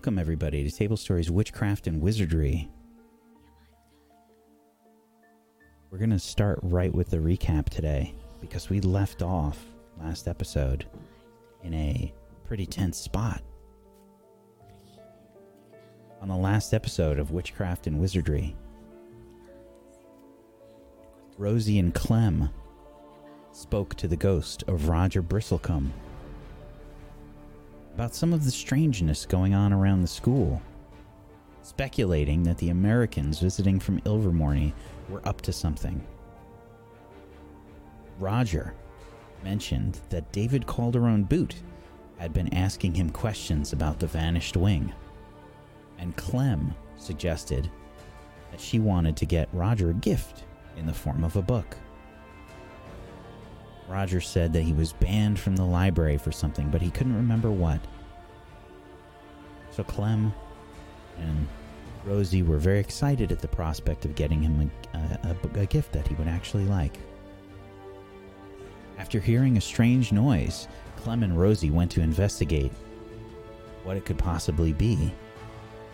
Welcome, everybody, to Table Stories Witchcraft and Wizardry. We're going to start right with the recap today because we left off last episode in a pretty tense spot. On the last episode of Witchcraft and Wizardry, Rosie and Clem spoke to the ghost of Roger Bristlecombe about some of the strangeness going on around the school, speculating that the Americans visiting from Ilvermorny were up to something. Roger mentioned that David Calderon Boot had been asking him questions about the vanished wing, and Clem suggested that she wanted to get Roger a gift in the form of a book. Roger said that he was banned from the library for something, but he couldn't remember what. So Clem and Rosie were very excited at the prospect of getting him a, a, a, gift that he would actually like. After hearing a strange noise, Clem and Rosie went to investigate what it could possibly be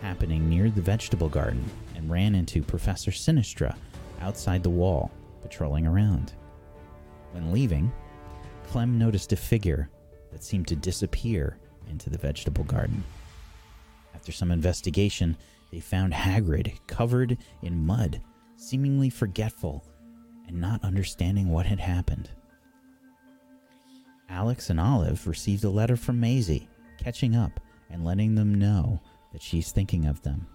happening near the vegetable garden and ran into Professor Sinistra outside the wall, patrolling around. When leaving, Clem noticed a figure that seemed to disappear into the vegetable garden. After some investigation, they found Hagrid covered in mud, seemingly forgetful and not understanding what had happened. Alex and Olive received a letter from Maisie, catching up and letting them know that she's thinking of them.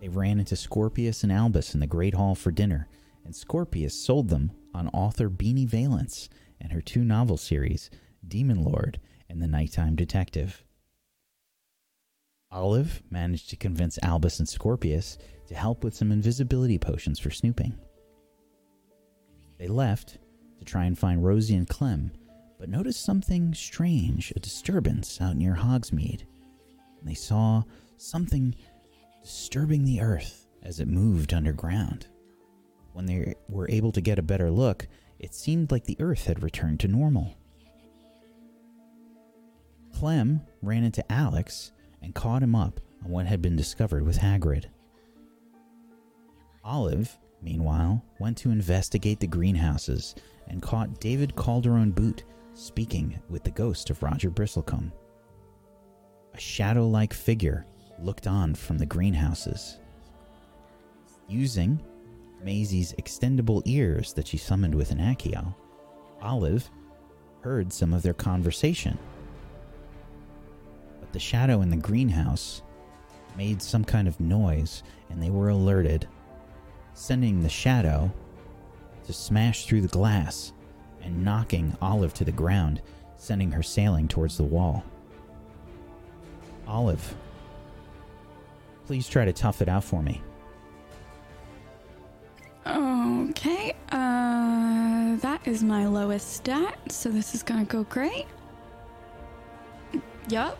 They ran into Scorpius and Albus in the Great Hall for dinner, and Scorpius sold them on author Beanie Valence and her two novel series, Demon Lord and The Nighttime Detective. Olive managed to convince Albus and Scorpius to help with some invisibility potions for snooping. They left to try and find Rosie and Clem, but noticed something strange, a disturbance out near Hogsmeade. And they saw something disturbing the earth as it moved underground. When they were able to get a better look, it seemed like the earth had returned to normal. Clem ran into Alex and caught him up on what had been discovered with Hagrid. Olive, meanwhile, went to investigate the greenhouses and caught David Calderon Boot speaking with the ghost of Roger Bristlecombe. A shadow like figure looked on from the greenhouses. Using Maisie's extendable ears that she summoned with an Accio, Olive heard some of their conversation But the shadow in the greenhouse made some kind of noise and they were alerted, sending the shadow to smash through the glass and knocking Olive to the ground, sending her sailing towards the wall. Olive, please try to tough it out for me. Okay, uh, that is my lowest stat, so this is gonna go great. Yup,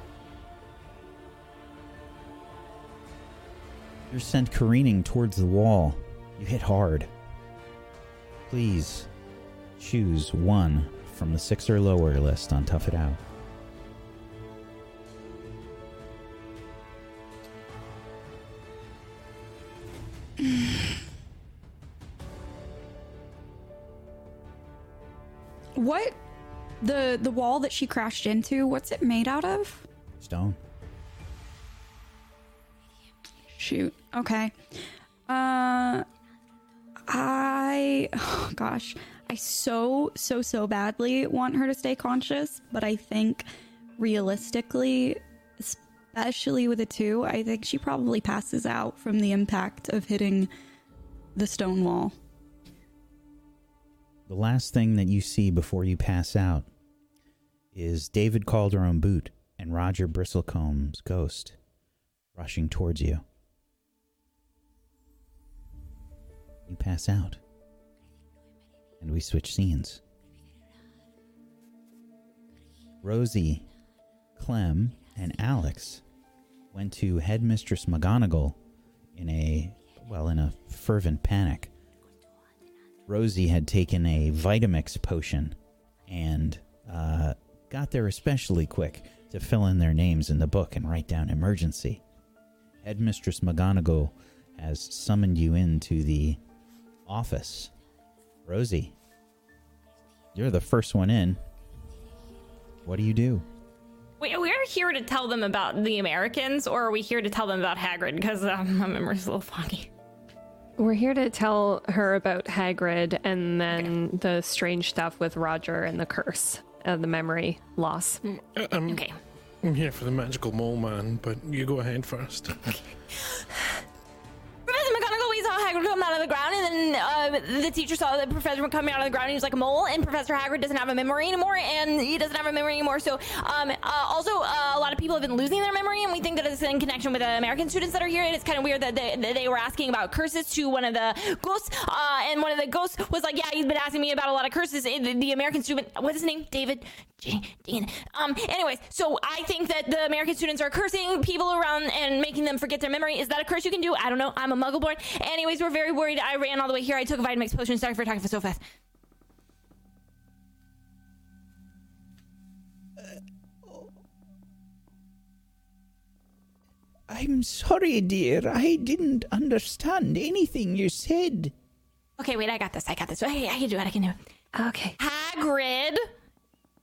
You're sent careening towards the wall. You hit hard. Please choose one from the six or lower list on Tough It Out. what the the wall that she crashed into? What's it made out of? Stone. Shoot. Okay. Uh I oh gosh, I so so so badly want her to stay conscious, but I think realistically, especially with a 2, I think she probably passes out from the impact of hitting the stone wall. The last thing that you see before you pass out is David Calderon Boot and Roger Bristlecombe's ghost rushing towards you. You pass out. And we switch scenes. Rosie, Clem, and Alex went to Headmistress McGonagall in a, well, in a fervent panic. Rosie had taken a Vitamix potion and uh, got there especially quick, to fill in their names in the book and write down emergency. Headmistress McGonagall has summoned you into the office. Rosie, you're the first one in. What do you do? Wait, we're here to tell them about the Americans, or are we here to tell them about Hagrid? Because um, my memory's a little foggy. We're here to tell her about Hagrid and then the strange stuff with Roger and the curse, uh, the memory loss. Uh, I'm, Okay. I'm here for the magical mole man, but you go ahead first. Hagrid come out of the ground, and then uh, the teacher saw the professor coming out of the ground. And he was like a mole, and Professor Hagrid doesn't have a memory anymore, and he doesn't have a memory anymore. So, um, uh, also, uh, a lot of people have been losing their memory, and we think that it's in connection with the American students that are here. And it's kind of weird that they, that they were asking about curses to one of the ghosts, uh, and one of the ghosts was like, "Yeah, he's been asking me about a lot of curses." The, the American student, what's his name? David. Dean. Um. Anyways, so I think that the American students are cursing people around and making them forget their memory. Is that a curse you can do? I don't know. I'm a Muggle born. Anyways, we're very worried. I ran all the way here. I took a Vitamix potion. Sorry for talking so fast. Uh, I'm sorry, dear. I didn't understand anything you said. Okay, wait. I got this. I got this. I, I can do it. I can do it. Okay. Hagrid,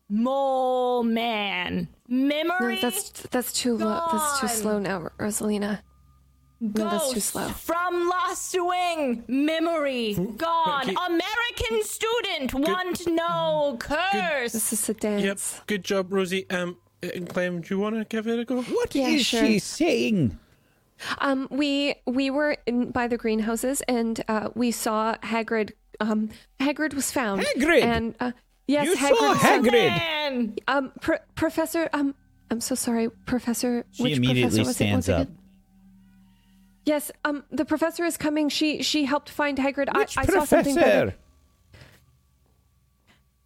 mole man, memory. No, that's that's too low. That's too slow now, Rosalina. No, that's too Ghost slow. From Lost Wing, memory gone. okay. American student want no curse. This is a dance. yep, good job, Rosie. Um, uh, Clem, do you want to give it a go? What is Yeah, sure. she saying? Um, we we were in, by the greenhouses and uh, we saw Hagrid. Um, Hagrid was found. Hagrid! And uh, yes, You Hagrid. saw. Hagrid! Man. Um, Pr- Professor. Um, I'm so sorry, Professor. She which immediately professor was stands it once up. again? Yes. Um, the professor is coming. She she helped find Hagrid. Which I, I saw something. better. professor?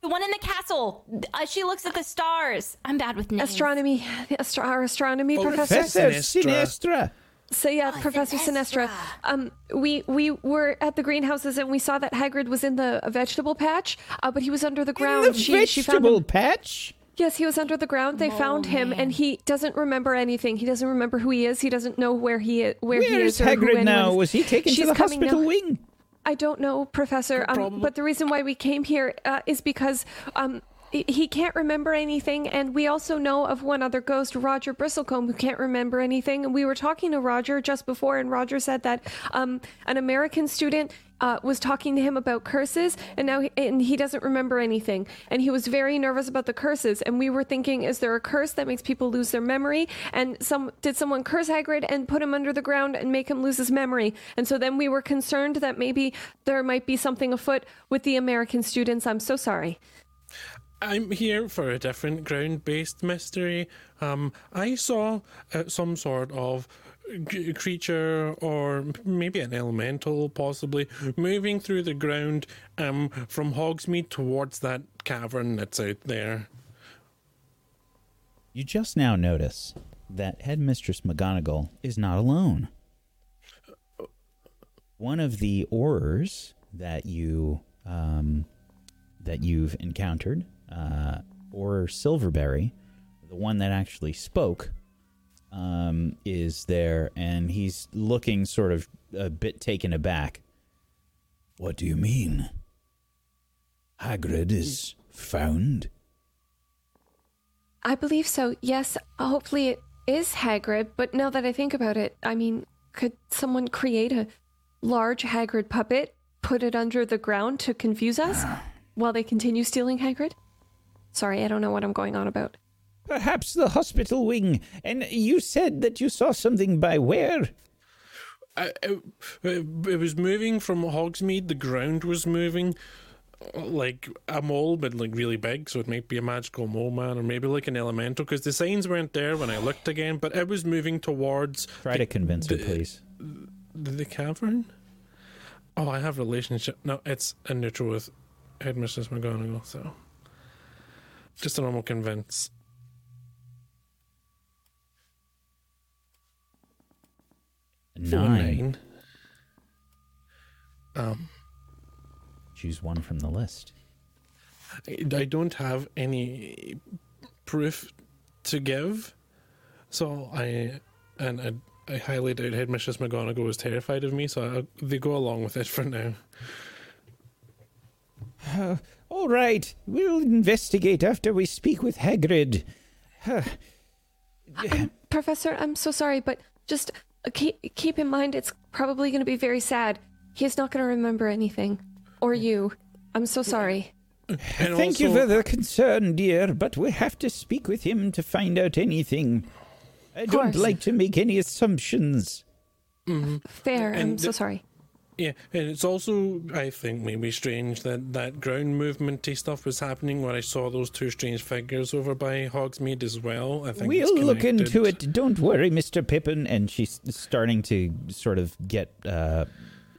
The one in the castle. Uh, she looks at the stars. I'm bad with names. Astronomy, the astro- our astronomy Oh, professor. Professor Sinistra. Sinistra. So yeah, Professor Sinistra. Um, we we were at the greenhouses and we saw that Hagrid was in the vegetable patch, uh, but he was under the ground. The she she found vegetable him. patch? Yes, he was under the ground. They found him, and he doesn't remember anything. He doesn't remember who he is. He doesn't know where he is. Where he Where's is or who Hagrid now? is. Was he taken to the hospital now. wing? I don't know, Professor. Um, but the reason why we came here uh, is because um, he- can't remember anything, and we also know of one other ghost, Roger Bristlecombe, who can't remember anything. And we were talking to Roger just before, and Roger said that um, an American student. Uh, was talking to him about curses, and now he, and he doesn't remember anything, and he was very nervous about the curses. And we were thinking, is there a curse that makes people lose their memory? And some did someone curse Hagrid and put him under the ground and make him lose his memory? And so then we were concerned that maybe there might be something afoot with the American students. I'm so sorry. I'm here for a different ground-based mystery. Um, I saw uh, some sort of g- creature or maybe an elemental, possibly moving through the ground um, from Hogsmeade towards that cavern that's out there. You just now notice that Headmistress McGonagall is not alone. One of the Aurors that you um, that you've encountered, uh, Auror Silverberry, the one that actually spoke, um, is there, and he's looking sort of a bit taken aback. What do you mean? Hagrid is found. I believe so. Yes, hopefully it is Hagrid. But now that I think about it, I mean, could someone create a large Hagrid puppet, put it under the ground to confuse us while they continue stealing Hagrid? Sorry, I don't know what I'm going on about. Perhaps the hospital wing. And you said that you saw something by where? I, it, it it was moving from Hogsmeade. The ground was moving like a mole, but like really big. So it might be a magical mole man, or maybe like an elemental. Because the signs weren't there when I looked again, but it was moving towards Try to convince her, the- please. the, the cavern. Oh, I have relationship. No, it's a neutral with Headmistress McGonagall. So just a normal convince. Four, Nine. Um. Choose one from the list. I I don't have any proof to give. So I and I, I highly doubt Headmistress McGonagall was terrified of me, so I, they go along with it for now. All right, we'll investigate after we speak with Hagrid. Professor, I'm so sorry, but just uh, keep, keep in mind it's probably going to be very sad. He's not going to remember anything. Or you. I'm so sorry. And Thank you for the concern, dear, but we have to speak with him to find out anything. I don't course. like to make any assumptions. Fair. I'm And so sorry. Yeah, and it's also, I think, maybe strange that that ground movementy stuff was happening where I saw those two strange figures over by Hogsmeade as well. I think We'll look into it. Don't worry, Mr. Pippin. And she's starting to sort of get, uh,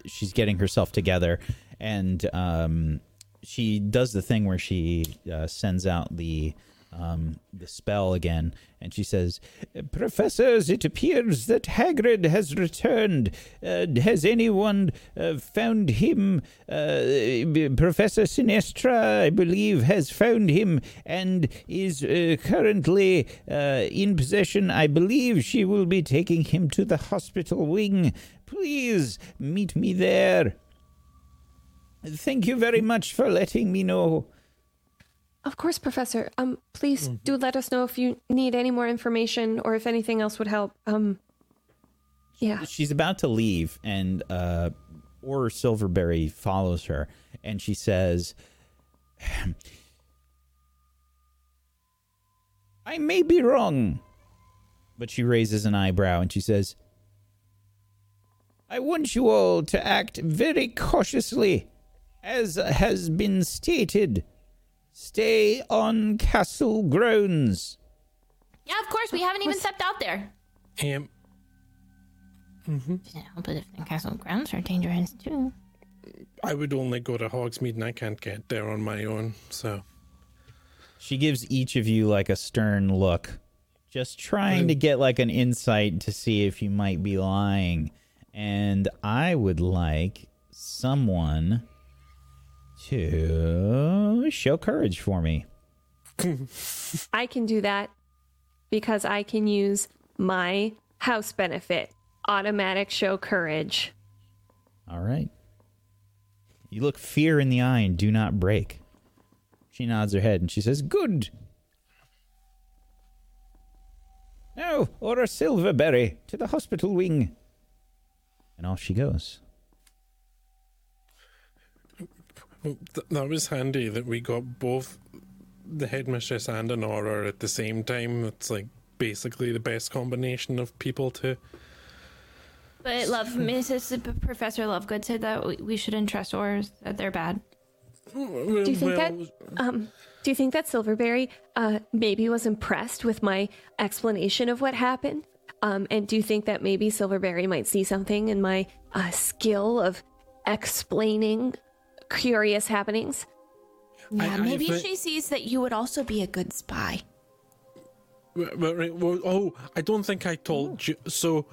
she's getting herself together. And um, she does the thing where she uh, sends out the, um, the spell again. And she says, Professors, it appears that Hagrid has returned. Uh, has anyone uh, found him? Uh, Professor Sinistra, I believe, has found him and is uh, currently uh, in possession. I believe she will be taking him to the hospital wing. Please meet me there. Thank you very much for letting me know. Of course, Professor. Um, please do let us know if you need any more information or if anything else would help. Um, yeah. she's about to leave and uh Auror silverberry follows her and she says i may be wrong but she raises an eyebrow and she says i want you all to act very cautiously as has been stated stay on castle grounds Yeah, of course. We haven't even stepped out there. Um, Yeah, but if the castle grounds are dangerous too. I would only go to Hogsmeade and I can't get there on my own, so. She gives each of you like a stern look, just trying to get like an insight to see if you might be lying. And I would like someone to show courage for me. I can do that because I can use my house benefit automatic show courage. All right. You look fear in the eye and do not break. She nods her head and she says, Good. Now, Auror Silverberry to the hospital wing. And off she goes. Well, th- that was handy that we got both the headmistress and an Auror at the same time. It's like basically the best combination of people to. But love, Mrs. Professor Lovegood said that we, we shouldn't trust ors that they're bad. Do you think that um do you think that Silverberry uh maybe was impressed with my explanation of what happened? Um and do you think that maybe Silverberry might see something in my uh skill of explaining curious happenings? Yeah, I maybe think- she sees that you would also be a good spy. Well, well, right, well, oh, I don't think I told you. So,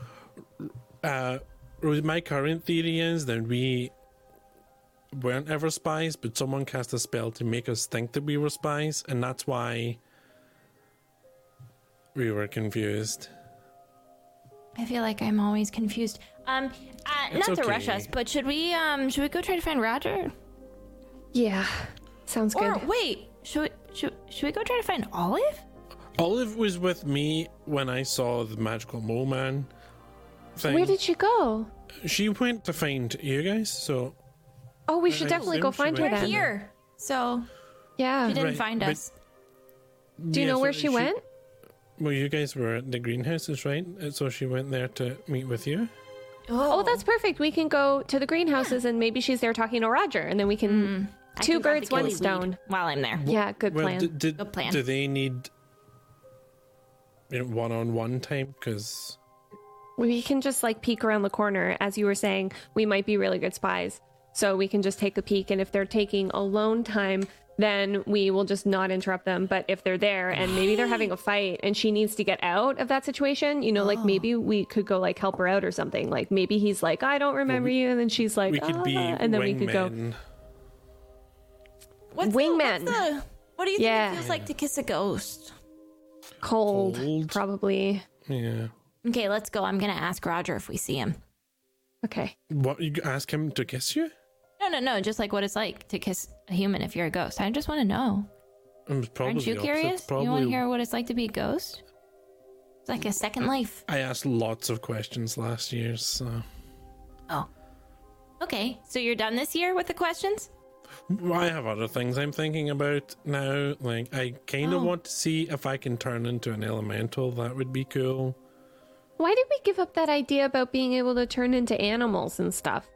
uh, Rose, my current theory is that we weren't ever spies, but someone cast a spell to make us think that we were spies, and that's why we were confused. I feel like I'm always confused. Um, uh, It's not to rush us, but should we um should we go try to find Roger? Yeah. Sounds Or good. wait, should we, should should we go try to find Olive? Olive was with me when I saw the magical mole man thing. Where did she go? she went to find you guys? So Oh, we I should definitely go find her We're then. here, so Yeah. she didn't Right, find us. Do you Yeah, know so where she, went? Well, you guys were at the greenhouses, right? Uh, So she went there to meet with you. Oh, that's perfect. We can go to the greenhouses and maybe she's there talking to Roger and then we can I two can grab the birds, one gillyweed stone. While I'm there. Yeah, good Well, plan. d- did, Good plan. do they need one-on-one time? Because We can just like peek around the corner. As you were saying, we might be really good spies. So we can just take a peek. And if they're taking alone time, then we will just not interrupt them. But if they're there and maybe they're having a fight and she needs to get out of that situation, you know, like maybe we could go like help her out or something. Like maybe he's like, I don't remember you. And then she's like, we could be "Ah," and then we could go. Wingmen. What's Wingman. The, what's the, what do you think Yeah. it feels like to kiss a ghost? Cold, Cold. probably. Yeah. Okay, let's go. I'm gonna ask Roger if we see him. Okay. What you ask him to kiss you? No, no, no. Just like what it's like to kiss a human if you're a ghost. I just want to know. I'm probably Aren't you curious? Probably, You want to hear what it's like to be a ghost? It's like a second life. I asked lots of questions last year, so Oh. Okay, so you're done this year with the questions? I have other things I'm thinking about now. Like, I kind of Oh. want to see if I can turn into an elemental. That would be cool. Why did we give up that idea about being able to turn into animals and stuff?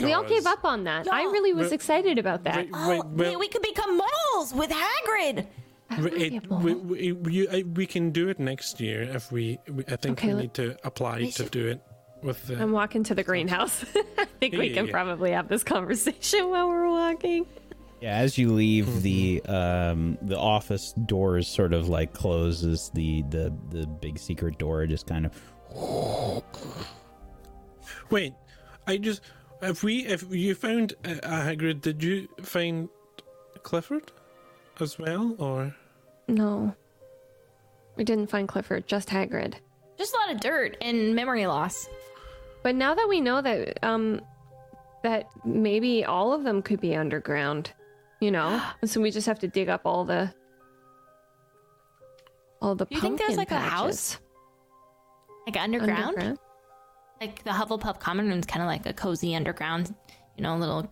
We all gave up on that. I really was But- excited about that. Wait, Oh, wait, wait, well, we could become moles with Hagrid. That would be a it, we, we, we, we can do it next year if we. we I think Okay, we let- need to apply We to should- do it with the. I'm walking to the greenhouse. I think we can yeah. probably have this conversation while we're walking. Yeah, as you leave Mm-hmm. the um the office doors sort of like closes the the the big secret door just kind of Wait, I just if we if you found uh, Hagrid, did you find Clifford as well, or No. We didn't find Clifford, just Hagrid. Just a lot of dirt and memory loss. But now that we know that um that maybe all of them could be underground, you know? so we just have to dig up all the all the Do you think there's pumpkin like a house? Like underground? underground? Like the Hufflepuff common room's kind of like a cozy underground, you know, little.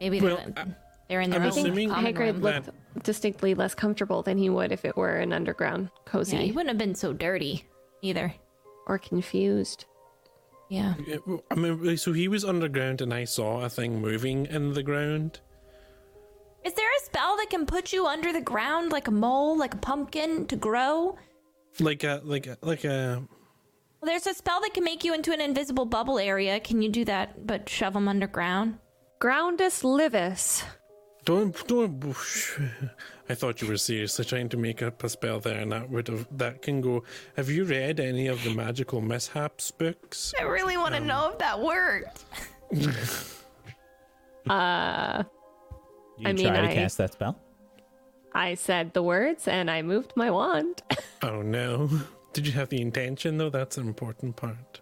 Maybe Well, they're, I- they're in their I'm own assuming- common Hagrid room. looked distinctly less comfortable than he would if it were an underground cozy Yeah, he wouldn't have been so dirty either. or confused. Yeah. Yeah, I mean, so he was underground, and I saw a thing moving in the ground. Is there a spell that can put you under the ground like a mole, like a pumpkin to grow? like a like a like a Well, there's a spell that can make you into an invisible bubble area. Can you do that but shove them underground? Groundus livis. Don't don't i thought you were seriously trying to make up a spell there and that would have that can go. Have you read any of the magical mishaps books? I really want to know if that worked. Uh you I mean, try to I- cast that spell? I said the words and I moved my wand. oh no. Did you have the intention though? That's an important part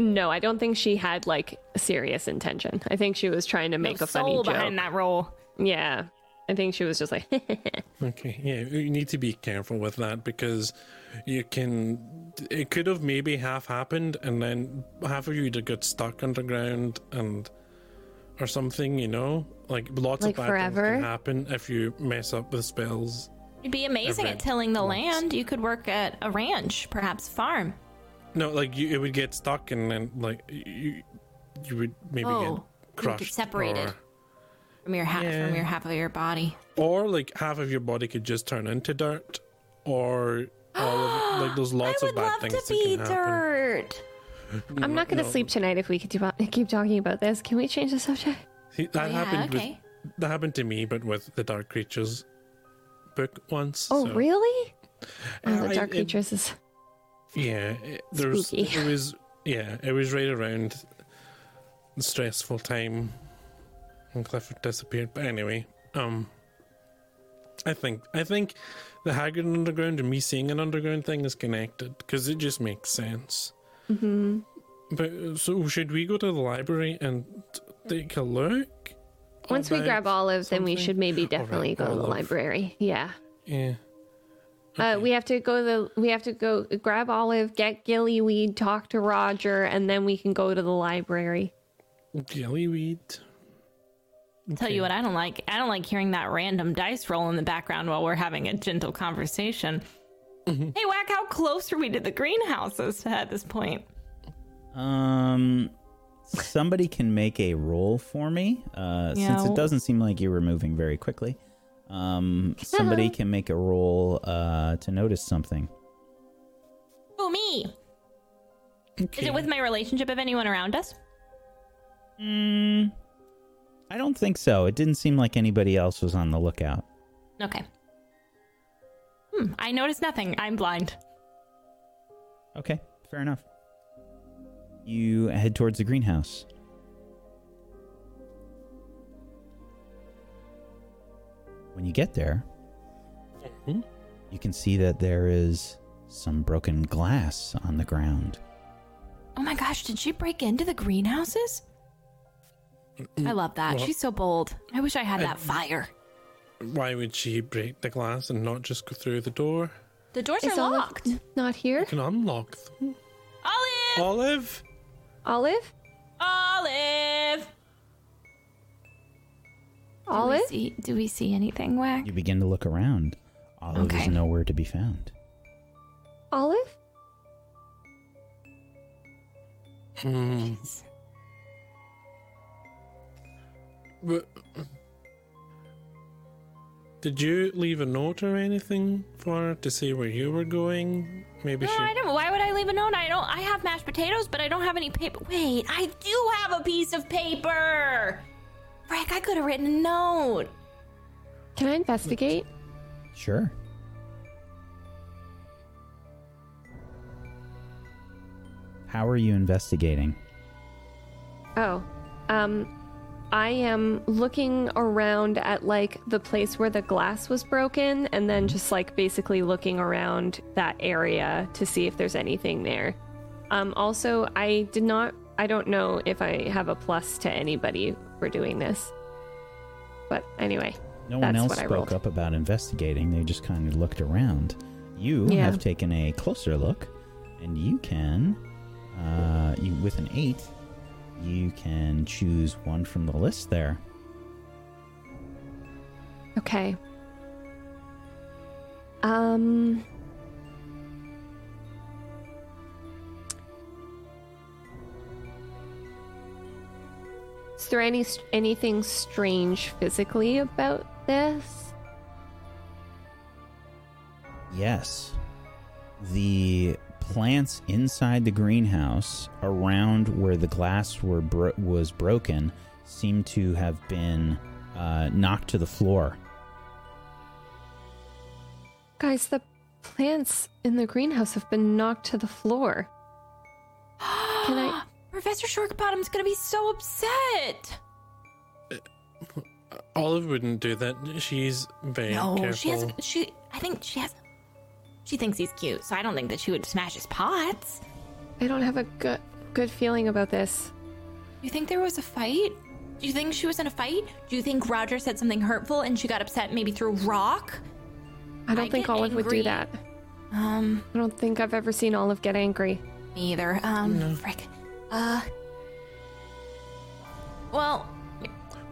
no, I don't think she had like serious intention. I think she was trying to make No a funny soul joke. behind that role. Yeah. I think she was just like okay yeah you need to be careful with that because you can it could have maybe half happened and then half of you would got stuck underground and or something you know like lots Like of bad forever? things can happen if you mess up with spells You'd be amazing at tilling the once. land. You could work at a ranch, perhaps farm. No, like you, it would get stuck, and then like you, you would maybe Oh, get you would crushed, get separated. or, From your half, Yeah. from your half of your body. or like half of your body could just turn into dirt, or all of like there's lots of would bad things to that be can happen. dirt. I'm not gonna No. sleep tonight if we could do, keep talking about this. Can we change the subject? See, that Oh, yeah, happened okay. with that happened to me, but with the Dark Creatures book once. Oh so- really? Oh, Uh, the dark it- creatures is Yeah, it, there's Spooky. it was yeah, it was right around the stressful time when Clifford disappeared. But anyway, um, I think I think the Hagrid Underground and me seeing an underground thing is connected because it just makes sense. hmm But so should we go to the library and take a look? Once we grab Olive, then we should maybe definitely go to the library. Yeah. Yeah. Uh, we have to go to the we have to go grab Olive, get Gillyweed, talk to Roger, and then we can go to the library. Jellyweed. Tell you what, I don't like. I don't like hearing that random dice roll in the background while we're having a gentle conversation. Mm-hmm. Hey, Whack, how close are we to the greenhouses at this point? Um, somebody can make a roll for me. Uh, since Yeah. it doesn't seem like you were moving very quickly. Um, somebody can make a roll uh, to notice something. Oh, me. Okay. Is it with my relationship of anyone around us? Mm, I don't think so. It didn't seem like anybody else was on the lookout. Okay. Hmm, I noticed nothing. I'm blind. Okay, fair enough. You head towards the greenhouse. When you get there, Mhm. you can see that there is some broken glass on the ground. Oh my gosh, did she break into the greenhouses? I love that. Well- She's so bold. I wish I had that fire. Why would she break the glass and not just go through the door? The doors Is are Olive locked. n- not here? You can unlock them. Olive! Olive? Olive? Olive! Do we, Olive? see, do we see anything, Wack? You begin to look around. Olive Okay. is nowhere to be found. Olive? Hmm. But did you leave a note or anything for her to say where you were going? Maybe No, she. I don't. Why would I leave a note? I don't. I have mashed potatoes, but I don't have any paper. Wait, I do have a piece of paper. Frick, I could have written a note. Can I investigate? Sure. How are you investigating? Oh, um, I am looking around at like the place where the glass was broken and then just like basically looking around that area to see if there's anything there. Um, also, I did not, I don't know if I have a plus to anybody for doing this. But anyway, No one else spoke up about investigating. They just kind of looked around. You Yeah. have taken a closer look, and you can, uh, you with an eight, you can choose one from the list there. okay. Um, is there any anything strange physically about this? Yes. The plants inside the greenhouse around where the glass were bro- was broken seem to have been uh, knocked to the floor. Guys, the plants in the greenhouse have been knocked to the floor. Can I? Professor Shortbottom's gonna be so upset. Olive wouldn't do that. She's very No, careful. she has. She. I think she has. She thinks he's cute, so I don't think that she would smash his pots. I don't have a good good feeling about this. You think there was a fight? Do you think she was in a fight? Do you think Roger said something hurtful and she got upset maybe through rock? I don't I think get Olive would do that. Um, I don't think I've ever seen Olive get angry. me either. Um, frick. Uh. Well,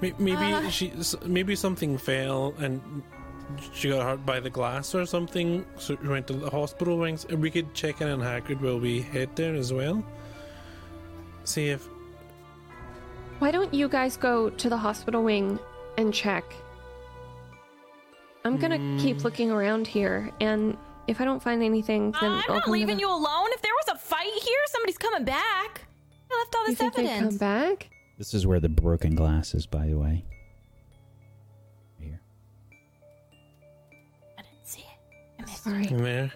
Maybe Uh. she, maybe something fell and she got hurt by the glass or something. So she went to the hospital wings. We could check in on Hagrid while we head there as well. See if Why don't you guys go to the hospital wing and check? I'm gonna keep looking around here, and if I don't find anything, then I'm I'll not come to leaving the- you alone. If there was a fight here, somebody's coming back. I left all You this think they come evidence. back? This is where the broken glass is, by the way. Here. I didn't see it. I missed Sorry. in there.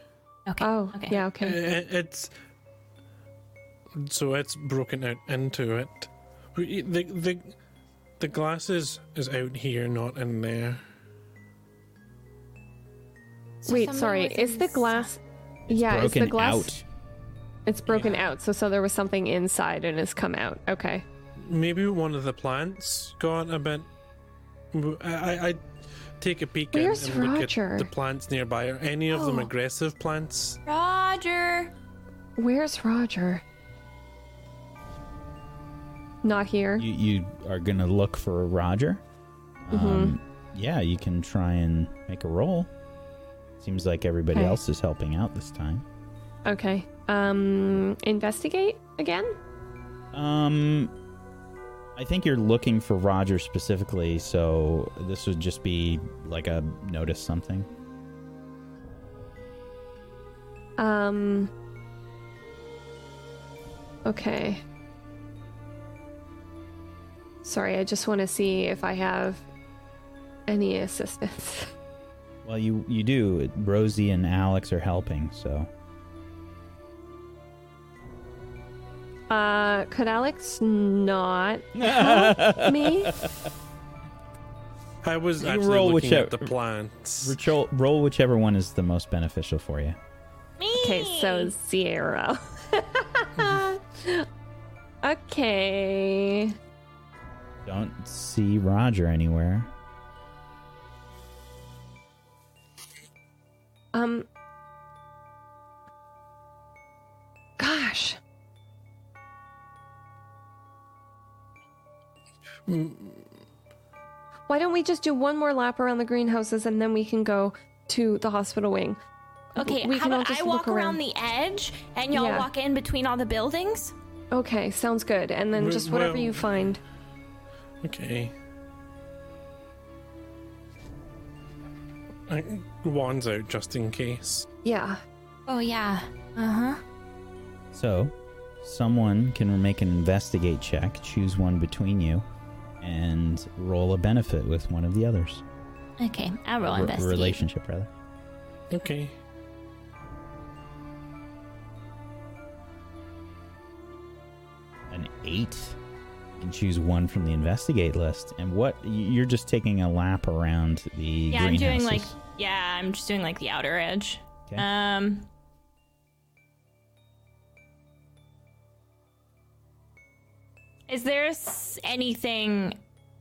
Okay. Oh, okay. yeah, okay. Uh, I- It's so it's broken out into it. The the the glass is, is out here, not in there. So Wait, sorry. Is the glass? It's yeah, is broken the glass? out. It's broken out. So, so there was something inside and has come out. Okay. Maybe one of the plants got a bit. I I take a peek and- Where's and look Roger? at the plants nearby. Are any of them Oh. aggressive plants? Roger. Where's Roger? Not here. You, you are going to look for Roger? Mm-hmm. Um, yeah, you can try and make a roll. Seems like everybody Okay. else is helping out this time. Okay. Um, investigate again. Um, I think you're looking for Roger specifically, so this would just be like a notice something. Um. Okay. Sorry, I just want to see if I have any assistance. Well, you you do. Rosie and Alex are helping, so Uh, could Alex not help me? I was You actually roll looking whichever- at the plants. Roll, roll whichever one is the most beneficial for you. Me. Okay, so zero. okay. Don't see Roger anywhere. Um. Gosh. Why don't we just do one more lap around the greenhouses and then we can go to the hospital wing? Okay, we how can all about just I walk around. around. the edge and y'all Yeah. walk in between all the buildings? Okay, sounds good. And then We- just whatever well- you find. Okay. I, wands out just in case. Yeah. Oh yeah. Uh-huh. So, someone can make an investigate check, choose one between you, and roll a benefit with one of the others. Okay, I'll roll Re- investigate. relationship, rather. Okay. An eight. You can choose one from the investigate list. And what? You're just taking a lap around the Yeah, I'm doing like yeah, I'm just doing like the outer edge. Okay. Um Is there anything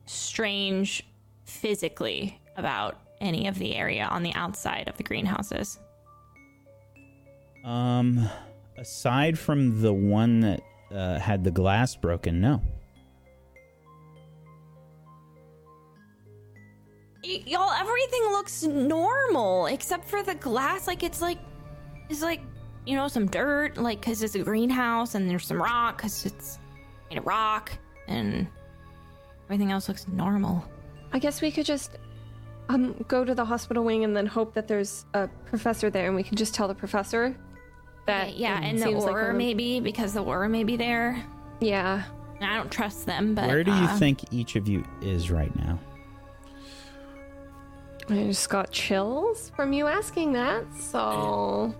strange physically about any of the area on the outside of the greenhouses? Um, aside from the one that uh, had the glass broken, no. Y- y'all, everything looks normal except for the glass. Like it's like, it's like, you know, some dirt, like because it's a greenhouse, and there's some rock because it's made of rock, and everything else looks normal. I guess we could just um go to the hospital wing and then hope that there's a professor there and we can just tell the professor that Okay, yeah, and the seems like Auror maybe because the Auror may be there. Yeah. And I don't trust them, but Where do you uh, think each of you is right now? I just got chills from you asking that, so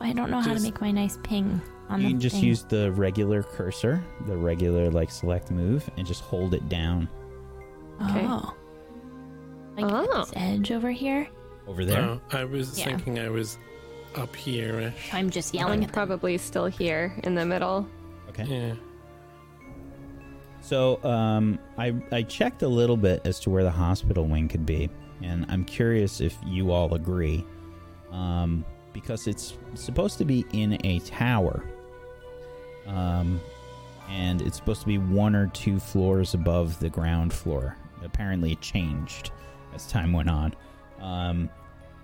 I don't know how to make my nice ping on You the can just thing. use the regular cursor, the regular like select move, and just hold it down Okay. Oh. Like at Oh. this edge over here. over there. Uh, I was Yeah. thinking I was up here. I'm just yelling I'm at them. probably still here in the middle. Okay. Yeah. So um, I I checked a little bit as to where the hospital wing could be, and I'm curious if you all agree, um, because it's supposed to be in a tower, um, and it's supposed to be one or two floors above the ground floor. Apparently, it changed as time went on. Um,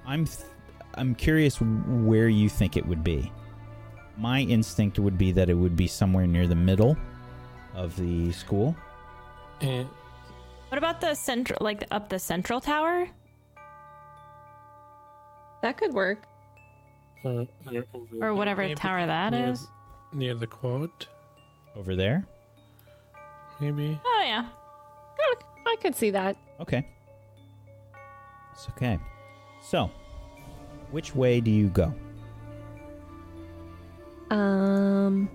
I'm th- I'm curious where you think it would be. My instinct would be that it would be somewhere near the middle of the school. Eh, What about the central, like up the central tower? That could work. or, or, Or whatever tower that near, is? Near the quad, Over there? maybe. Oh yeah. I could see that. Okay. It's okay. So, which way do you go? Um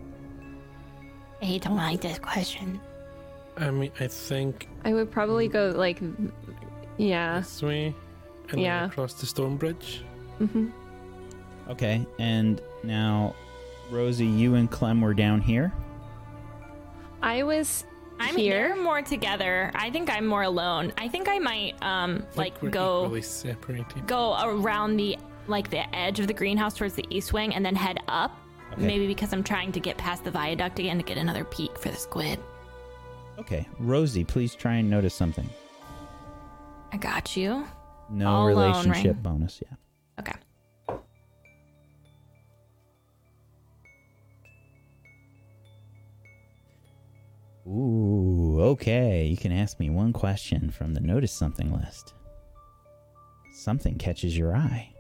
I don't like this question. I mean, I think I would probably go like yeah. this way, and Yeah. then across the stone bridge. Mm hmm. Okay, and now, Rosie, you and Clem were down here. I was I'm here. they're more together. I think I'm more alone. I think I might um I like go go around the like the edge of the greenhouse towards the east wing and then head up. Okay. Maybe because I'm trying to get past the viaduct again to get another peek for the squid. Okay, Rosie, please try and notice something. I got you. No All alone, relationship right? bonus, yeah. Okay. Ooh, okay. You can ask me one question from the notice something list. Something catches your eye.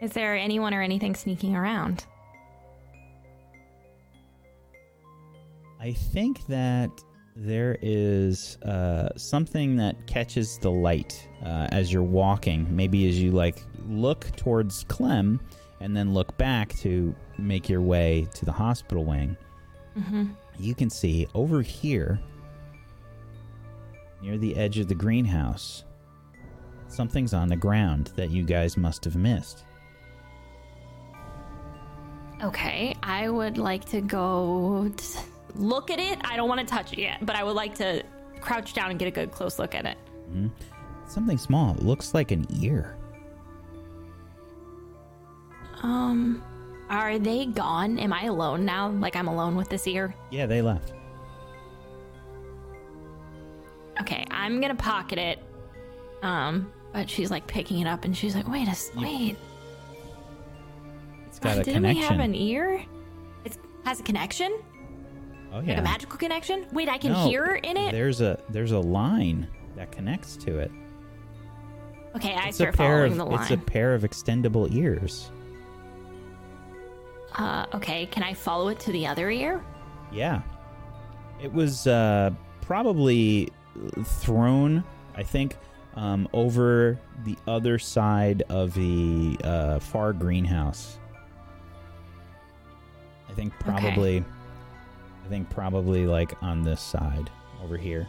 Is there anyone or anything sneaking around? I think that there is uh, something that catches the light uh, as you're walking. Maybe as you like look towards Clem and then look back to make your way to the hospital wing. Mm-hmm. You can see over here near the edge of the greenhouse. Something's on the ground that you guys must have missed. Okay, I would like to go t- look at it. I don't want to touch it yet, but I would like to crouch down and get a good close look at it. Something small. It looks like an ear. Um, are they gone? Am I alone now? Like I'm alone with this ear? Yeah, they left. Okay, I'm gonna pocket it. Um, but she's like picking it up and she's like, wait a s- wait. It's got a Didn't we have an ear? It has a connection? oh Like yeah. a magical connection? Wait, I can No, hear in it? There's a there's a line that connects to it. Okay, I It's a start pair following of the line. it's a pair of extendable ears. Uh, okay, can I follow it to the other ear? Yeah. It was uh, probably thrown, I think, um, over the other side of the uh, far greenhouse. I think probably, I think probably like on this side over here.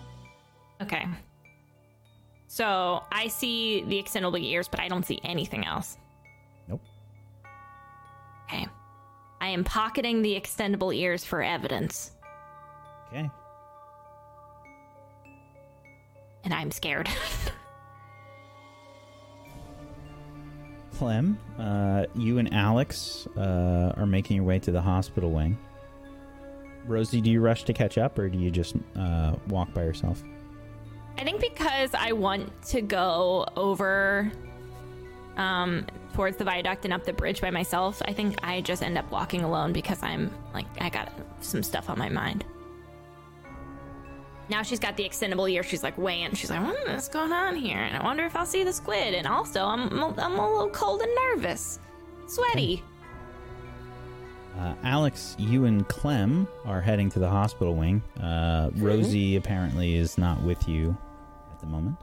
Okay. So I see the extendable ears, but I don't see anything else. Nope. Okay. I am pocketing the extendable ears for evidence, Okay. and I'm scared. Clem, uh, you and Alex uh, are making your way to the hospital wing. Rosie, do you rush to catch up, or do you just uh, walk by yourself? I think because I want to go over um towards the viaduct and up the bridge by myself, I think I just end up walking alone because I'm like I got some stuff on my mind. Now she's got the extendable ear. She's like weighing. She's like, "Hmm, "What's going on here?" And I wonder if I'll see the squid. And also, I'm I'm a little cold and nervous, sweaty. Uh, Alex, you and Clem are heading to the hospital wing. Uh, Rosie apparently is not with you at the moment.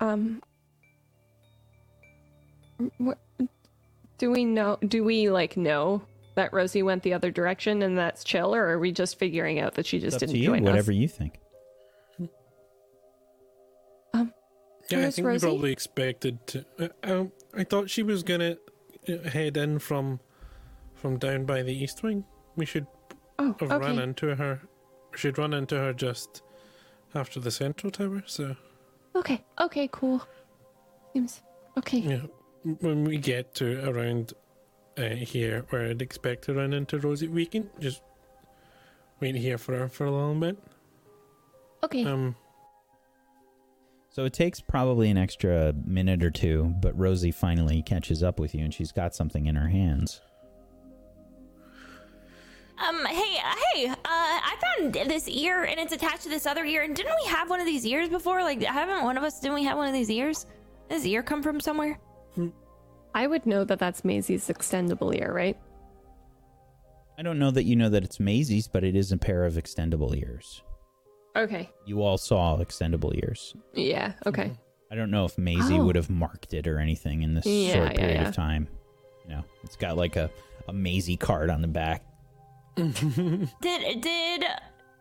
Um. What, do we know? Do we like know that Rosie went the other direction and that's chill, or are we just figuring out that she It's just up didn't to you, join whatever us? you think. Um. Yeah, I think Rosie? we probably expected to. Uh, um, I thought she was gonna uh, head in from from down by the east wing. We should Oh, have run into her. We should run into her just after the central tower. So Okay. Okay. Cool. Seems okay. yeah, when we get to around uh, here, where I'd expect to run into Rosie, we can just wait here for her for a little bit. Okay. Um, So it takes probably an extra minute or two, but Rosie finally catches up with you and she's got something in her hands. Um, hey, uh, hey, uh, I found this ear and it's attached to this other ear. And didn't we have one of these ears before? Like, haven't one of us, didn't we have one of these ears? Does this ear come from somewhere? I would know that that's Maisie's extendable ear, right? I don't know that you know that it's Maisie's, but it is a pair of extendable ears. Okay. You all saw extendable ears. Yeah. Okay. Mm-hmm. I don't know if Maisie Oh. would have marked it or anything in this Yeah, short yeah, period yeah. of time. You know, it's got like a, a Maisie card on the back. Did, did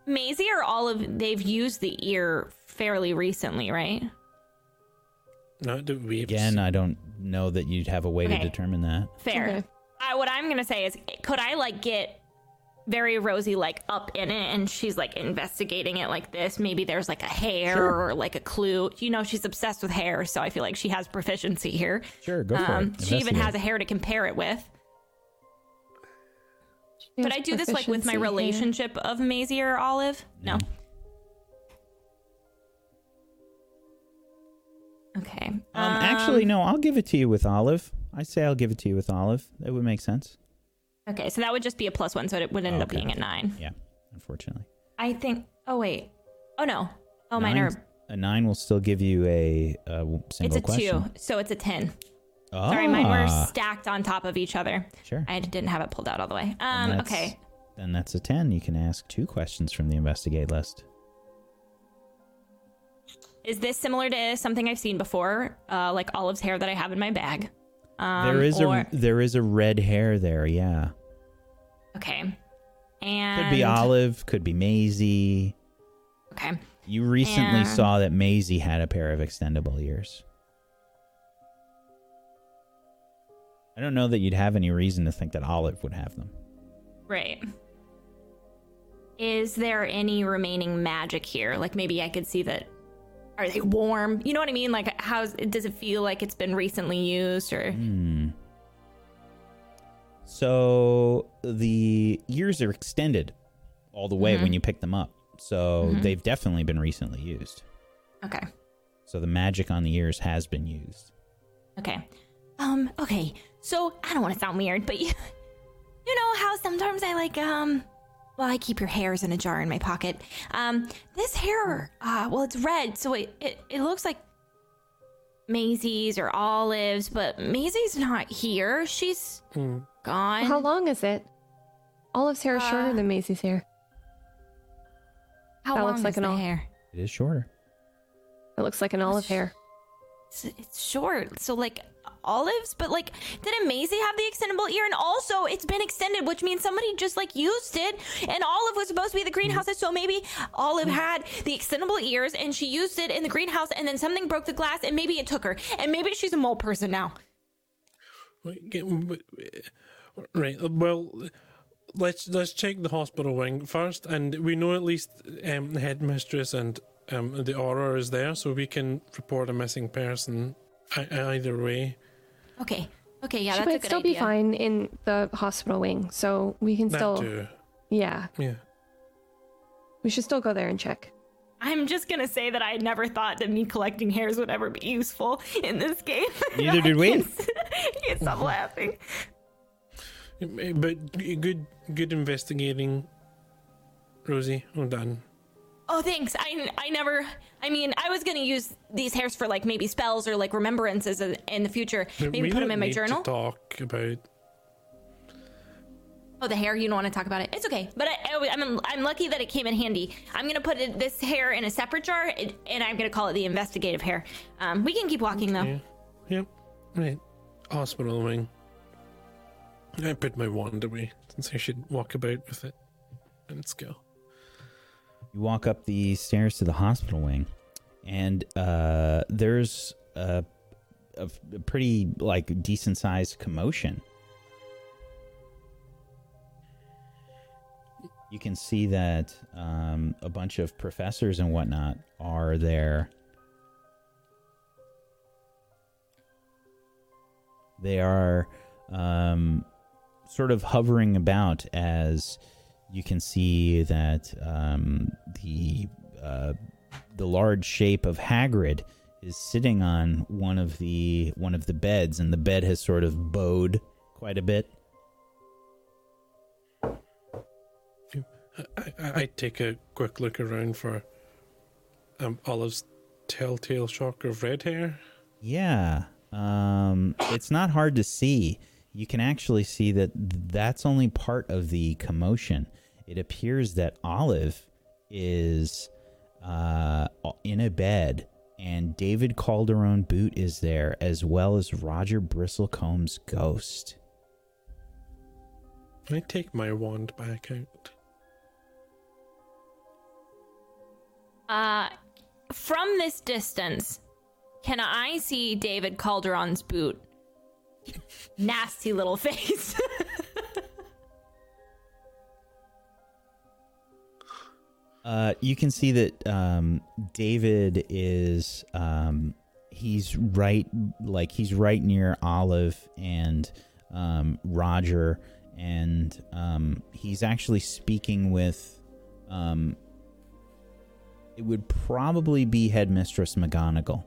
Maisie or Olive, they've used the ear fairly recently, right? Not that we Again, I don't know that you'd have a way Okay. to determine that. Fair. Okay. I, what I'm gonna say is, could I like get very Rosie like up in it, and she's like investigating it like this? Maybe there's like a hair Sure. or like a clue. You know, she's obsessed with hair, so I feel like she has proficiency here. Sure, go for Um, it. she even has a hair to compare it with. Could I do this like with my Proficiency here. relationship of Maisie or Olive? No. Actually, no, I'll give it to you with Olive. I say I'll give it to you with Olive. That would make sense. Okay, so that would just be a plus one, so it would end up being a nine. Yeah, unfortunately. I think. Oh wait. Oh no. Oh mine are. A nine will still give you a It's single a question. two, so it's a ten. Ah, Sorry, mine were stacked on top of each other. Sure. I didn't have it pulled out all the way. Um. that's- Okay. Then that's a 10. You can ask two questions from the investigate list. Is this similar to something I've seen before, uh, like Olive's hair that I have in my bag? Um, there is or, a there is a red hair there, yeah. okay, and Could be Olive, could be Maisie. Okay. You recently And- saw that Maisie had a pair of extendable ears. I don't know that you'd have any reason to think that Olive would have them. Right. Is there any remaining magic here? Like maybe I could see that. Are they warm? You know what I mean? Like, how's does it feel like it's been recently used or? Hmm. So the ears are extended all the way Mhm. when you pick them up. So Mhm. they've definitely been recently used. Okay. So the magic on the ears has been used. Okay. Um. Okay. So I don't want to sound weird, but you, you know how sometimes I like um. Well, I keep your hairs in a jar in my pocket. Um, this hair, uh, well, it's red, so it, it, it looks like Maisie's or Olive's, but Maisie's not here. She's Hmm. gone. How long is it? Olive's hair is shorter Uh, than Maisie's hair. How that long looks like is an the ol- hair? It is shorter. It looks like an olive hair. It's, it's short, so like olives, but like didn't Maisie have the extendable ear? And also, it's been extended, which means somebody just like used it. And Olive was supposed to be the greenhouses, so maybe Olive had the extendable ears and she used it in the greenhouse, and then something broke the glass, and maybe it took her, and maybe she's a mole person now. Right. Well, let's let's check the hospital wing first, and we know at least um, the headmistress and um, the Auror is there, so we can report a missing person. Either way, Okay, okay, yeah, she that's a might good still idea. be fine in the hospital wing, so we can that still. too. Yeah, Yeah. we should still go there and check. I'm just gonna say that I never thought that me collecting hairs would ever be useful in this game. Neither did we. I can't stop laughing. But good, good investigating, Rosie. Well done. Oh, thanks. I, I never. I mean, I was gonna use these hairs for like maybe spells or like remembrances in in the future. Maybe put them in my journal. Talk about. Oh, the hair. You don't want to talk about it. It's okay. But I, I, I'm I'm lucky that it came in handy. I'm gonna put it, this hair in a separate jar, and, and I'm gonna call it the investigative hair. Um, we can keep walking though. Yeah. Yep. Right. Hospital wing. I put my wand away since I should walk about with it. And let's go. You walk up the stairs to the hospital wing, and uh, there's a, a, a pretty like decent sized commotion. You can see that um, a bunch of professors and whatnot are there. They are um, sort of hovering about as you can see that um, the uh, the large shape of Hagrid is sitting on one of the one of the beds, and the bed has sort of bowed quite a bit. I, I, take a quick look around for um, Olive's telltale shock of red hair. Yeah, um, it's not hard to see. You can actually see that that's only part of the commotion. It appears that Olive is uh, in a bed, and David Calderon Boot is there, as well as Roger Bristlecombe's ghost. I take my wand back out. Uh, from this distance, can I see David Calderon's boot? Nasty little face. Uh, you can see that um, David is um, he's right like he's right near Olive and um, Roger, and um, he's actually speaking with. Um, it would probably be Headmistress McGonagall.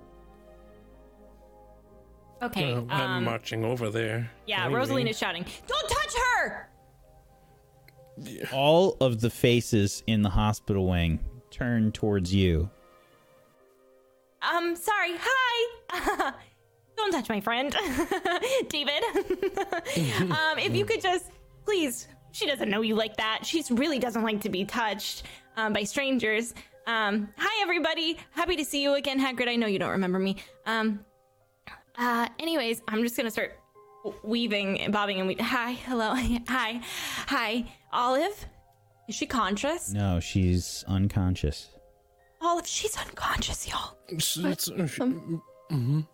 okay. Uh, I'm um, marching over there. yeah, Anyway. Rosalina's shouting, "Don't touch her!" All of the faces in the hospital wing turn towards you. Um, sorry. Hi. Don't touch my friend, David. um, if you could just, please. She doesn't know you like that. She really doesn't like to be touched um, by strangers. Um, hi, everybody. Happy to see you again, Hagrid. I know you don't remember me. Um, uh, anyways, I'm just gonna start weaving and bobbing and we. Hi, hello, hi, hi. Olive, is she conscious? No, she's unconscious. Olive, she's unconscious, y'all. It's- it's- Um,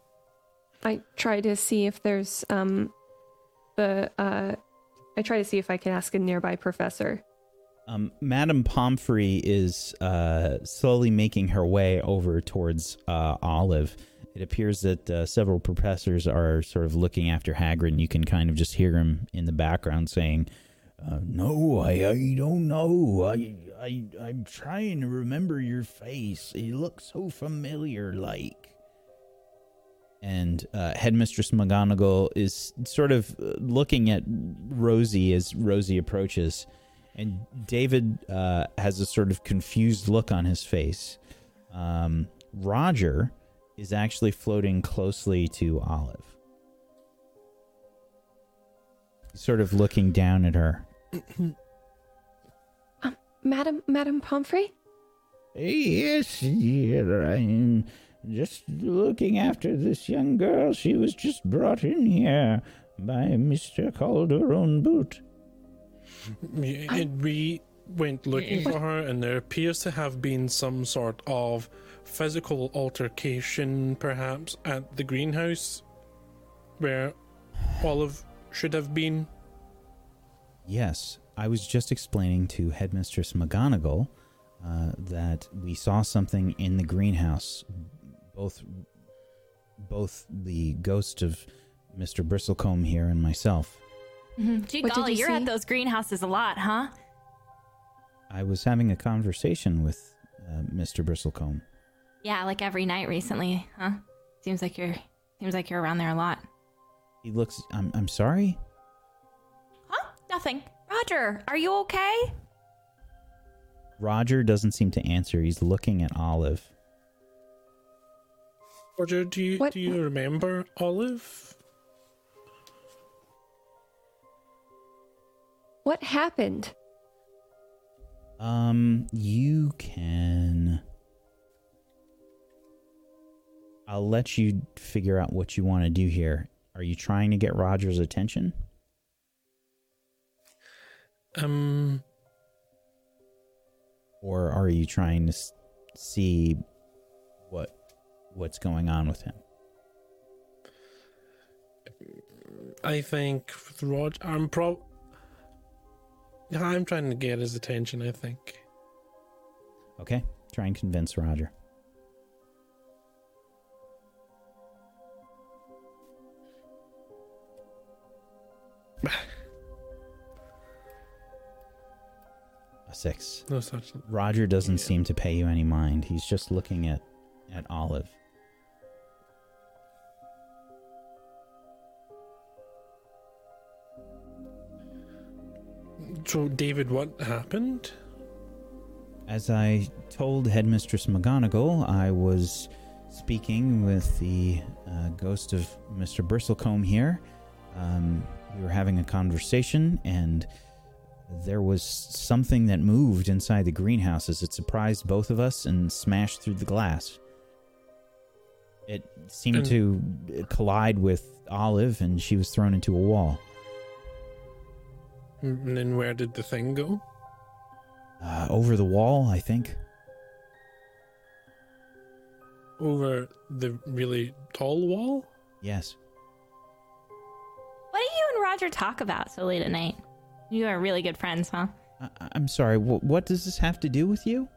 I try to see if there's um the uh I try to see if I can ask a nearby professor. Um, Madame Pomfrey is uh, slowly making her way over towards uh, Olive. It appears that uh, several professors are sort of looking after Hagrid, and you can kind of just hear him in the background saying, uh, "No, I, I don't know. I, I, I'm trying to remember your face. It looks so familiar, like." And uh, Headmistress McGonagall is sort of uh, looking at Rosie as Rosie approaches. And David uh, has a sort of confused look on his face. Um, Roger is actually floating closely to Olive. Sort of looking down at her. Um, Madam Madam Pomfrey? Yes, dear, I'm just looking after this young girl. She was just brought in here by Mr. Calderon Boot. And we went looking for her, and there appears to have been some sort of physical altercation, perhaps, at the greenhouse where Olive should have been. Yes, I was just explaining to Headmistress McGonagall uh, that we saw something in the greenhouse. Both, both the ghost of Mr. Bristlecombe here and myself. Gee What golly, you you're see? at those greenhouses a lot, huh? I was having a conversation with uh, Mr. Bristlecombe. Yeah, like every night recently, huh? Seems like you're seems like you're around there a lot. He looks. I'm. I'm sorry. Huh? Nothing. Roger, are you okay? Roger doesn't seem to answer. He's looking at Olive. Roger, do you What- do you remember Olive? What happened? Um, you can. I'll let you figure out what you want to do here. Are you trying to get Roger's attention? Um, or are you trying to see what what's going on with him? I think Roger, I'm pro. I'm trying to get his attention. I think. Okay, try and convince Roger. A six. No such. Roger doesn't Yeah. seem to pay you any mind. He's just looking at at Olive. So, David, what happened? As I told Headmistress McGonagall, I was speaking with the uh, ghost of Mr. Bristlecombe here. Um, we were having a conversation, and there was something that moved inside the greenhouses. It surprised both of us and smashed through the glass. It seemed to collide with Olive, and she was thrown into a wall. And then where did the thing go? Uh, over the wall, I think. Over the really tall wall? Yes. What do you and Roger talk about so late at night? You are really good friends, huh? I- I'm sorry. Wh- what does this have to do with you?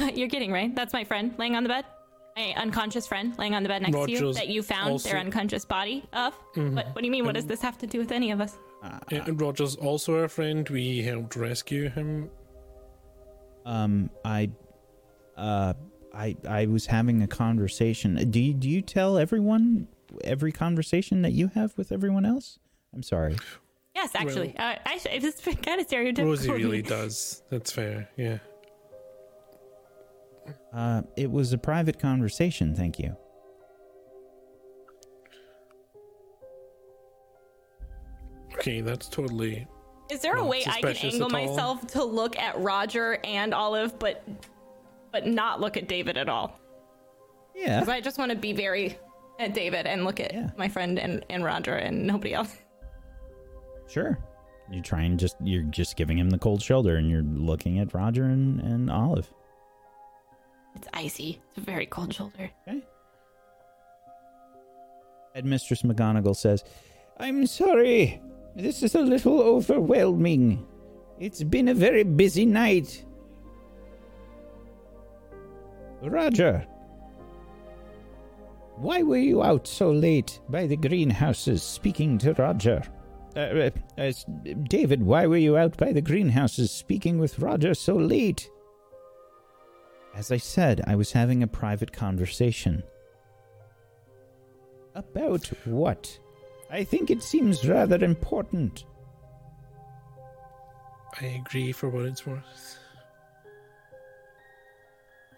You're kidding, right? That's my friend laying on the bed. My unconscious friend laying on the bed next to you that you found also- their unconscious body of. What, what do you mean? What does this have to do with any of us? Yeah, and Roger's also our friend. We helped rescue him. Um, I, uh, I, I was having a conversation. Do you, do you tell everyone every conversation that you have with everyone else? I'm sorry. Yes, actually. uh, actually, it's kind of stereotypical. Rosie really does. That's fair. Yeah. Uh, it was a private conversation. Thank you. Okay, that's totally. Is there a way I can angle myself to look at Roger and Olive, but but not look at David at all? Yeah. Because I just want to be very at David and look at Yeah. my friend and, and Roger and nobody else. Sure. You try and just you're just giving him the cold shoulder, and you're looking at Roger and, and Olive. It's icy. It's a very cold shoulder. Okay. Headmistress McGonagall says, I'm sorry. This is a little overwhelming. It's been a very busy night. Roger, why were you out so late by the greenhouses speaking to Roger? Uh, uh, David, why were you out by the greenhouses speaking with Roger so late? As I said, I was having a private conversation. About what? I think it seems rather important. I agree for what it's worth.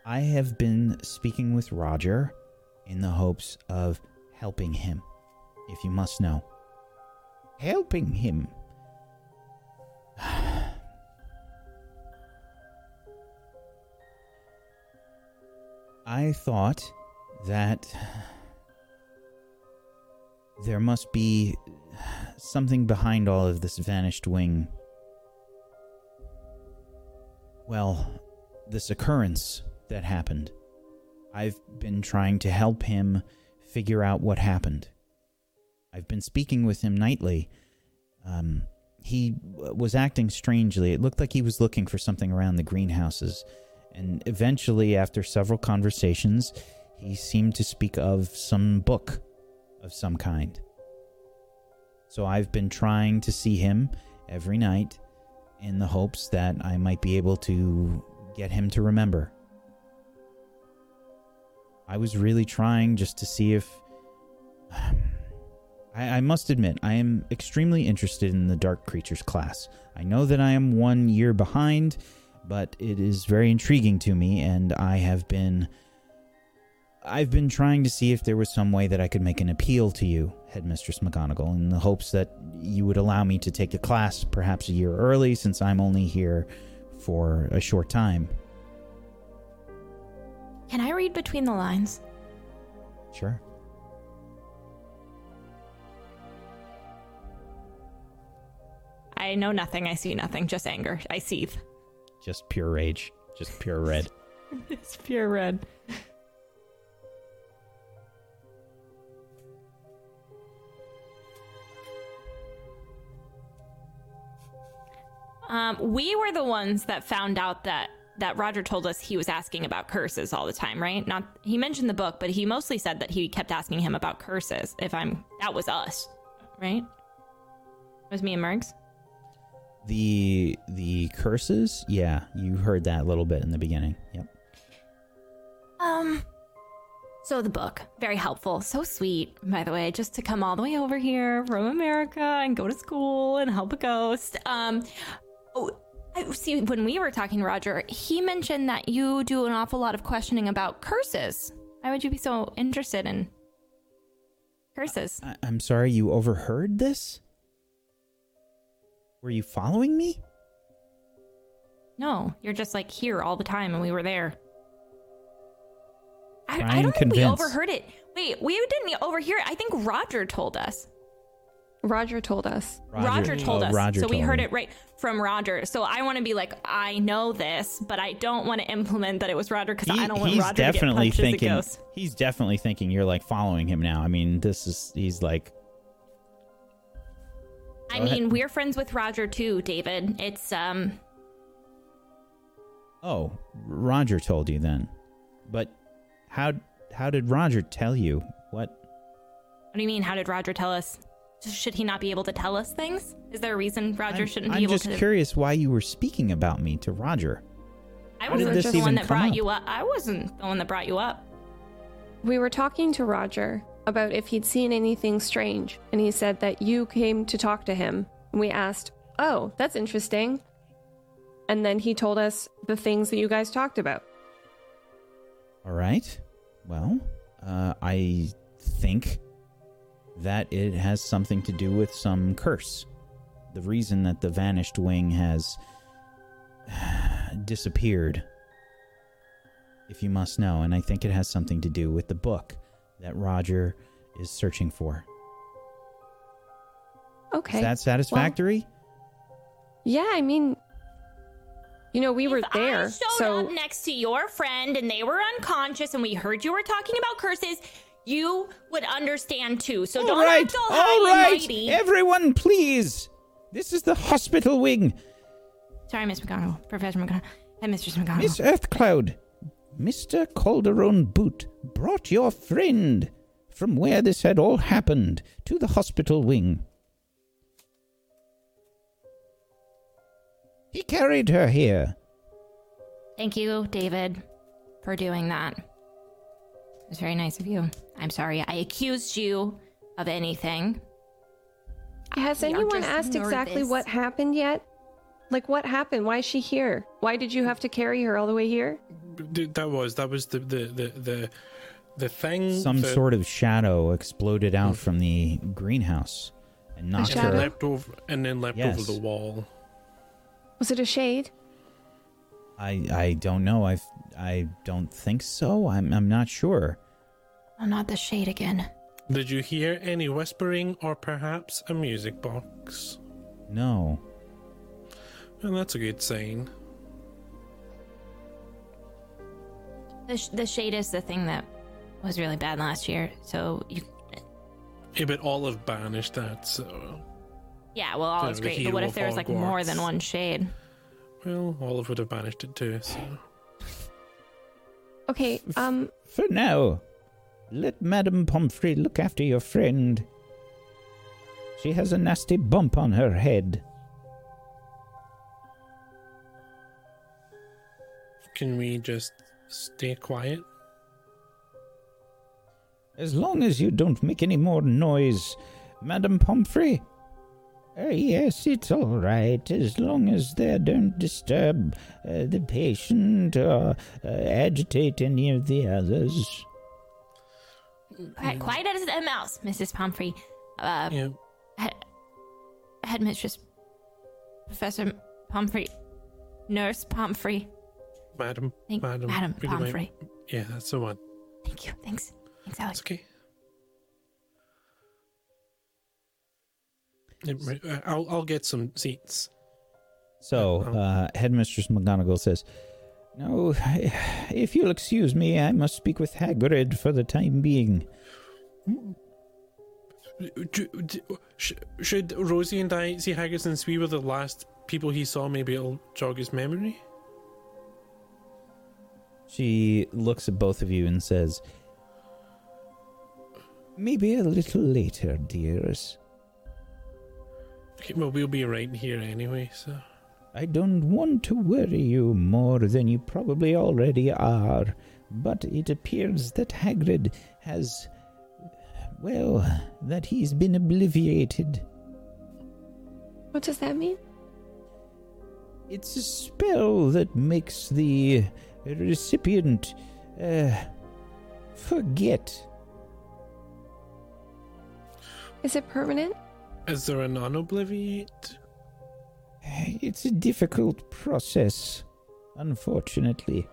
I have been speaking with Roger in the hopes of helping him, if you must know. Helping him? I thought that there must be something behind all of this vanished wing. Well, this occurrence that happened. I've been trying to help him figure out what happened. I've been speaking with him nightly. Um, he was acting strangely. It looked like he was looking for something around the greenhouses. And eventually, after several conversations, he seemed to speak of some book of some kind. So I've been trying to see him every night in the hopes that I might be able to get him to remember. I was really trying just to see if. I, I, must admit, I am extremely interested in the Dark Creatures class. I know that I am one year behind, but it is very intriguing to me, and I have been. I've been trying to see if there was some way that I could make an appeal to you, Headmistress McGonagall, in the hopes that you would allow me to take the class perhaps a year early, since I'm only here for a short time. Can I read between the lines? Sure. I know nothing. I see nothing. Just anger. I seethe. Just pure rage. Just pure red. it's pure red. Um, we were the ones that found out that that Roger told us he was asking about curses all the time, right? Not he mentioned the book, but he mostly said that he kept asking him about curses. If I'm that was us, right? It was me and Mergs. The the curses, yeah, you heard that a little bit in the beginning. Yep. Um so the book, very helpful, so sweet, by the way, just to come all the way over here from America and go to school and help a ghost. Um oh, I, see, when we were talking, Roger, he mentioned that you do an awful lot of questioning about curses. Why would you be so interested in curses? I- I'm sorry, you overheard this? Were you following me? No, you're just like here all the time, and we were there. I, Try I don't think we overheard it. Wait, we didn't overhear it. I think Roger told us. Roger told us. Roger, told oh, us. Roger so we heard me. it right from Roger. So I want to be like, I know this, but I don't want to implement that it was Roger because I don't want Roger to get definitely punched as a thinking ghost. he's definitely thinking you're like following him now. I mean, this is he's like I Go ahead. mean, we're friends with Roger too, David. It's um Oh, Roger told you then. But how how did Roger tell you? What? what do you mean? How did Roger tell us? Should he not be able to tell us things? Is there a reason Roger I'm, shouldn't I'm be able to? I'm just curious why you were speaking about me to Roger. I How wasn't the one that brought up? you up. I wasn't the one that brought you up. We were talking to Roger about if he'd seen anything strange, and he said that you came to talk to him. And we asked, Oh, that's interesting. And then he told us the things that you guys talked about. All right. Well, uh, I think that it has something to do with some curse. The reason that the vanished wing has disappeared, if you must know, and I think it has something to do with the book that Roger is searching for. Okay. Is that satisfactory? yeah, I mean, You know, we were there, I showed so up next to your friend and they were unconscious and we heard you were talking about curses, you would understand too. So All don't right, act all all high right, and mighty. everyone, please. This is the hospital wing. Sorry, Miss McGonagall, Professor McGonagall, and Mistress McGonagall. Miss Earthcloud, Mr. Calderon Boot brought your friend from where this had all happened to the hospital wing. He carried her here. Thank you, David, for doing that. It was very nice of you. I'm sorry I accused you of anything. has We anyone asked exactly nervous. what happened yet? Like, what happened? Why is she here? Why did you have to carry her all the way here? D- That was that was the the the the, the thing. Some that sort of shadow exploded out mm. from the greenhouse and knocked shadow? her. leapt over and then leapt Yes. over the wall. Was it a shade? I I don't know. I I don't think so. I'm I'm not sure. Oh, not the shade again. Did you hear any whispering or perhaps a music box? No. And that's a good sign. The, sh- the shade is the thing that was really bad last year. So you, Yeah, but Olive banished that, so yeah, well, all Yeah, is great. But what if there was like more than one shade? well, Olive would have banished it too. So Okay, um, For now, let Madame Pomfrey look after your friend. She has a nasty bump on her head. can we just stay quiet? As long as you don't make any more noise, Madame Pomfrey. Uh, yes, it's all right, as long as they don't disturb uh, the patient or uh, agitate any of the others. Quiet, quiet as a mouse, Mrs. Pomfrey. Uh, Yeah. head, headmistress, Professor Pomfrey, Nurse Pomfrey. Madam, Thank Madam, Madam would you mind- Pomfrey. Yeah, that's the one. Thank you. Thanks. Thanks, Alex. That's okay. Yeah, right, uh, I'll I'll get some seats. So, uh, Headmistress McGonagall says, No, if you'll excuse me, I must speak with Hagrid for the time being. Do- do- sh- Should Rosie and I see Hagrid since we were the last people he saw? Maybe it'll jog his memory. She looks at both of you and says, Maybe a little later, dears. Okay, well, we'll be right here anyway. So I don't want to worry you more than you probably already are, but it appears that Hagrid has. Well, that he's been obliviated. what does that mean? It's a spell that makes the recipient uh, forget. Is it permanent? is there a non obliviate? It's a difficult process, unfortunately.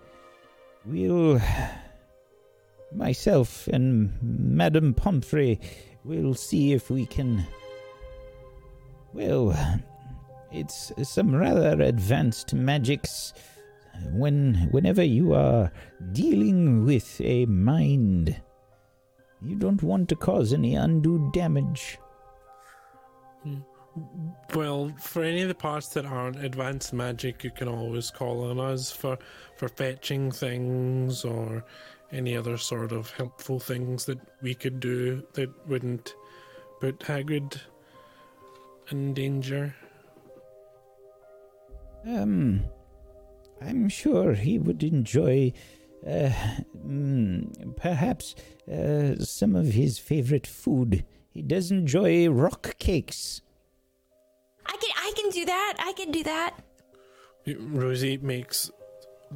We'll. Myself and Madame Pomfrey will see if we can. Well, it's some rather advanced magics. When, whenever you are dealing with a mind, you don't want to cause any undue damage. Well, for any of the parts that aren't advanced magic, you can always call on us for for fetching things or any other sort of helpful things that we could do that wouldn't put Hagrid in danger. Um, I'm sure he would enjoy, uh, mm, perhaps, uh, some of his favorite food. He does enjoy rock cakes. I can I can do that. I can do that. Rosie makes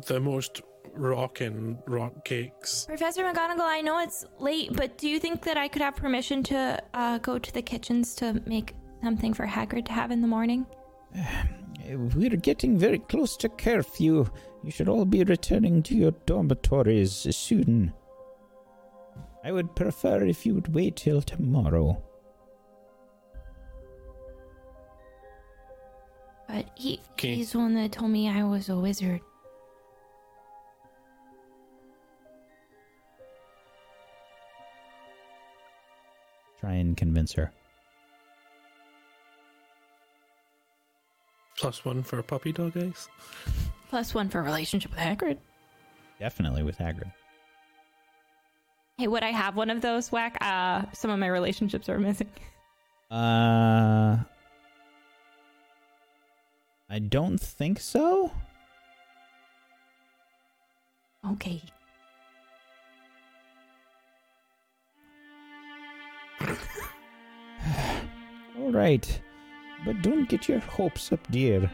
the most rockin' rock cakes. Professor McGonagall, I know it's late, but do you think that I could have permission to uh, go to the kitchens to make something for Hagrid to have in the morning? We're getting very close to curfew. You should all be returning to your dormitories soon. I would prefer if you would wait till tomorrow. but he Okay. he's the one that told me I was a wizard. Try and convince her. Plus one for a puppy dog eyes. Plus one for a relationship with Hagrid. Definitely with Hagrid. Hey, would I have one of those, Whack? Uh, some of my relationships are missing. Uh, I don't think so. Okay. All right, but don't get your hopes up, dear.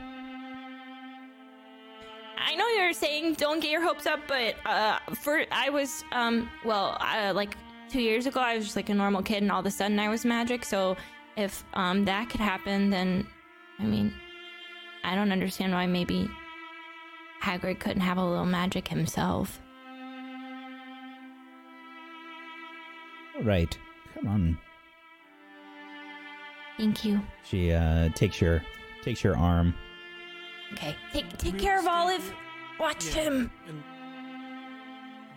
I know you're saying don't get your hopes up, but uh, for I was um well uh, like two years ago I was just like a normal kid, and all of a sudden I was magic. So if um that could happen, then I mean I don't understand why maybe Hagrid couldn't have a little magic himself. All right, come on. Thank you. She uh takes your takes your arm. Okay, take take care of Olive. Watch Yeah. him. And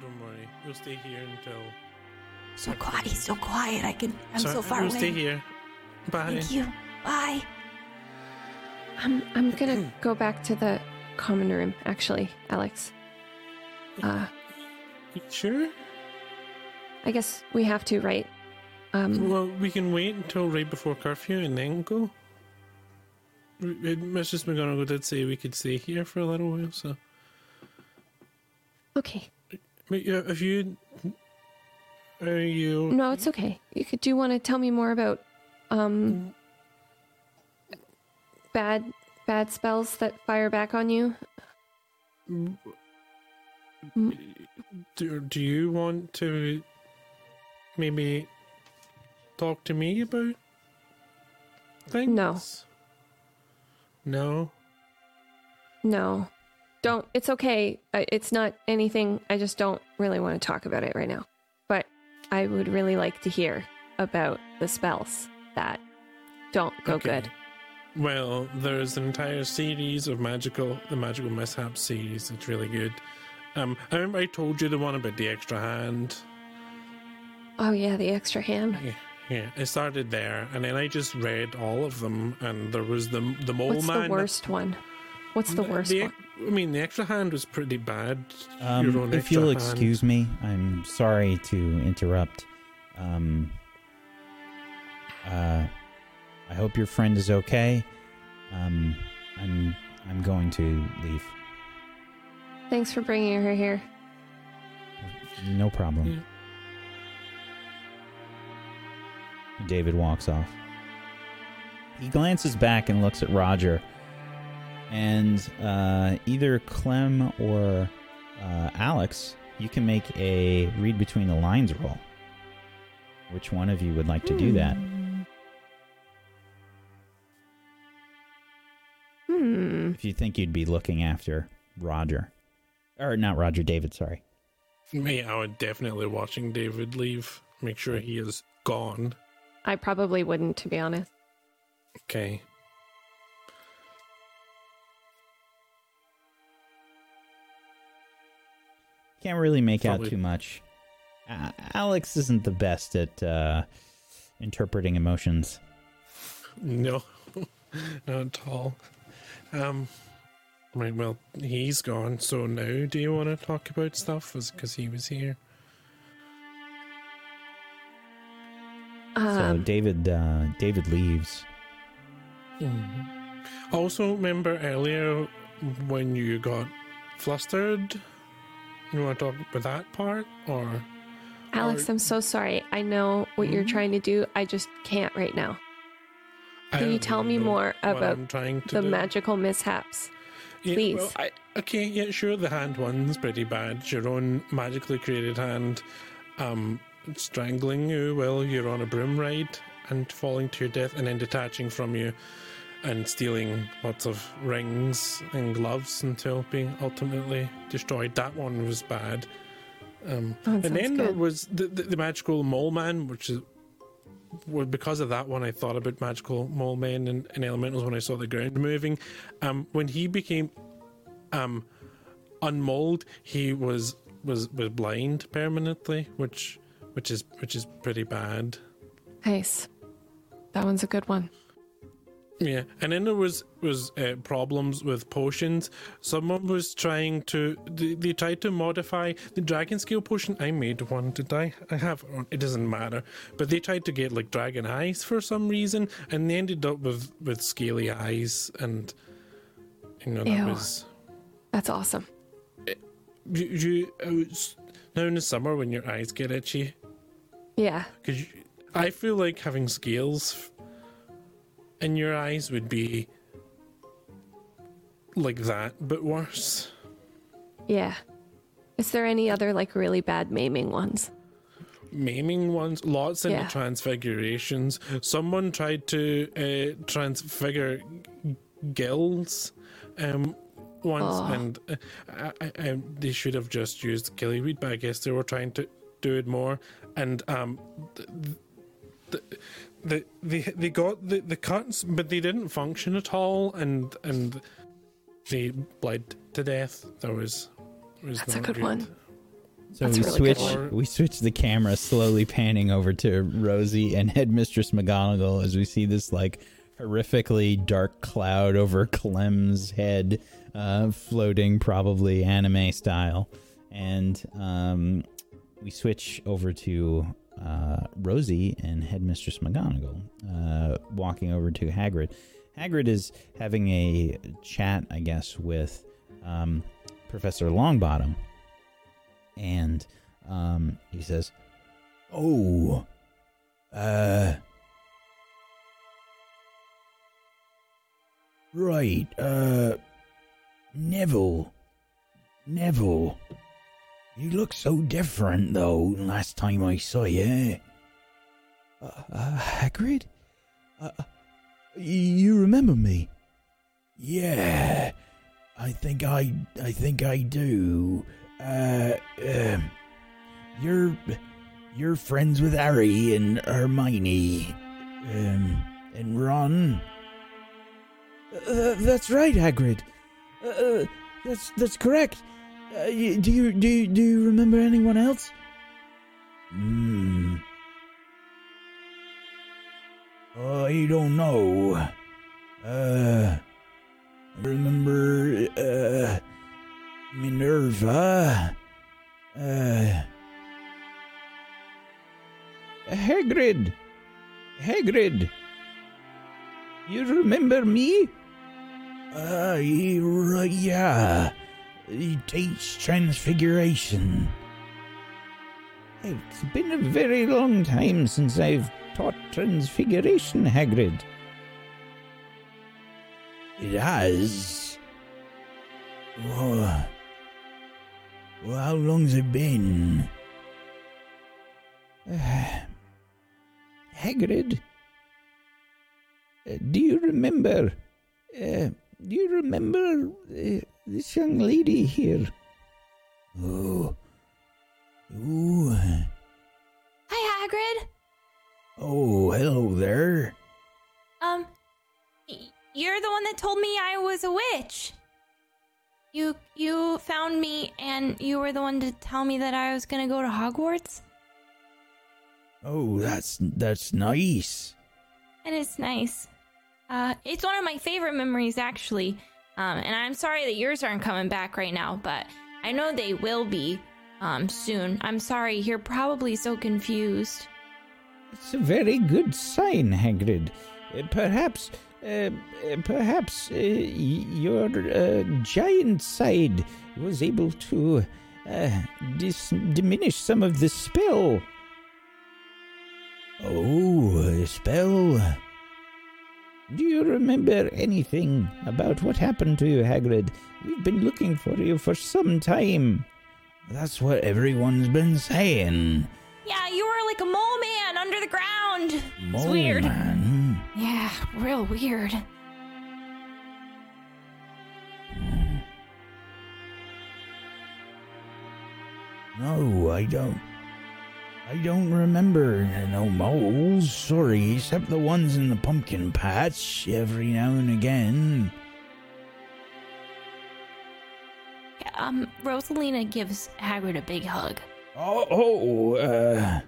don't worry, we'll stay here until. So quiet. He's so quiet. I can. I'm so, far we'll away. stay here. Bye. Thank you. Bye. I'm I'm gonna go back to the common room. Actually, Alex. Uh, You Sure. I guess we have to, right? Um, Well, we can wait until right before curfew and then go. Mrs. McGonagall did say we could stay here for a little while, so. okay. If you. Are you. No, it's okay. You could. Do you want to tell me more about um bad bad spells that fire back on you? Do, do you want to maybe talk to me about things? No. No? No. Don't. It's okay. It's not anything. I just don't really want to talk about it right now. But I would really like to hear about the spells that don't go Okay. good. Well, there's an entire series of magical, the magical mishap series. It's really good. Um, I remember I told you the one about the extra hand. Oh yeah, the extra hand. Yeah, yeah. It started there, and then I just read all of them, and there was the the mole What's man. What's the worst one? What's the worst The- one? I mean, the extra hand was pretty bad. Um, if you'll hand. excuse me, I'm sorry to interrupt. Um, uh, I hope your friend is okay. Um, I'm I'm going to leave. Thanks for bringing her here. No problem. Yeah. David walks off. He glances back and looks at Roger. And uh, either Clem or uh, Alex, you can make a read between the lines roll. Which one of you would like to do that? Hmm. If you think you'd be looking after Roger. Or not Roger, David, sorry. Me, I would definitely watching David leave. Make sure he is gone. I probably wouldn't, to be honest. Okay. Can't really make out too much. Uh, Alex isn't the best at uh, interpreting emotions. No, not at all. Um, right. Well, he's gone. So now, do you want to talk about stuff? Because he was here. So Um, David uh, David leaves. Also, remember earlier when you got flustered? You want to talk about that part, or Alex, or- I'm so sorry. I know what you're Mhm. trying to do. I just can't right now. Can you tell me more about trying to The do. magical mishaps. Yeah, Please. well, I, okay, yeah, sure. The hand one's pretty bad. Your own magically created hand, um, strangling you while you're on a broom ride and falling to your death, and then detaching from you and stealing lots of rings and gloves until being ultimately destroyed. That one was bad. Um, Oh, and then sounds there was the, the, the magical mole man, which is well, because of that one, I thought about magical mole men and, and elementals when I saw the ground moving. Um, when he became um, unmold, he was was was blind permanently, which which is which is pretty bad. Nice. That one's a good one. Yeah, and then there was was uh, problems with potions. Someone was trying to they, they tried to modify the dragon scale potion. I made one, did I? I have. It doesn't matter. But they tried to get like dragon eyes for some reason, and they ended up with with scaly eyes, and you know that Ew. was That's awesome. It, you. you uh, now in the summer when your eyes get itchy, Yeah. because I feel like having scales in your eyes would be like that, but worse. Yeah. Is there any other like really bad maiming ones? Maiming ones, lots in Yeah. the transfigurations. Someone tried to uh, transfigure g- gills um, once, Oh. and uh, I, I, I, they should have just used gillyweed, but I guess they were trying to do it more. And um, the, the, they they got the, the cuts, but they didn't function at all, and and they bled to death. That was, was That's a not good one. So That's we a really switch we switch the camera slowly panning over to Rosie and Headmistress McGonagall as we see this like horrifically dark cloud over Clem's head uh, floating probably anime style and um, we switch over to uh, Rosie and Headmistress McGonagall uh, walking over to Hagrid. Hagrid is having a chat, I guess, with um, Professor Longbottom and um, he says, "Oh, uh, right, uh, Neville, Neville, you look so different though. Last time I saw you, uh, uh Hagrid, uh, you remember me? Yeah, I think I, I think I do." Uh, um, you're you're friends with Harry and Hermione, um, and Ron. Uh, that's right, Hagrid. Uh, uh, that's that's correct. Uh, y- do you do you, do you remember anyone else? Hmm. I don't know. Uh, I remember. Uh. Minerva. Uh. Hagrid. Hagrid. You remember me? Uh, yeah. He teach transfiguration. It's been a very long time since I've taught transfiguration, Hagrid. It has. Oh. Well, how long's it been? Uh, Hagrid? Uh, do you remember? Uh, do you remember uh, this young lady here? Oh. Ooh. Hi, Hagrid. Oh, hello there. Um, you're the one that told me I was a witch. You you found me, and you were the one to tell me that I was gonna go to Hogwarts. Oh, that's that's nice. And it's nice. Uh, it's one of my favorite memories, actually. Um, and I'm sorry that yours aren't coming back right now, but I know they will be um, soon. I'm sorry, you're probably so confused. It's a very good sign, Hagrid. Uh, perhaps, uh, uh, perhaps uh, your uh, giant side was able to dis- diminish some of the spell. Oh, a spell. Do you remember anything about what happened to you, Hagrid? We've been looking for you for some time. That's what everyone's been saying. Yeah, you were like a mole man under the ground. it's Mole weird. Man. Yeah, real weird. No, I don't. I don't remember no moles, sorry, except the ones in the pumpkin patch every now and again. Um, Rosalina gives Hagrid a big hug. Oh, oh, uh,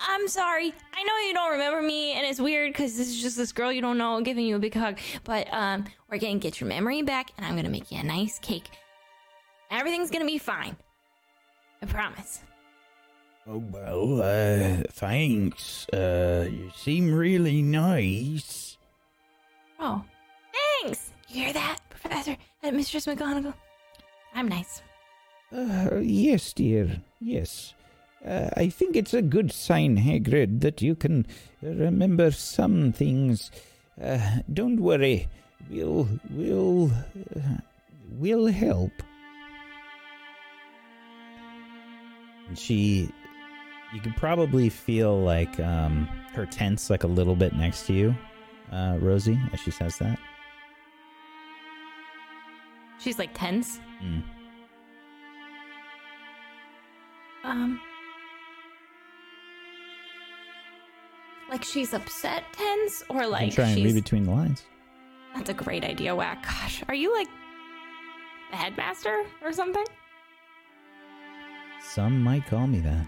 I'm sorry. I know you don't remember me, and it's weird because this is just this girl you don't know giving you a big hug. But um, we're gonna get your memory back, and I'm gonna make you a nice cake. Everything's gonna be fine. I promise. Oh, well, uh, thanks. Uh, you seem really nice. Oh, thanks. You hear that, Professor? Uh, Mistress McGonagall? I'm nice. Uh, yes, dear, yes. Uh, I think it's a good sign, Hagrid, that you can remember some things. Uh, don't worry, we'll, we'll, uh, we'll help. She, you could probably feel like um, her tense, like a little bit next to you, uh, Rosie, as she says that. She's like tense. Mm. Um. Like she's upset tense, or I'm like trying to read between the lines. That's a great idea, Whack. Gosh, are you like the headmaster or something? Some might call me that.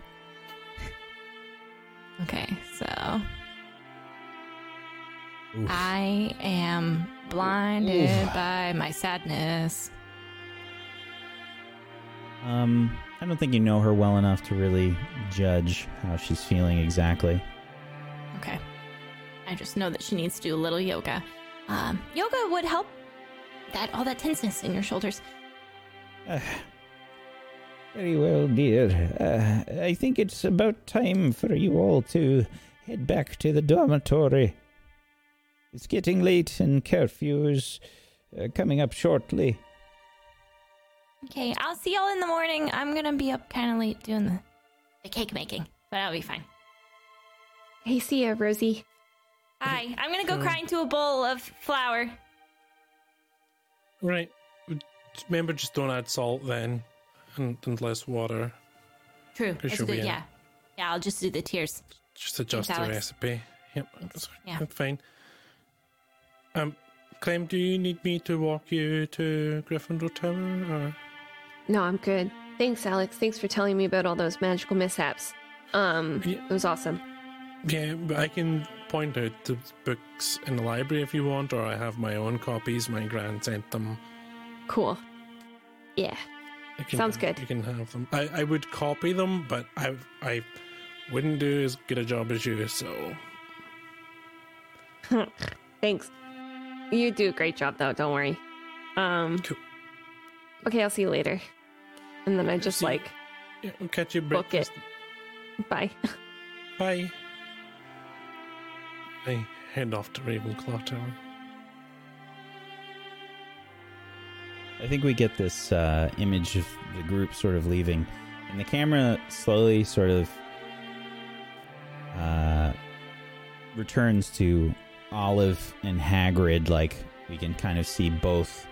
Okay, so Oof. I am blinded by my sadness. Um, I don't think you know her well enough to really judge how she's feeling exactly. Okay. I just know that she needs to do a little yoga. Um, yoga would help that all that tenseness in your shoulders. Very well, dear. Uh, I think it's about time for you all to head back to the dormitory. It's getting late and curfew is uh, coming up shortly. Okay, I'll see y'all in the morning. I'm gonna be up kind of late doing the, the cake making, but I'll be fine. Hey, see ya, Rosie. Hi, I'm gonna go Sure. cry into a bowl of flour. Right. Remember, just don't add salt then, and, and less water. True. Pretty That's good. we have- Yeah. Yeah, I'll just do the tears. Just adjust Thanks, the Alex. recipe. Yep, that's, Yeah. that's fine. Um, Clem, do you need me to walk you to Gryffindor Tower? Or? No, I'm good. Thanks, Alex. Thanks for telling me about all those magical mishaps. Um, Yeah. it was awesome. Yeah, but I can point out the books in the library if you want, or I have my own copies. My grand sent them. Cool. Yeah. Can, Sounds good. You can have them. I, I would copy them, but I I wouldn't do as good a job as you. So Thanks. You do a great job, though. Don't worry. Um. Cool. Okay, I'll see you later. And then I just See like, yeah, we'll catch you Book it. bye. Bye. I head off to Ravenclaw Tower. I think we get this uh, image of the group sort of leaving, and the camera slowly sort of uh, returns to Olive and Hagrid. Like we can kind of see both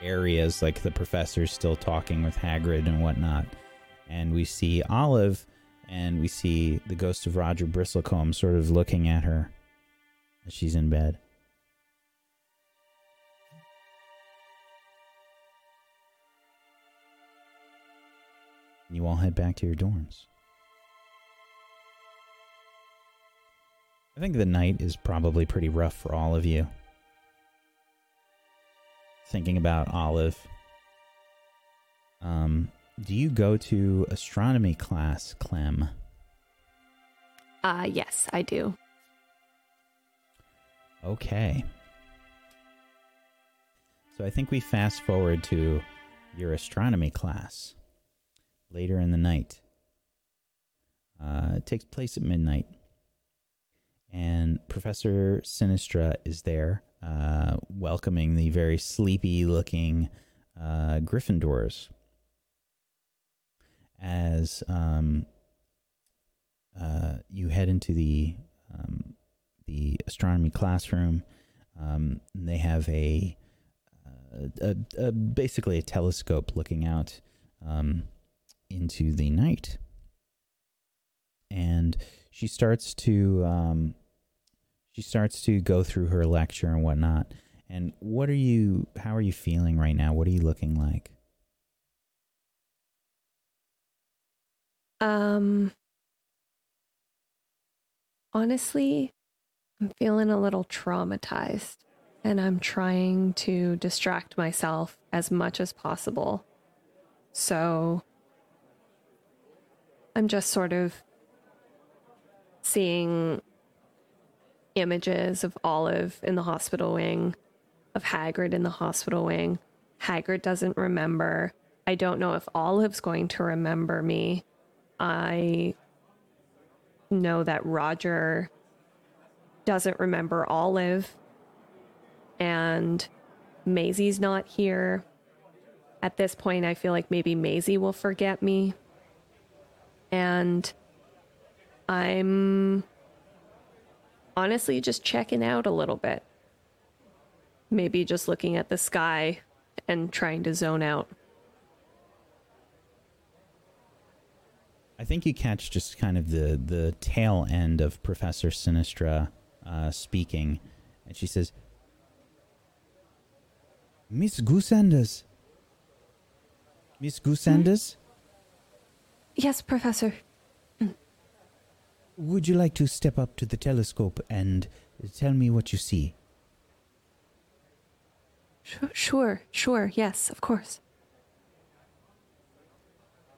areas, like the professor's still talking with Hagrid and whatnot, and we see Olive, and we see the ghost of Roger Bristlecombe sort of looking at her as she's in bed. You all head back to your dorms. I think the night is probably pretty rough for all of you. Thinking about Olive. Um, do you go to astronomy class, Clem? Uh, yes, I do. Okay. So I think we fast forward to your astronomy class later in the night. Uh, it takes place at midnight. And Professor Sinistra is there, uh, welcoming the very sleepy looking uh, Gryffindors. As um, uh, you head into the um, the astronomy classroom. Um, they have a, uh, a, a basically a telescope looking out um, into the night. and she starts to um, she starts to go through her lecture and whatnot. And what are you? How are you feeling right now? What are you looking like? Um, honestly, I'm feeling a little traumatized and I'm trying to distract myself as much as possible. So I'm just sort of seeing images of Olive in the hospital wing, of Hagrid in the hospital wing. Hagrid doesn't remember. I don't know if Olive's going to remember me. I know that Roger doesn't remember Olive and Maisie's not here. At this point, I feel like maybe Maisie will forget me. And I'm honestly just checking out a little bit. Maybe just looking at the sky and trying to zone out. I think you catch just kind of the the tail end of Professor Sinistra uh, speaking, and she says, "Miss Goosanders, Miss Goosanders, Yes, Professor. would you like to step up to the telescope and tell me what you see?" Sure, sure, sure. Yes, of course.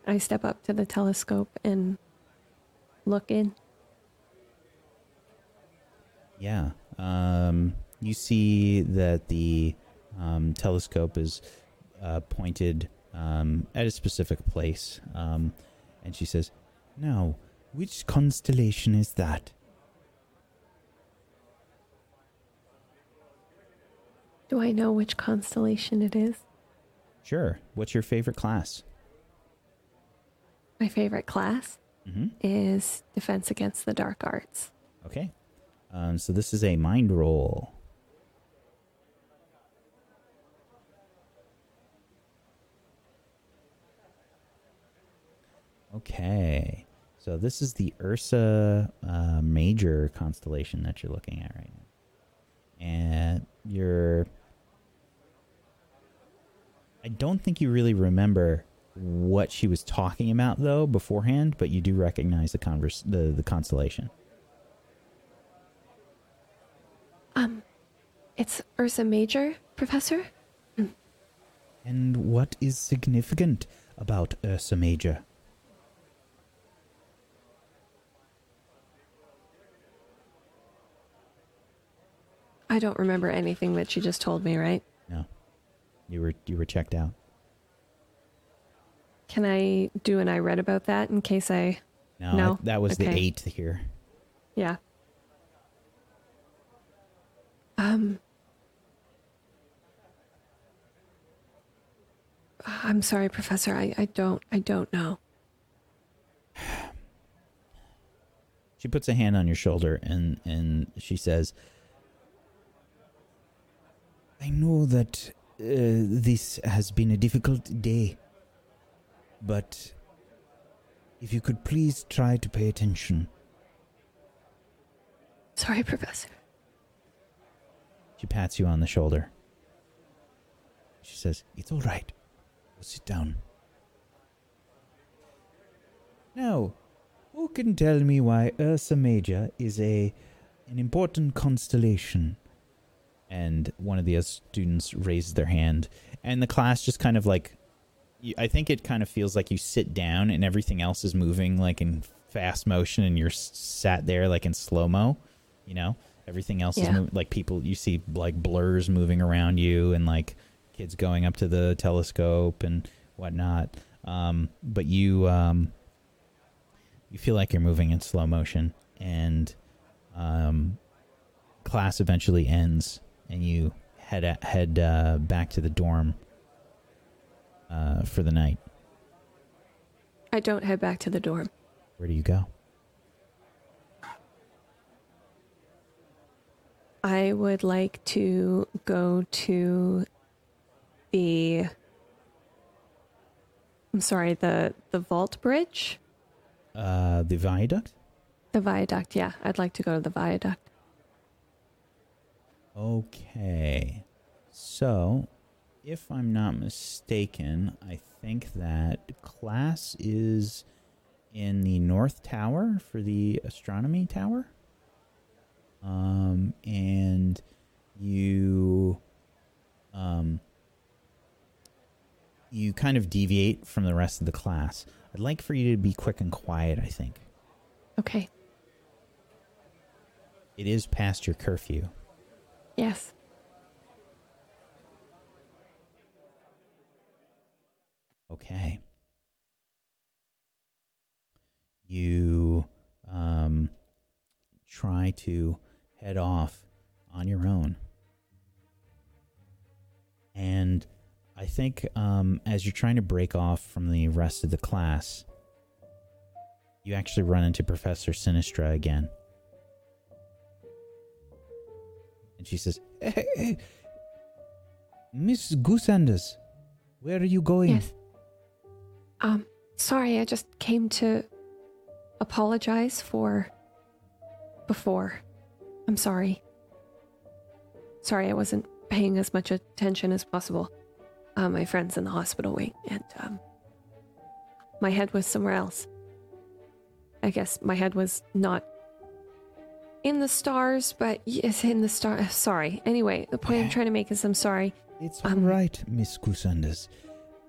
I step up to the telescope and look in. Yeah. Um, you see that the um, telescope is uh, pointed um, at a specific place. Um, and she says, Now, which constellation is that? Do I know which constellation it is? Sure. What's your favorite class? My favorite class Mm-hmm. is Defense Against the Dark Arts. Okay. Um, so this is a mind roll. Okay. So this is the Ursa uh, Major constellation that you're looking at right now. And you're. I don't think you really remember what she was talking about though beforehand, but you do recognize the converse the, the constellation. Um, it's Ursa Major, Professor? And what is significant about Ursa Major? I don't remember anything that she just told me, right? No. You were you were checked out. Can I do an I read about that in case I. No, No? That was the Okay. eighth here. Yeah. Um. I'm sorry, Professor. I, I don't I don't know. She puts a hand on your shoulder and and she says, "I know that uh, this has been a difficult day, but if you could please try to pay attention." Sorry, Professor. She pats you on the shoulder. She says, It's all right. Go sit down. Now, who can tell me why Ursa Major is a an important constellation? And one of the students raises their hand, and the class just kind of like, I think it kind of feels like you sit down and everything else is moving like in fast motion, and you're sat there like in slow mo. You know, everything else is Yeah. moving, like people you see like blurs moving around you, and like kids going up to the telescope and whatnot. Um, but you um, you feel like you're moving in slow motion, and um, class eventually ends, and you head at, head uh, back to the dorm uh, for the night. I don't head back to the dorm. Where do you go? I would like to go to the I'm sorry, the the vault bridge. Uh, the viaduct. The viaduct, yeah. I'd like to go to the viaduct. Okay. So, if I'm not mistaken, I think that class is in the North Tower for the astronomy tower. Um, and you, um, you kind of deviate from the rest of the class. I'd like for you to be quick and quiet, I think. Okay. It is past your curfew. Yes. Okay. You um, try to head off on your own. And I think um, as you're trying to break off from the rest of the class, you actually run into Professor Sinistra again. And she says, hey, hey, hey. Miss Goosanders, where are you going? Yes. Um, sorry, I just came to apologize for before. I'm sorry. Sorry, I wasn't paying as much attention as possible. Uh, my friend's in the hospital wing, and um, my head was somewhere else. I guess my head was not in the stars, but yes, in the star. Sorry. Anyway, the point I'm trying to make is I'm sorry. It's Um, all right, Miss Goosanders.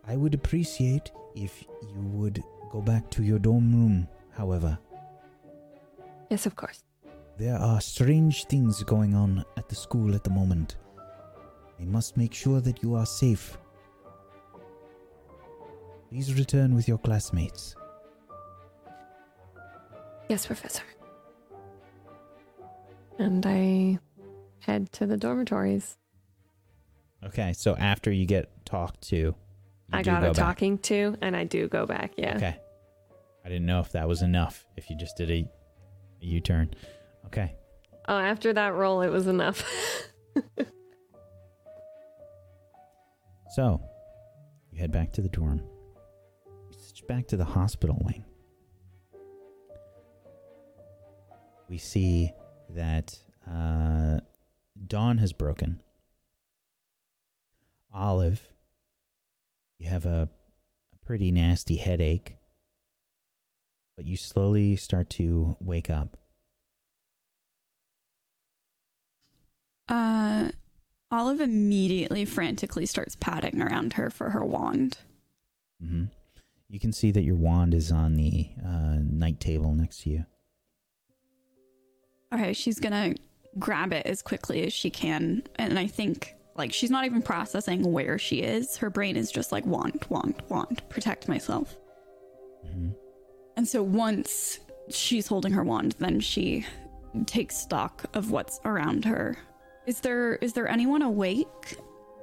I would appreciate if you would go back to your dorm room, however. Yes, of course. There are strange things going on at the school at the moment. I must make sure that you are safe. Please return with your classmates. Yes, Professor. And I head to the dormitories. Okay, so after you get talked to, I got go a back. talking to, and I do go back. Yeah. Okay. I didn't know if that was enough. If you just did a, a U-turn. Okay. Oh, after that roll, it was enough. So, you head back to the dorm. You switch back to the hospital wing. We see that uh, dawn has broken. Olive, you have a, a pretty nasty headache, but you slowly start to wake up. Uh, Olive immediately frantically starts patting around her for her wand. hmm You can see that your wand is on the uh, night table next to you. Okay, she's gonna grab it as quickly as she can, and I think like she's not even processing where she is. Her brain is just like wand, wand, wand, protect myself. hmm And so once she's holding her wand, then she takes stock of what's around her. Is there is there anyone awake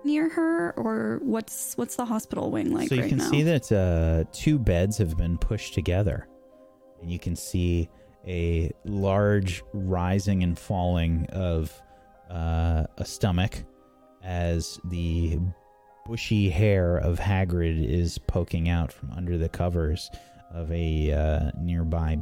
near her, or what's what's the hospital wing like so you right can now? see that uh, two beds have been pushed together, and you can see a large rising and falling of uh, a stomach as the bushy hair of Hagrid is poking out from under the covers of a uh, nearby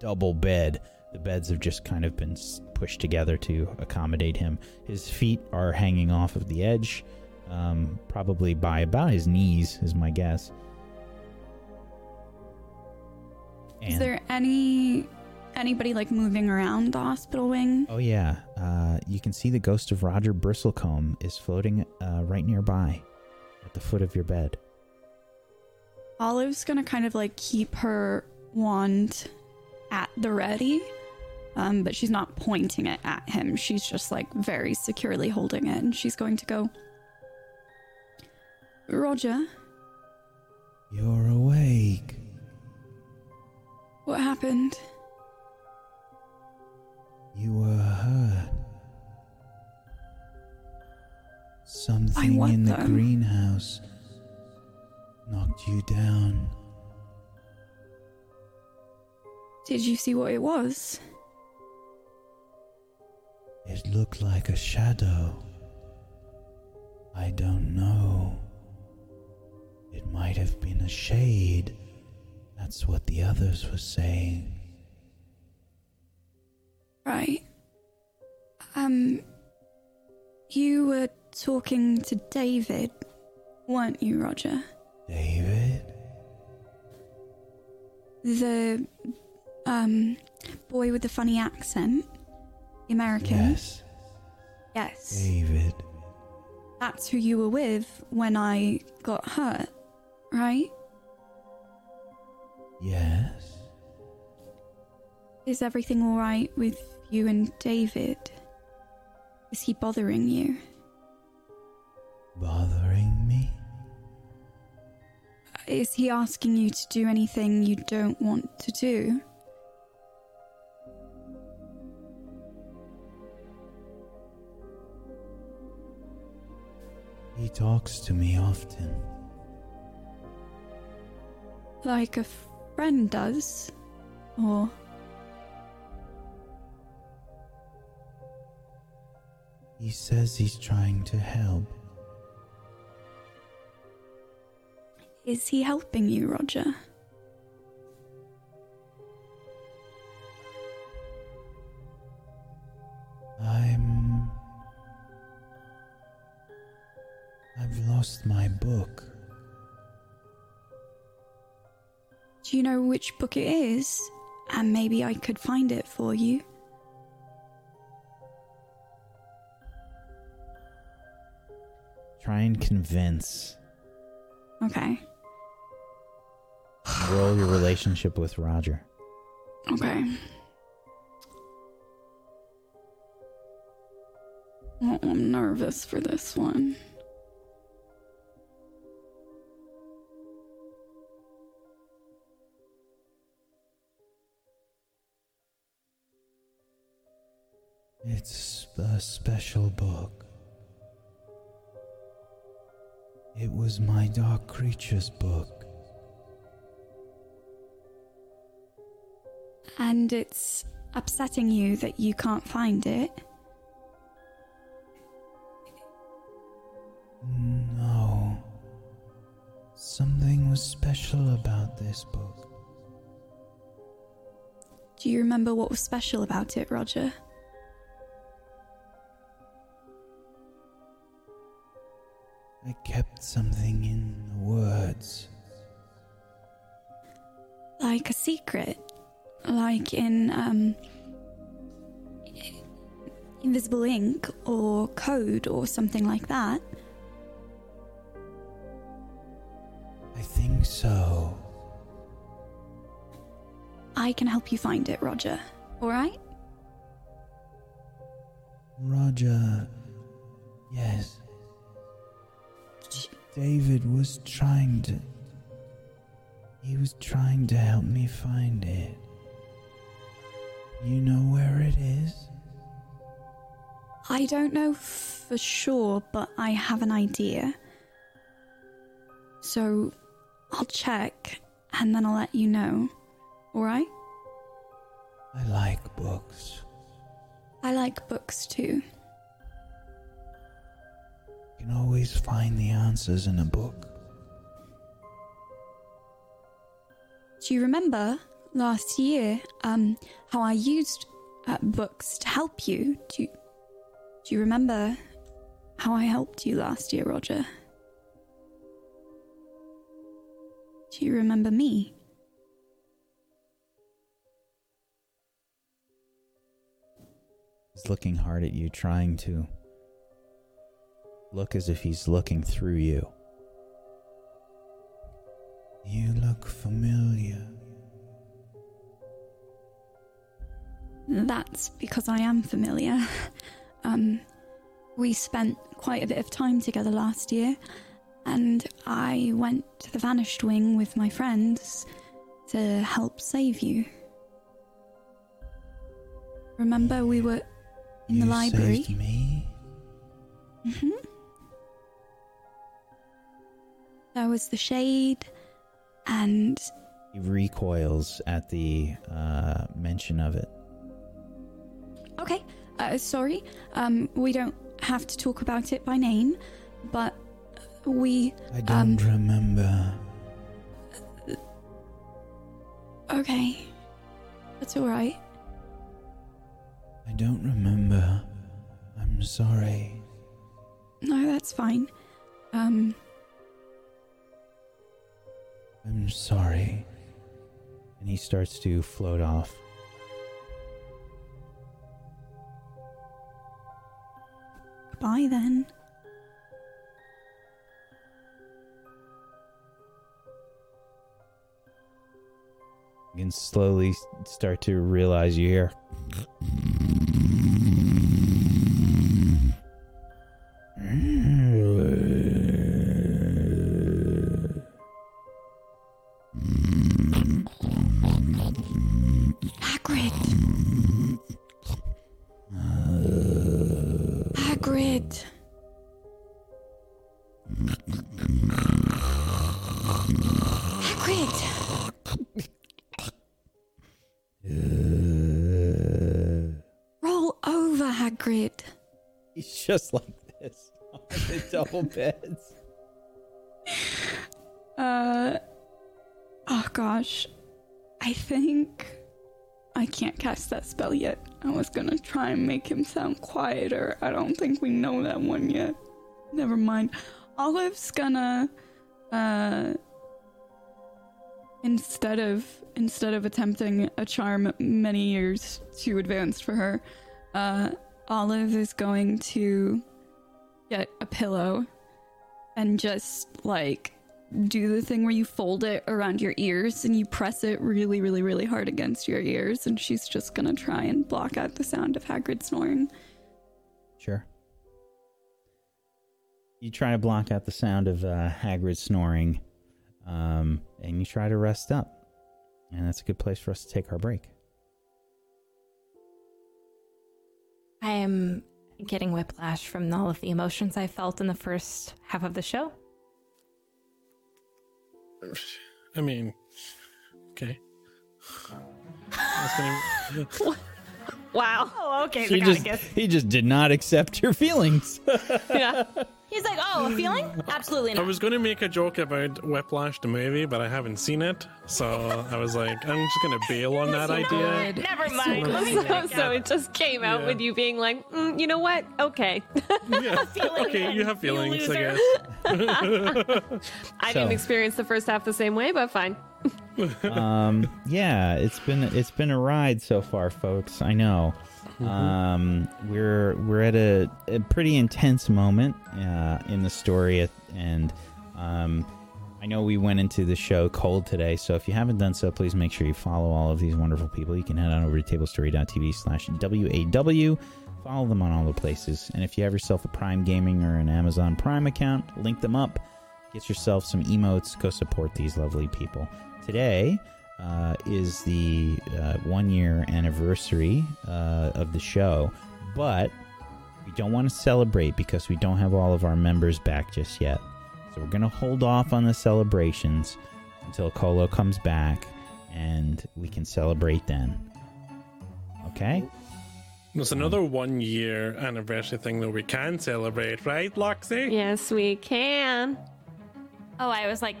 double bed. The beds have just kind of been pushed together to accommodate him. His feet are hanging off of the edge, um, probably by about his knees, is my guess. is there any anybody like moving around the hospital wing? Oh yeah, uh, you can see the ghost of Roger Bristlecombe is floating uh, right nearby, at the foot of your bed. Olive's gonna kind of like keep her wand at the ready, um, but she's not pointing it at him. She's just like very securely holding it, and she's going to go. Roger, You're awake. what happened? You were hurt. Something in the the- greenhouse knocked you down. Did you see what it was? It looked like a shadow. I don't know. It might have been a shade. That's what the others were saying. Right. Um, you were talking to David, weren't you, Roger? David? The, um, boy with the funny accent? The American? Yes, Yes. David. That's who you were with when I got hurt, right? Yes. Is everything alright with you and David? Is he bothering you? Bothering me? Is he asking you to do anything you don't want to do? He talks to me often. Like a friend does? Or. He says he's trying to help. Is he helping you, Roger? I'm. I've lost my book. Do you know which book it is? And maybe I could find it for you. Try and convince. Okay. Roll your relationship with Roger. Okay. Oh, I'm nervous for this one. It's a special book. It was my Dark Creatures book. And it's upsetting you that you can't find it. No. Something was special about this book. Do you remember what was special about it, Roger? I kept something in the words. Like a secret? Like in, um. Invisible ink or code or something like that? I think so. I can help you find it, Roger. Alright? Roger. Yes. David was trying to. He was trying to help me find it. You know where it is? I don't know for sure, but I have an idea. So I'll check and then I'll let you know. Alright? I like books. I like books too. You can always find the answers in a book. Do you remember last year um, how I used uh, books to help you? Do you, do you remember how I helped you last year, Roger? Do you remember me? He's looking hard at you, trying to look as if he's looking through you. You look familiar. That's because I am familiar. Um, we spent quite a bit of time together last year, and I went to the Vanished Wing with my friends to help save you. Remember, we were in the You library? saved me. hmm There was the shade, and He recoils at the uh, mention of it. Okay, uh, sorry. Um, we don't have to talk about it by name, but we. I don't Um, remember. Okay, that's all right. I don't remember. I'm sorry. No, that's fine. Um, I'm sorry. And he starts to float off. goodbye then. You can slowly start to realize you hear. Just like this the double beds. Uh, oh gosh. I think I can't cast that spell yet. I was gonna try and make him sound quieter. I don't think we know that one yet. Never mind. Olive's gonna, uh, instead of instead of attempting a charm many years too advanced for her, uh, Olive is going to get a pillow and just like do the thing where you fold it around your ears and you press it really, really, really hard against your ears, and she's just gonna try and block out the sound of Hagrid snoring. Sure. You try to block out the sound of uh, Hagrid snoring, um, and you try to rest up. And that's a good place for us to take our break. I am getting whiplash from all of the emotions I felt in the first half of the show. I mean, okay. Gonna- Wow. Oh, okay. He just, he just did not accept your feelings. Yeah. He's like, oh, a feeling? Absolutely not. I was going to make a joke about Whiplash the movie, but I haven't seen it, so I was like, I'm just going to bail on that idea. Never mind. good. Let me So, so it just came out Yeah. with you being like, mm, you know what? Okay. Yeah. feeling Okay, you have you feelings, I guess. I So- didn't experience the first half the same way, but fine. um, yeah, it's been it's been a ride so far, folks. I know. Um, we're we're at a, a pretty intense moment uh, in the story, and um, I know we went into the show cold today. So if you haven't done so, please make sure you follow all of these wonderful people. You can head on over to tablestory.tv slash waw. Follow them on all the places, and if you have yourself a Prime Gaming or an Amazon Prime account, link them up. Get yourself some emotes. Go support these lovely people. Today uh, is the uh, one year anniversary uh, of the show, but we don't want to celebrate because we don't have all of our members back just yet. So we're going to hold off on the celebrations until Colo comes back and we can celebrate then. Okay? There's another one year anniversary thing that we can celebrate, right, Loxy? Yes, we can. Oh, I was like,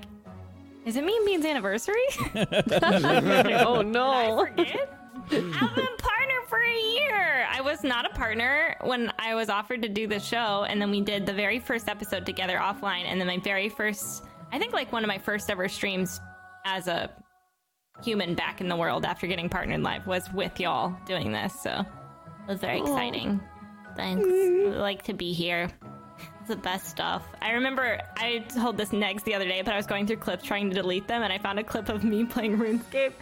is it me and Bean's anniversary? oh no. I forget? I've been partner for a year. I was not a partner when I was offered to do the show, and then we did the very first episode together offline, and then my very first, I think like one of my first ever streams as a human back in the world after getting partnered live was with y'all doing this. So it was very exciting. Thanks. Mm-hmm. I like to be here. It's the best stuff. I remember I told this next the other day, but I was going through clips trying to delete them, and I found a clip of me playing RuneScape.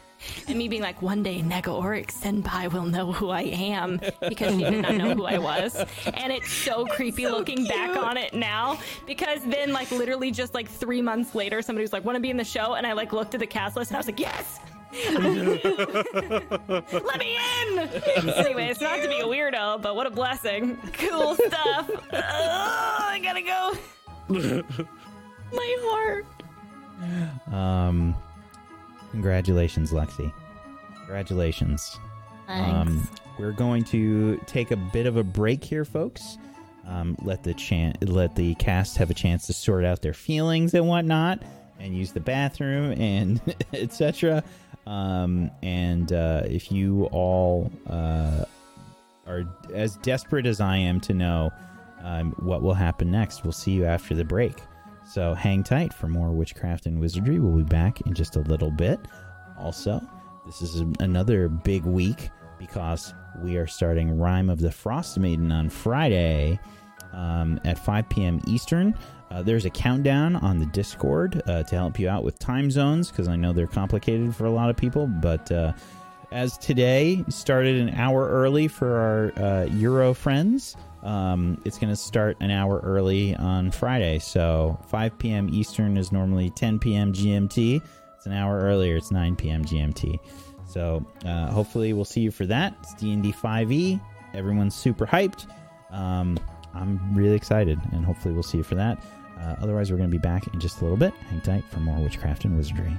And me being like, one day Nega Oric Senpai will know who I am because she did not know who I was. And it's so creepy looking back on it now because then, like, literally just like three months later, somebody was like, want to be in the show? And I like looked at the cast list and I was like, yes! Let me in! anyway, it's not to be a weirdo, but what a blessing. Cool stuff. Ugh, I gotta go. My heart. Um, congratulations, Lexi. Congratulations. Um, we're going to take a bit of a break here, folks. Um, let the chan- let the cast have a chance to sort out their feelings and whatnot, and use the bathroom and etc. Um, and uh, if you all uh, are as desperate as I am to know um, what will happen next. We'll see you after the break. So hang tight for more witchcraft and wizardry. We'll be back in just a little bit. Also, this is another big week because we are starting Rime of the Frost Maiden on Friday um, at 5 p.m. Eastern. Uh, there's a countdown on the Discord uh, to help you out with time zones because I know they're complicated for a lot of people. But uh, as today started an hour early for our uh, Euro friends, um, it's going to start an hour early on Friday. So 5 p.m. Eastern is normally 10 p.m. GMT. It's an hour earlier. It's 9 p.m. GMT. So uh, hopefully we'll see you for that. It's D&D 5e. Everyone's super hyped. Um, I'm really excited, and hopefully we'll see you for that. Uh, otherwise, we're going to be back in just a little bit. Hang tight for more witchcraft and wizardry.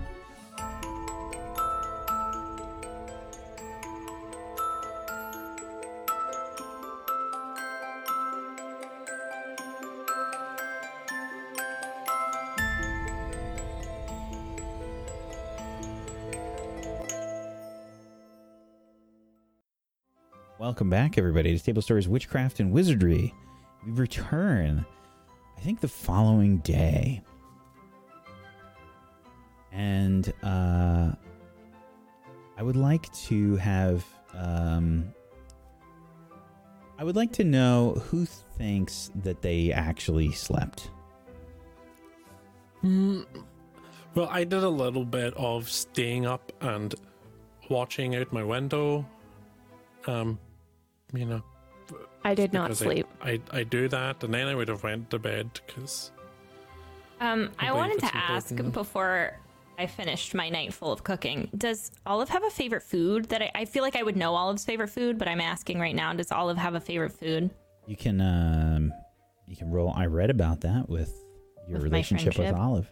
Welcome back, everybody, to Table Stories Witchcraft and Wizardry. We return, I think, the following day. And uh, I would like to have. Um, I would like to know who thinks that they actually slept. Mm, well, I did a little bit of staying up and watching out my window. Um, you know, I did not because I- sleep. I, I do that, and then I would have went to bed because Um, I believe wanted to ask important. before I finished my night full of cooking. Does Olive have a favorite food that I, I feel like I would know Olive's favorite food, but I'm asking right now, does Olive have a favorite food? You can um, you can roll. I read about that with your With relationship with? Olive.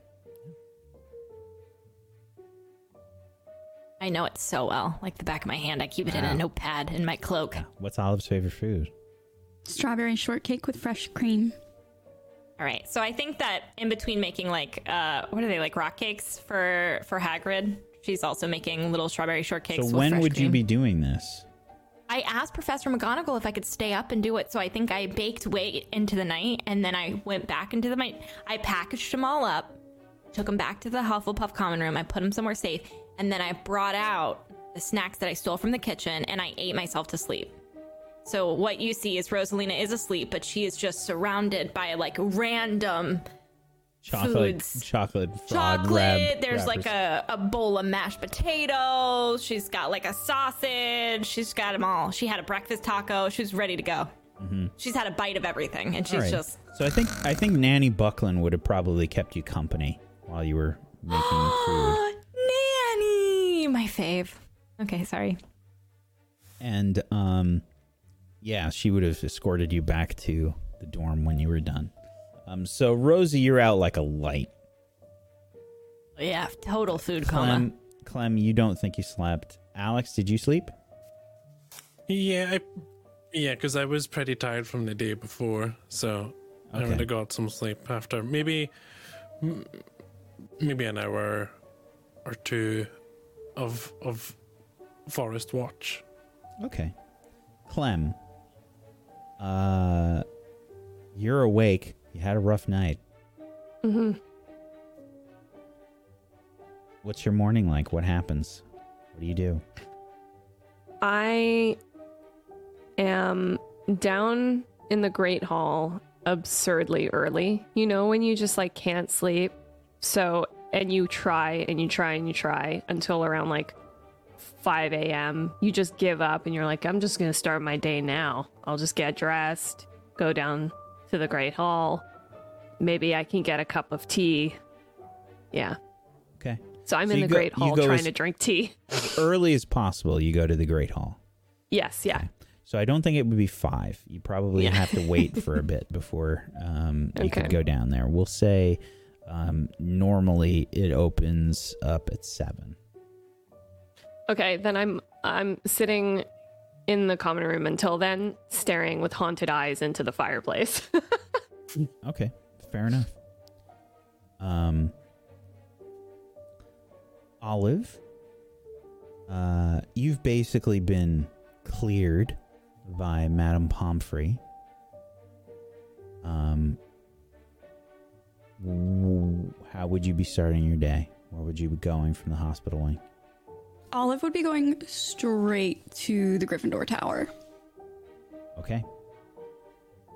I know it so well, like the back of my hand. I keep it in a notepad in my cloak. What's Olive's favorite food? Strawberry shortcake with fresh cream. All right, so I think that in between making like uh, what are they like rock cakes for for Hagrid, she's also making little strawberry shortcakes. so with when fresh would you be doing this? I asked Professor McGonagall if I could stay up and do it, so I think I baked way into the night, and then I went back into the night. I packaged them all up, took them back to the Hufflepuff common room. I put them somewhere safe, and then I brought out the snacks that I stole from the kitchen, and I ate myself to sleep. So what you see is Rosalina is asleep, but she is just surrounded by like random Chocolate, Foods. chocolate, chocolate. wrap There's like a, a bowl of mashed potatoes. She's got like a sausage. She's got them all. She had a breakfast taco. She's ready to go. She's had a bite of everything, and she's right. just So I think I think Nanny Buckland would have probably kept you company while you were making food. nanny, my fave. Okay, sorry. And um yeah, she would have escorted you back to the dorm when you were done. Um so Rosie, you're out like a light. Yeah, total food coma. Clem, Clem, you don't think you slept. Alex, did you sleep? yeah, I, yeah, because I was pretty tired from the day before, so I Okay. would have got some sleep after maybe maybe an hour or two of of forest watch. Okay. Clem, uh you're awake. You had a rough night. Mm hmm What's your morning like? What happens? What do you do? I am down in the Great Hall absurdly early. You know, when you just like can't sleep. So, and you try and you try and you try until around like 5 a.m. You just give up and you're like, I'm just going to start my day now. I'll just get dressed, go down to the Great Hall. Maybe I can get a cup of tea. Yeah. Okay. So I'm So in the go- Great Hall trying as- to drink tea. Early as possible, you go to the Great Hall. Yes, yeah. So I don't think it would be five. You probably Yeah. have to wait for a bit before um, you could go down there. We'll say um, normally it opens up at seven. Okay, then I'm I'm sitting in the common room until then, staring with haunted eyes into the fireplace. Okay, fair enough. Um, Olive, uh, you've basically been cleared by Madame Pomfrey. Um, how would you be starting your day? Where would you be going from the hospital wing? Olive would be going straight to the Gryffindor Tower. Okay.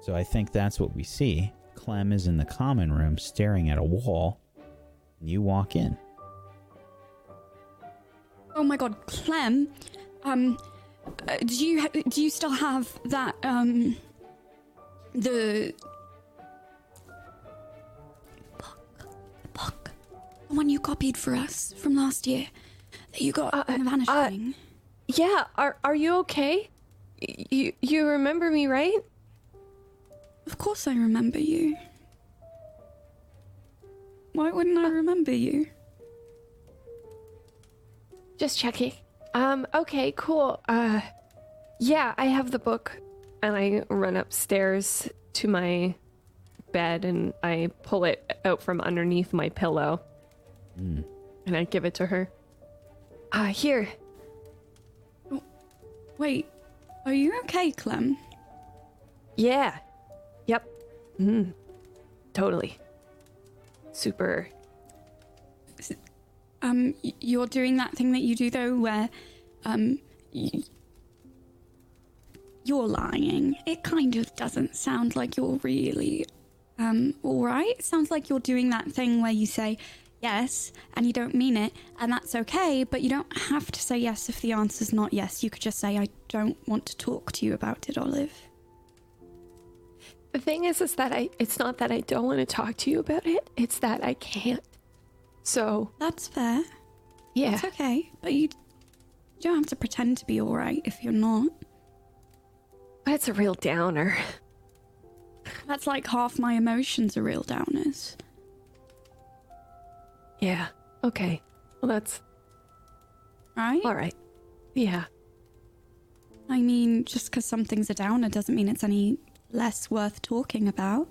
So I think that's what we see. Clem is in the common room staring at a wall. And you walk in. Oh my god, Clem. Um, uh, do you ha- do you still have that um the book, the book, the one you copied for us from last year you got Uh, in the uh, vanishing? Yeah, are are you okay? You you remember me, right? of course, I remember you. Why wouldn't I remember you? Just checking. Um, okay, cool. Uh yeah, I have the book and I run upstairs to my bed and I pull it out from underneath my pillow. And I give it to her. Ah, here. Wait, are you okay, Clem? Yeah. Yep. Mm. Totally. Super. Um, you're doing that thing that you do though, where, um, y- you're lying. It kind of doesn't sound like you're really, um, all right. It sounds like you're doing that thing where you say yes and you don't mean it, and that's okay. But you don't have to say yes if the answer's not yes. You could just say, "I don't want to talk to you about it, Olive." The thing is, is that I, it's not that I don't want to talk to you about it, it's that I can't. So, That's fair. yeah. It's okay, but you, you don't have to pretend to be all right if you're not. That's a real downer. That's like half my emotions are real downers. Yeah. Okay. Well, that's Right? all right. Yeah. I mean, just because something's a downer doesn't mean it's any less worth talking about.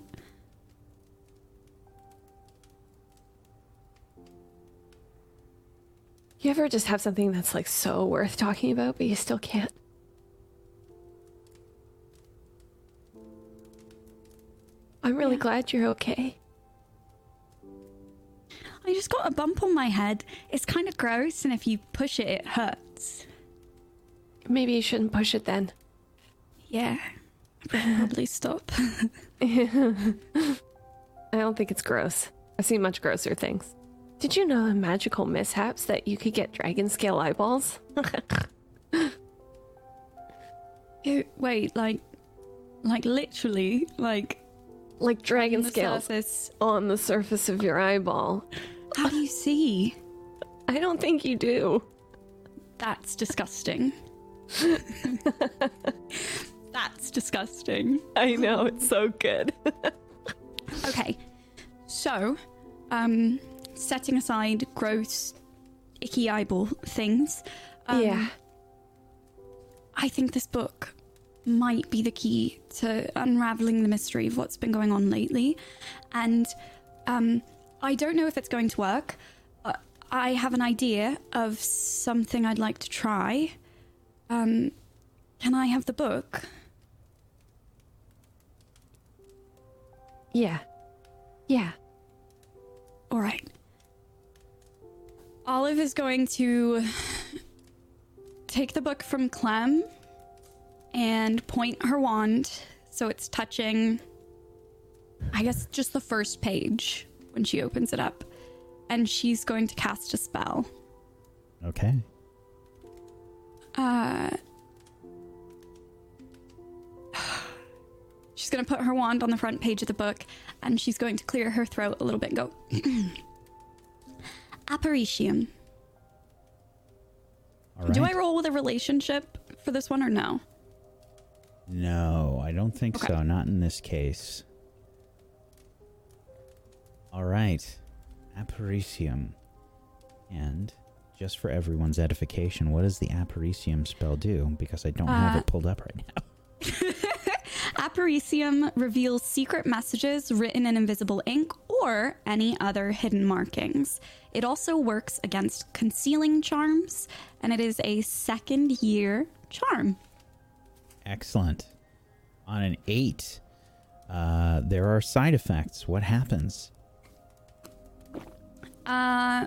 You ever just have something that's like so worth talking about, but you still can't? I'm really Yeah. glad you're okay. I just got a bump on my head. It's kind of gross, and if you push it, it hurts. Maybe you shouldn't push it then. Yeah. Probably stop. I don't think it's gross. I've seen much grosser things. Did you know in magical mishaps that you could get dragon scale eyeballs? Ew, Wait, like, like literally, like like dragon on scales surface. on the surface of your eyeball. How do you see? I don't think you do. That's disgusting. That's disgusting. I know, it's so good. Okay, so, um, setting aside gross, icky eyeball things, um, yeah. I think this book might be the key to unraveling the mystery of what's been going on lately. And um, I don't know if it's going to work. But I have an idea of something I'd like to try. Um, can I have the book? Yeah. Yeah. All right. Olive is going to take the book from Clem and point her wand so it's touching, I guess, just the first page when she opens it up. And she's going to cast a spell. Okay. Uh, she's going to put her wand on the front page of the book and she's going to clear her throat a little bit and go, Aparecium. All right. Do I roll with a relationship for this one or no? No, I don't think Okay. so. Not in this case. All right. Aparecium. And just for everyone's edification, what does the Aparecium spell do? Because I don't have Uh, it pulled up right now. Aparecium reveals secret messages written in invisible ink or any other hidden markings. It also works against concealing charms, and it is a second year charm. Excellent. On an eight, uh, there are side effects. What happens? Uh,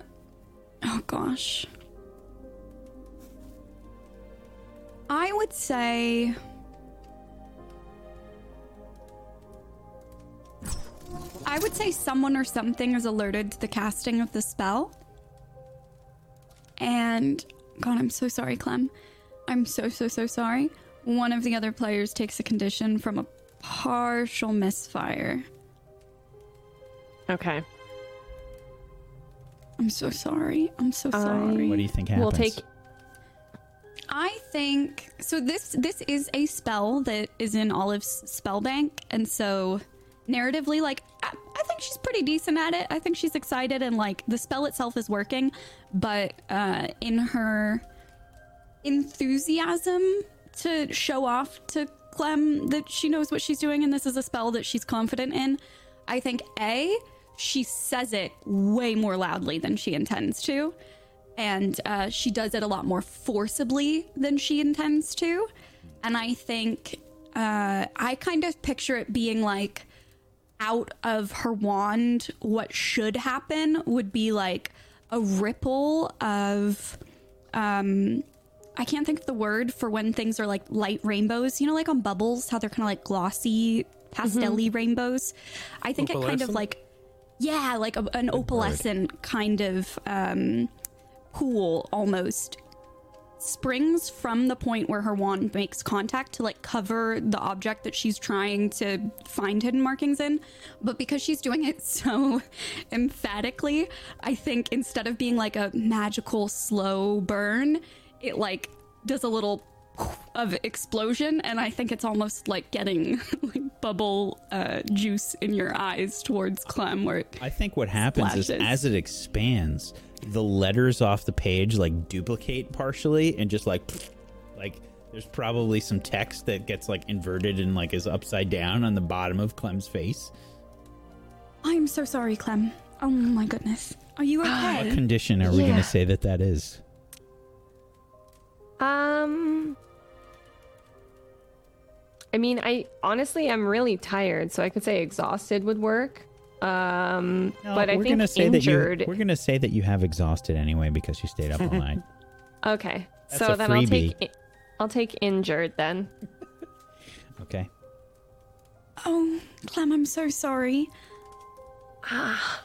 oh gosh. I would say. I would say someone or something is alerted to the casting of the spell. And, God, I'm so sorry, Clem. I'm so, so, so sorry. One of the other players takes a condition from a partial misfire. Okay. I'm so sorry. I'm so sorry. What do you think happens? We'll take. I think so. This this is a spell that is in Olive's spell bank, and so narratively, like I, I think she's pretty decent at it. I think she's excited, and like the spell itself is working, but uh, in her enthusiasm to show off to Clem that she knows what she's doing, and this is a spell that she's confident in. I think a she says it way more loudly than she intends to and uh, she does it a lot more forcibly than she intends to. And I think uh, I kind of picture it being like out of her wand, what should happen would be like a ripple of. Um, I can't think of the word for when things are like light rainbows. You know, like on bubbles, how they're kind of like glossy, pastel rainbows. I think it kind of like, yeah, like a, an opalescent kind of um, pool almost springs from the point where her wand makes contact to like cover the object that she's trying to find hidden markings in. But because she's doing it so emphatically, I think instead of being like a magical slow burn, it like does a little of explosion and i think it's almost like getting like bubble uh, juice in your eyes towards clem where I think what happens is as it expands, the letters off the page like duplicate partially and just like like there's probably some text that gets like inverted and like is upside down on the bottom of Clem's face. i'm so sorry clem. Oh my goodness. Are you okay? What condition are we gonna say that that is? Um. I mean, I honestly am really tired, so I could say exhausted would work. Um, No, but I we're think gonna say injured. that you we're going to say that you have exhausted anyway because you stayed up all night. Okay, That's so a then I'll take. i- I'll take injured then. Okay. oh clem i'm so sorry Ah,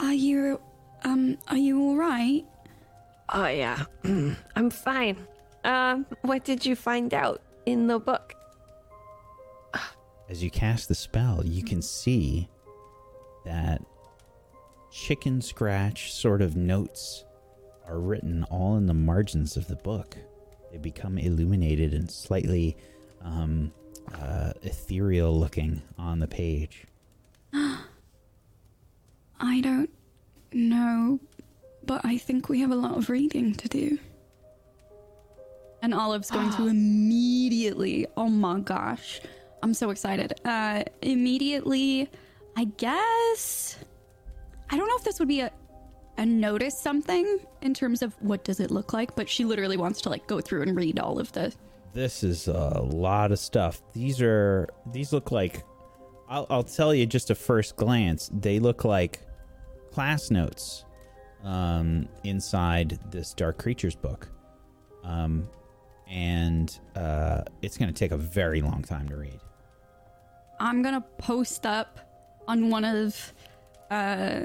are you um are you all right Oh yeah, I'm fine. Um, what did you find out in the book? As you cast the spell, you can see that chicken scratch sort of notes are written all in the margins of the book. They become illuminated and slightly um, uh, ethereal looking on the page. I don't know, but I think we have a lot of reading to do. And Olive's going to immediately, oh my gosh, I'm so excited. Uh, immediately, I guess, I don't know if this would be a, a notice something in terms of what does it look like, but she literally wants to like go through and read all of the. This is a lot of stuff. These are these look like I'll, I'll tell you just a first glance. They look like class notes um, inside this Dark Creatures book, um, and uh, it's going to take a very long time to read. I'm gonna post up on one of, uh,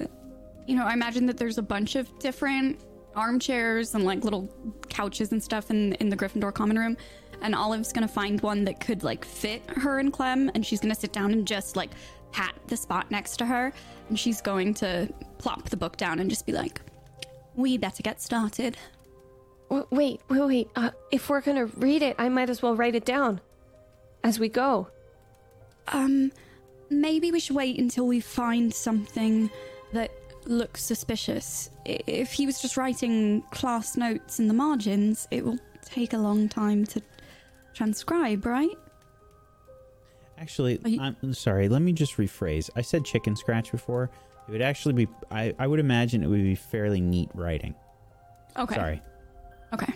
you know, I imagine that there's a bunch of different armchairs and like little couches and stuff in in the Gryffindor common room, and Olive's gonna find one that could like fit her and Clem, and she's gonna sit down and just like pat the spot next to her, and she's going to plop the book down and just be like, "We better get started." W- wait, wait, wait. Uh, if we're gonna read it, I might as well write it down as we go. Um, maybe we should wait until we find something that looks suspicious. If he was just writing class notes in the margins, it will take a long time to transcribe, right? Actually, you- I'm sorry. Let me just rephrase. I said chicken scratch before. It would actually be. I, I would imagine it would be fairly neat writing. Okay. Sorry. Okay.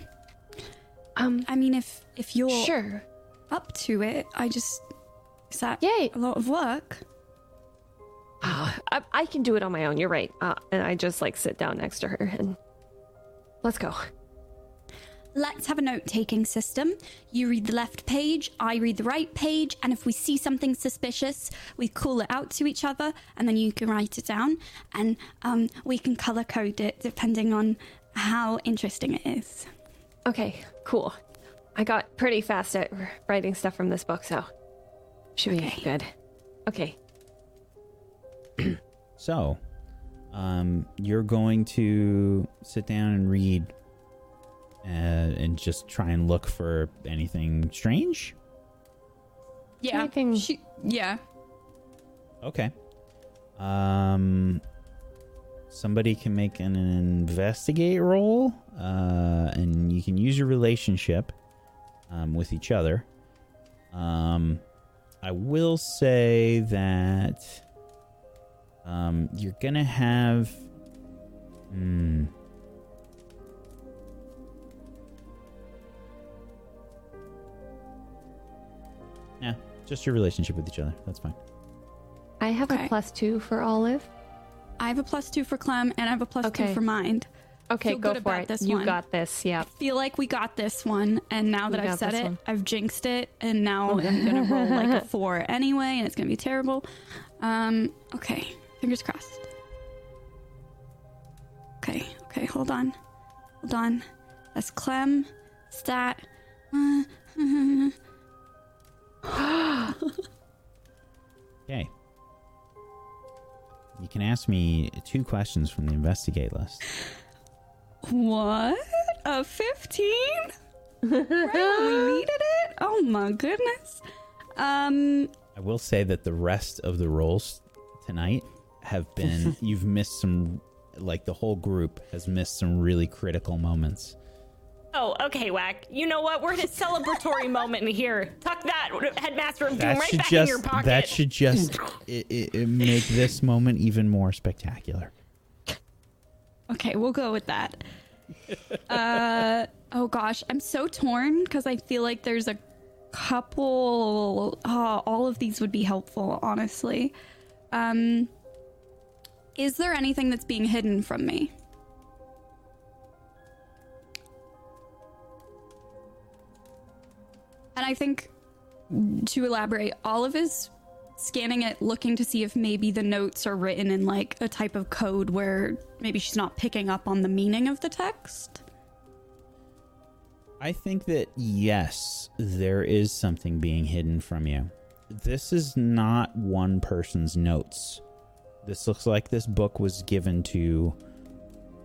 Um, I mean, if if you're sure. up to it. I just is that Yay. a lot of work? I, I can do it on my own. You're right. Uh, and I just like sit down next to her and let's go. Let's have a note taking system. You read the left page, I read the right page, and if we see something suspicious, we call it out to each other, and then you can write it down, and um, we can color code it depending on how interesting it is. Okay, cool. I got pretty fast at writing stuff from this book, so should be Okay. good. Okay. So, um, you're going to sit down and read uh, and just try and look for anything strange? Yeah. Anything- She, yeah. Okay. Um, somebody can make an investigate roll, uh, and you can use your relationship um, with each other. Um, I will say that um, you're gonna have. Hmm. Yeah, just your relationship with each other. That's fine. I have Okay. a plus two for Olive. I have a plus two for Clem, and I have a plus Okay. two for Mind. Okay, Feel go good for about it. this you one. got this. Yeah. Feel like we got this one, and now that We I've got said this it, one. I've jinxed it, and now I'm gonna roll like a four anyway, and it's gonna be terrible. Um, okay, fingers crossed. Okay, okay, hold on, hold on. That's Clem, stat. Okay. You can ask me two questions from the investigate list. What? A 15? right we needed it? Oh my goodness. Um, I will say that the rest of the rolls tonight have been you've missed some like the whole group has missed some really critical moments. Oh, okay, Whack. You know what? We're in a celebratory moment here. Tuck that headmaster of doom That right back just in your pocket. that should just i i make this moment even more spectacular. okay, we'll go with that. Uh, oh gosh, I'm so torn because I feel like there's a couple. Oh, all of these would be helpful, honestly. Um, is there anything that's being hidden from me? And I think to elaborate, Olive is scanning it, looking to see if maybe the notes are written in like a type of code where maybe she's not picking up on the meaning of the text. I think that yes, there is something being hidden from you. This is not one person's notes. This looks like this book was given to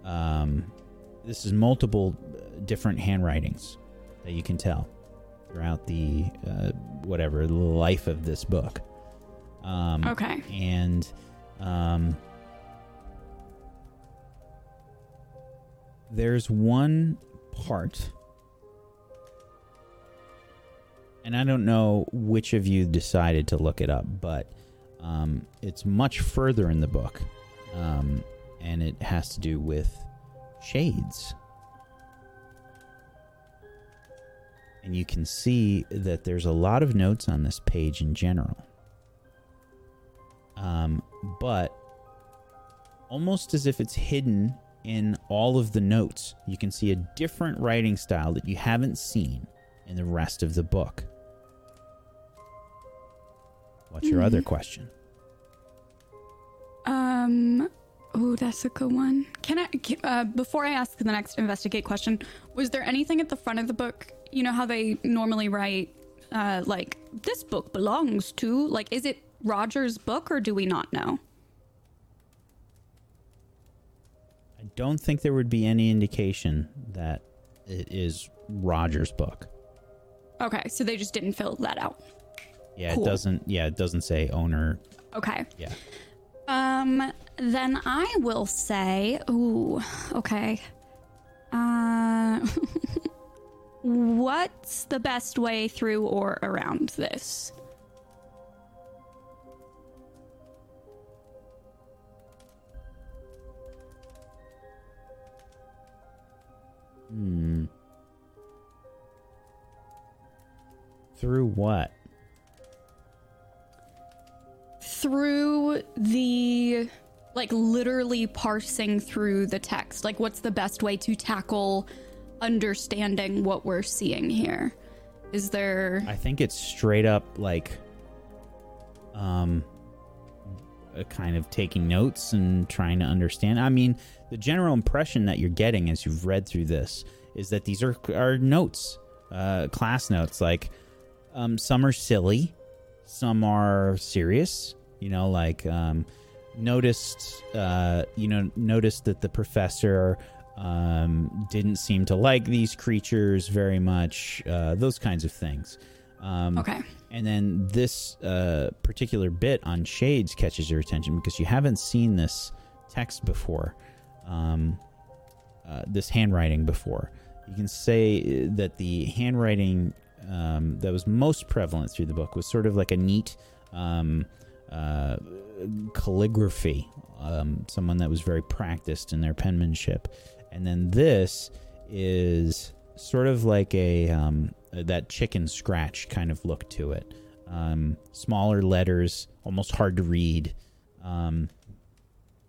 um this is multiple uh, different handwritings that you can tell throughout the uh, whatever the life of this book. Um Okay. and um there's one part and I don't know which of you decided to look it up, but um, it's much further in the book, um, and it has to do with shades. And you can see that there's a lot of notes on this page in general. Um, but almost as if it's hidden in all of the notes, you can see a different writing style that you haven't seen in the rest of the book. What's your other question? Um. Oh, that's a good one. Can I? Uh, before I ask the next investigate question, was there anything at the front of the book? You know how they normally write, uh, like this book belongs to. Like, is it Roger's book, or do we not know? I don't think there would be any indication that it is Roger's book. Okay, so they just didn't fill that out. Yeah, Cool. it doesn't. Yeah, it doesn't say owner. Okay. Yeah. Um, then I will say, ooh, okay. Uh, what's the best way through or around this? Hmm. Through what? through the like literally parsing through the text like what's the best way to tackle understanding what we're seeing here is there I think it's straight up like um kind of taking notes and trying to understand. I mean, the general impression that you're getting as you've read through this is that these are are notes, uh class notes like um some are silly, some are serious, you know, like um noticed uh you know noticed that the professor um didn't seem to like these creatures very much uh those kinds of things. Um okay. and then this uh particular bit on shades catches your attention because you haven't seen this text before. Um uh, this handwriting before. You can say that the handwriting um, that was most prevalent through the book was sort of like a neat um, uh, calligraphy, um, someone that was very practiced in their penmanship. And then this is sort of like a um, that chicken scratch kind of look to it. Um, smaller letters, almost hard to read. Um,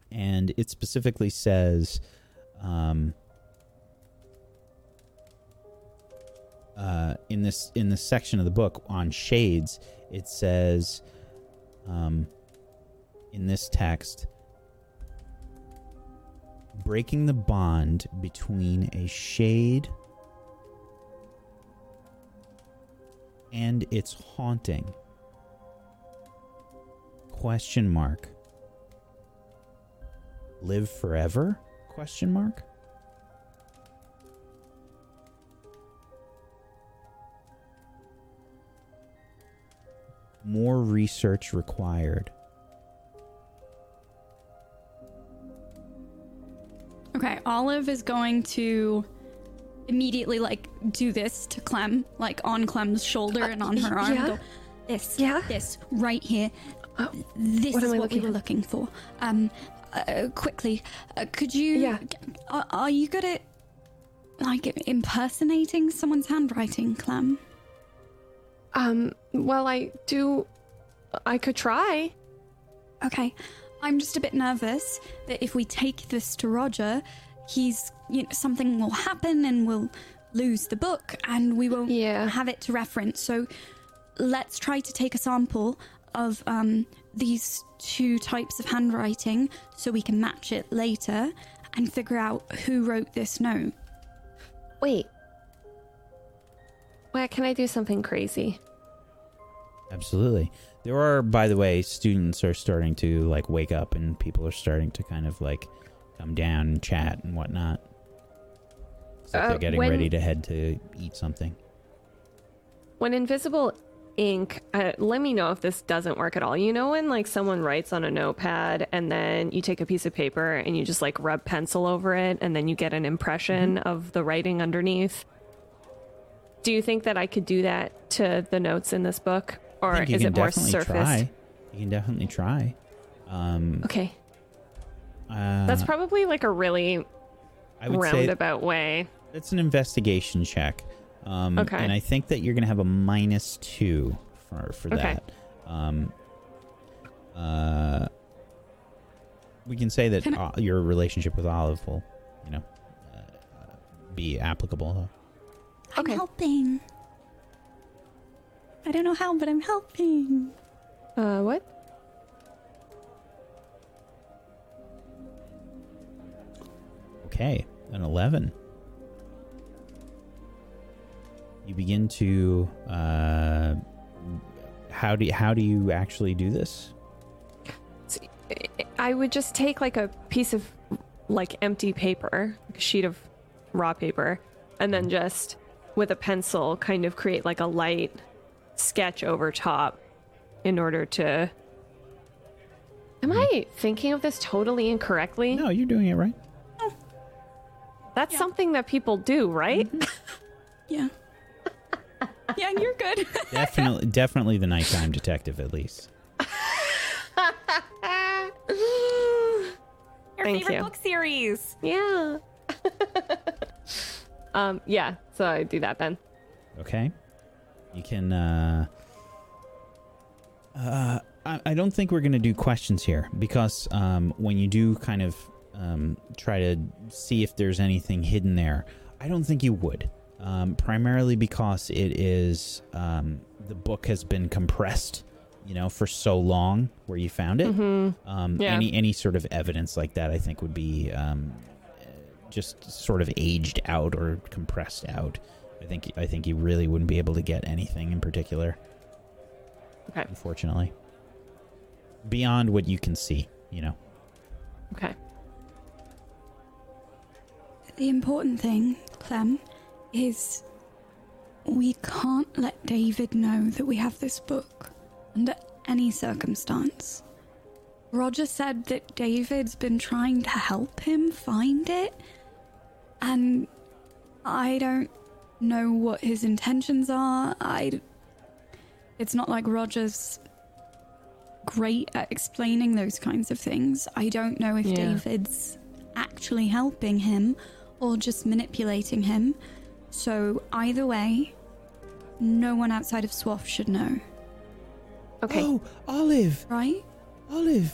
and it specifically says, um, uh, in this in this section of the book on shades, it says, um, in this text, breaking the bond between a shade and its haunting. Question mark. Live forever? Question mark. More research required. Okay olive is going to immediately like do this to clem like on clem's shoulder and on her arm yeah? go, this Yeah? this right here this what is am I what we looking were for? looking for um uh, quickly uh, could you Yeah. are, are you good at like impersonating someone's handwriting clem Um, well, I do. I could try. Okay. I'm just a bit nervous that if we take this to Roger, he's you know something will happen and we'll lose the book and we won't Yeah. have it to reference. So let's try to take a sample of um, these two types of handwriting so we can match it later and figure out who wrote this note. Wait. Where can I do something crazy? Absolutely. There are, by the way, students are starting to like wake up and people are starting to kind of like come down and chat and whatnot. It's like Uh, they're getting when- ready to head to eat something. When invisible ink, uh, let me know if this doesn't work at all. You know when like someone writes on a notepad and then you take a piece of paper and you just like rub pencil over it and then you get an impression of the writing underneath. Do you think that I could do that to the notes in this book, or I think you is it more surface? try. You can definitely try. Um, Okay, uh, that's probably like a really I would say roundabout way. it's an investigation check. Um, Okay. And I think that you're going to have a minus two for, for Okay. that. Um, uh, we can say that Can I- uh, your relationship with Olive will, you know, uh, be applicable. I'm helping. I don't know how, but I'm helping. Uh, what? Okay, an 11. You begin to. Uh, how do you, how do you actually do this? I would just take like a piece of like empty paper, like a sheet of raw paper, and then just with a pencil kind of create like a light sketch over top in order to. Am I thinking of this totally incorrectly? No, you're doing it right. That's something that people do, right? Yeah. yeah, you're good. Definitely, definitely the nighttime detective, at least. Your Thank favorite you. book series. yeah. um, yeah, so I do that then. Okay. You can. Uh, uh, I, I don't think we're going to do questions here because um, when you do kind of um, try to see if there's anything hidden there, I don't think you would. Um, primarily because it is um, the book has been compressed, you know, for so long where you found it. Mm-hmm. Um, Yeah. Any any sort of evidence like that, I think, would be um, just sort of aged out or compressed out. I think I think you really wouldn't be able to get anything in particular. Okay. Unfortunately, beyond what you can see, you know. Okay. The important thing, Clem, is we can't let David know that we have this book under any circumstance. Roger said that David's been trying to help him find it, and I don't know what his intentions are. I. It's not like Roger's great at explaining those kinds of things. I don't know if Yeah. David's actually helping him or just manipulating him. So, either way, no one outside of Swaff should know, Okay. Oh, Olive, right? Olive.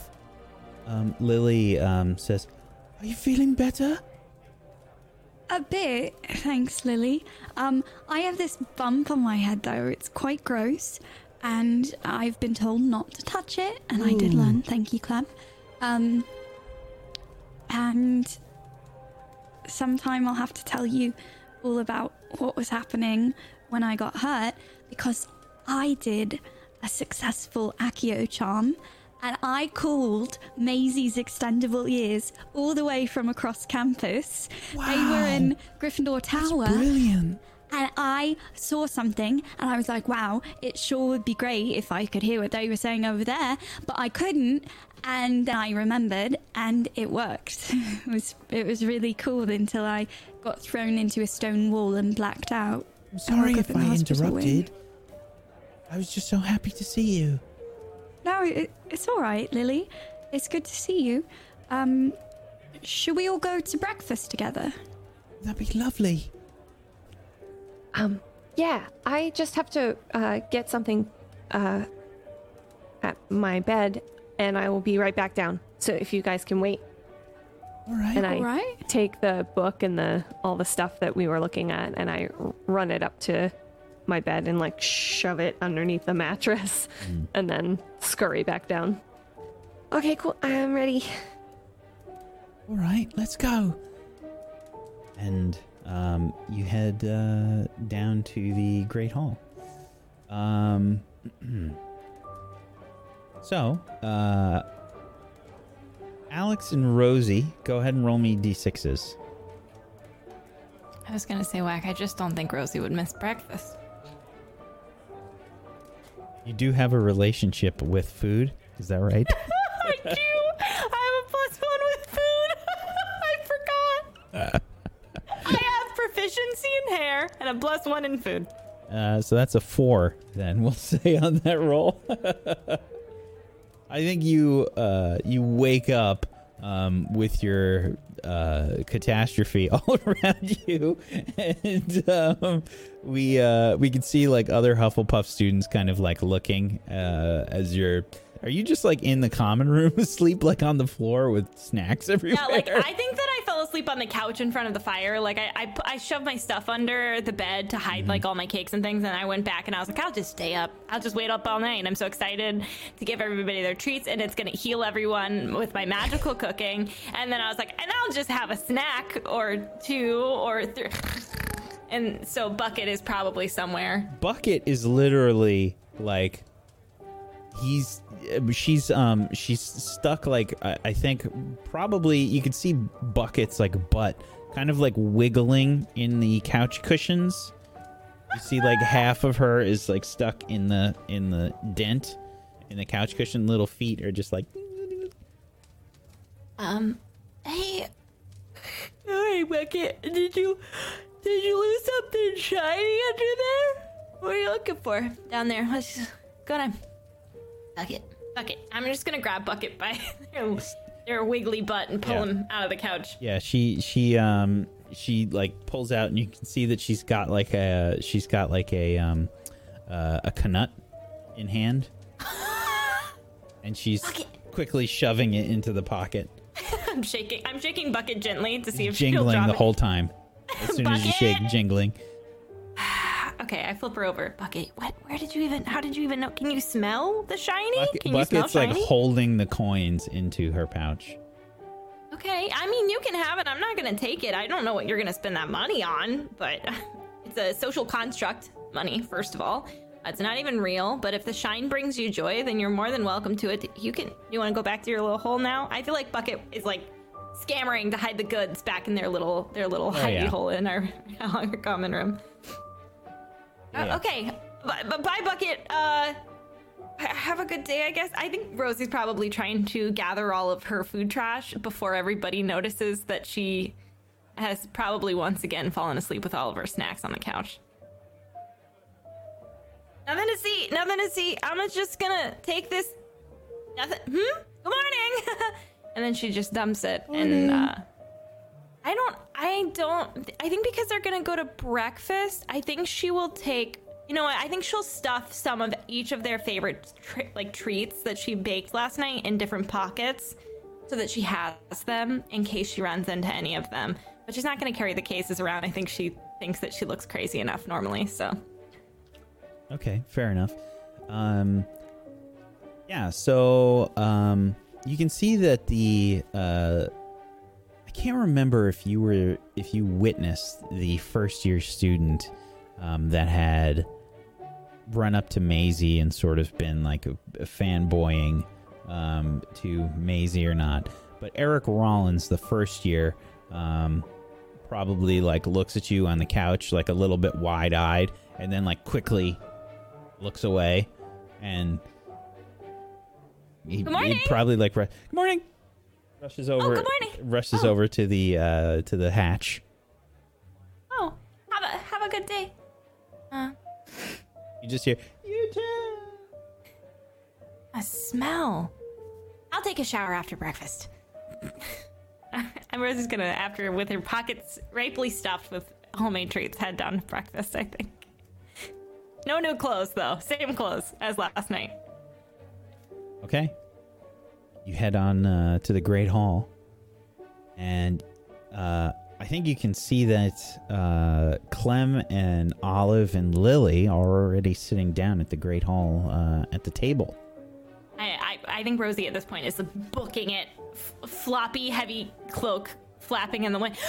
Um, Lily um, says, "Are you feeling better?" A bit, thanks, Lily. Um, I have this bump on my head though. It's quite gross, and I've been told not to touch it, and I did learn. Thank you, Clem. Um, and sometime I'll have to tell you all about what was happening when I got hurt because I did a successful Accio charm. And I called Maisie's extendable ears all the way from across campus. They were in Gryffindor Tower. Brilliant. And I saw something and I was like, wow, it sure would be great if I could hear what they were saying over there. But I couldn't. And then I remembered and it worked. it was it was really cool until I got thrown into a stone wall and blacked out. I'm sorry if up in the I hospital wing. interrupted. I was just so happy to see you. No, it, it's all right, Lily. It's good to see you. Um, should we all go to breakfast together? That'd be lovely. Um, yeah, I just have to uh, get something uh, at my bed, and I will be right back down. So if you guys can wait, All right. and I All right. take the book and the all the stuff that we were looking at, and I run it up to my bed and like shove it underneath the mattress, and then scurry back down. Okay, cool. I'm ready. All right, let's go. And um, you head uh, down to the Great Hall. Um, so, uh, Alex and Rosie, go ahead and roll me d6s. I was gonna say whack. I just don't think Rosie would miss breakfast. You do have a relationship with food, is that right? I do. I have a plus one with food. I forgot. I have proficiency in hair and a plus one in food. Uh, so that's a four, then we'll say on that roll. I think you uh, you wake up um, with your uh, catastrophe all around you, and um, we uh, we can see like other Hufflepuff students kind of like looking uh, as you're. Are you just like in the common room asleep, like on the floor with snacks everywhere? Yeah, like I think that I fell asleep on the couch in front of the fire. Like I, I, I shoved my stuff under the bed to hide like mm-hmm. all my cakes and things, and I went back and I was like, I'll just stay up. I'll just wait up all night. I'm so excited to give everybody their treats, and it's gonna heal everyone with my magical cooking. And then I was like, and I'll just have a snack or two or three. And so Bucket is probably somewhere. Bucket is literally like he's she's um she's stuck like I, I think probably you could see Bucket's like butt kind of like wiggling in the couch cushions. You see like half of her is like stuck in the in the dent in the couch cushion. Little feet are just like Um, hey, hey, Bucket, did you did you lose something shiny under there? What are you looking for down there? Let's go down. Bucket, Bucket. I'm just gonna grab Bucket by their, their wiggly butt and pull Yeah. him out of the couch. Yeah, she she um she like pulls out and you can see that she's got like a she's got like a um uh, a Knut in hand, and she's quickly shoving it into the pocket, I'm shaking. I'm shaking Bucket gently to see if she'll jingling drop the it. whole time. As soon as you shake, Bucket! jingling. Okay, I flip her over. Bucket, what? Where did you even? How did you even know? Can you smell the shiny? Bucket, Can you smell Bucket's like holding the coins into her pouch. Okay, I mean you can have it. I'm not gonna take it. I don't know what you're gonna spend that money on, but it's a social construct. Money, first of all. It's not even real, but if the shine brings you joy, then you're more than welcome to it. You can. You want to go back to your little hole now? I feel like Bucket is like scammering to hide the goods back in their little their little oh, hidey Oh, yeah. hole in our, our common room. Uh, okay, but, but bye, Bucket. Uh, have a good day, I guess. I think Rosie's probably trying to gather all of her food trash before everybody notices that she has probably once again fallen asleep with all of her snacks on the couch. Nothing to see, nothing to see. I'm just gonna take this. Nothing. Hmm? Good morning! and then she just dumps it. And, uh, I don't, I don't, I think because they're gonna go to breakfast, I think she will take, you know what, I think she'll stuff some of each of their favorite, like, treats that she baked last night in different pockets so that she has them in case she runs into any of them. But she's not gonna carry the cases around. I think she thinks that she looks crazy enough normally, so. Okay, fair enough. Um, yeah, so um, you can see that the uh, can't remember if you were if you witnessed the first year student um, that had run up to Maisie and sort of been like a, a fanboying um, to Maisie or not. But Eric Rollins, the first year, um, probably like looks at you on the couch like a little bit wide eyed, and then like quickly looks away, and he, he probably like good morning. Rushes over. Oh, good morning. Rushes Oh. over to the uh, to the hatch. Oh, have a, have a good day. Uh, You just hear you too. A smell. I'll take a shower after breakfast. and Rosie's gonna, after with her pockets ripely stuffed with homemade treats, head down to breakfast. I think. No new clothes though. Same clothes as last night. Okay. You head on uh, to the Great Hall, and uh, I think you can see that uh, Clem and Olive and Lily are already sitting down at the Great Hall uh, at the table. I, I, I think Rosie at this point is booking it. F- floppy, heavy cloak flapping in the wind.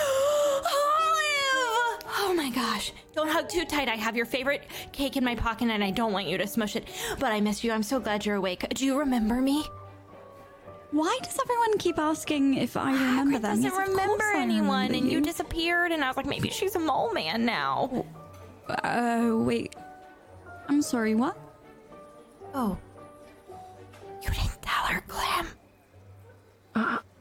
Oh my gosh. Don't hug too tight. I have your favorite cake in my pocket and I don't want you to smush it. But I miss you. I'm so glad you're awake. Do you remember me? Why does everyone keep asking if I remember Hagrid them? doesn't Yes, remember I anyone remember and you disappeared and I was like, maybe she's a mole man now. Uh, wait. I'm sorry, what? Oh. You didn't tell her, Clem.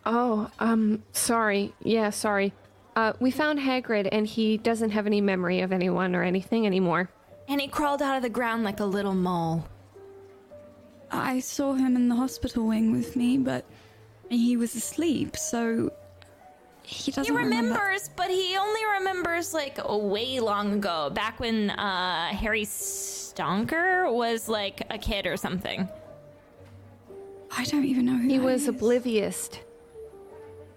Oh, um, sorry. Yeah, sorry. Uh, we found Hagrid, and he doesn't have any memory of anyone or anything anymore. And he crawled out of the ground like a little mole. I saw him in the hospital wing with me, but he was asleep, so he doesn't He remember. remembers, but he only remembers like way long ago, back when uh, Harry Stonker was like a kid or something. I don't even know who He that was is. oblivious.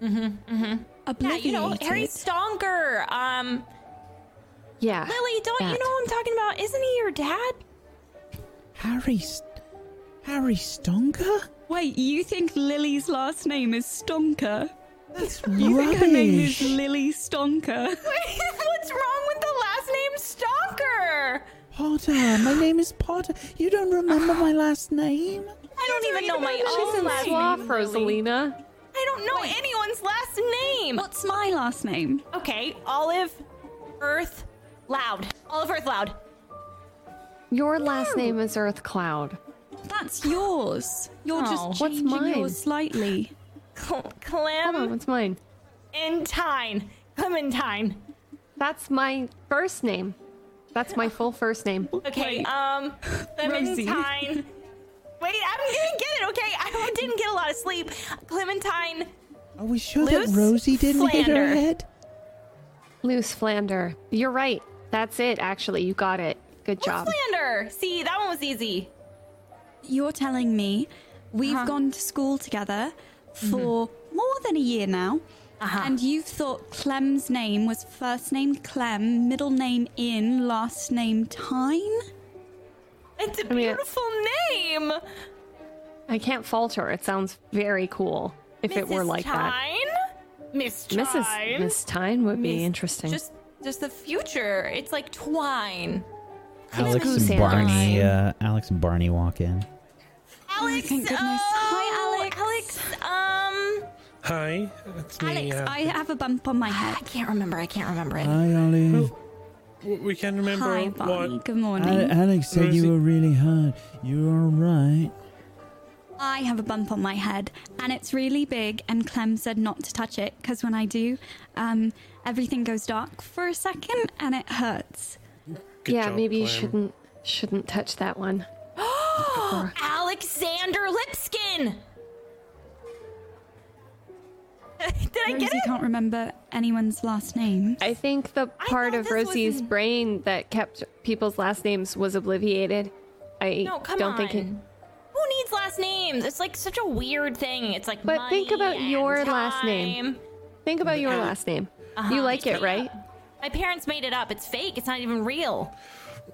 Mm-hmm. Mm-hmm. Oblivious. Yeah, you know Harry Stonker. Um, Yeah. Lily, don't you know who I'm talking about? Isn't he your dad? Harry, St- Harry Stonker. Wait, you think Lily's last name is Stonker? That's You think her name is. Lily Stonker? Wait, What's wrong with the last name Stonker? Potter. My name is Potter. You don't remember my last name? I don't even know my own in last Sloth, name. Lily. Rosalina. I don't know anyone's last name. What's my last name? Okay, Olive, Earth, Loud. Olive, Earth, Loud. Your last name is Earth Cloud. That's yours. You're Oh. just What's changing mine? yours slightly. Cl- Hold on, what's mine? Entine. Clementine. That's my first name. That's my full first name. Okay, Wait. um, Rosie. Clementine. Wait, I didn't get it, okay? I didn't get a lot of sleep. Clementine. Are we sure Luce that Rosie didn't hit her head? Loose Flander. You're right. That's it, actually. You got it. Good job. Flander. See, that one was easy. You're telling me we've Uh-huh. gone to school together for more than a year now, Uh-huh. and you thought Clem's name was first name Clem, middle name In, last name Tyne? It's a mean, beautiful name. I can't fault her. It sounds very cool if it were Mrs. like that. Tyne? Miss Tyne. Mrs. Miss Tyne would be Miss- interesting. Just, just the future. It's like twine. Alex and Barney. Uh, Alex and Barney walk in. Alex. thank goodness. Hi, oh, Alex. Alex. Um, Hi, it's me. Alex, uh, I have a bump on my head. I can't remember. I can't remember it. Hi, Ollie. w- we can remember Hi, Barney. what. Good morning. Alex said you were really hurt. You're all right. I have a bump on my head, and it's really big. And Clem said not to touch it because when I do, um, everything goes dark for a second, and it hurts. Good yeah, job, maybe you shouldn't shouldn't touch that one. Alexander Lipskin. Did I Rosie get it? can't remember anyone's last name. I think the part thought of this was Rosie's in- brain that kept people's last names was obliviated. I No, come don't on. think it. Who needs last names? It's like such a weird thing. It's like But think money about and your last name. time. Think about your last name. Uh-huh. You like It's it, made right? up. My parents made it up. It's fake. It's not even real.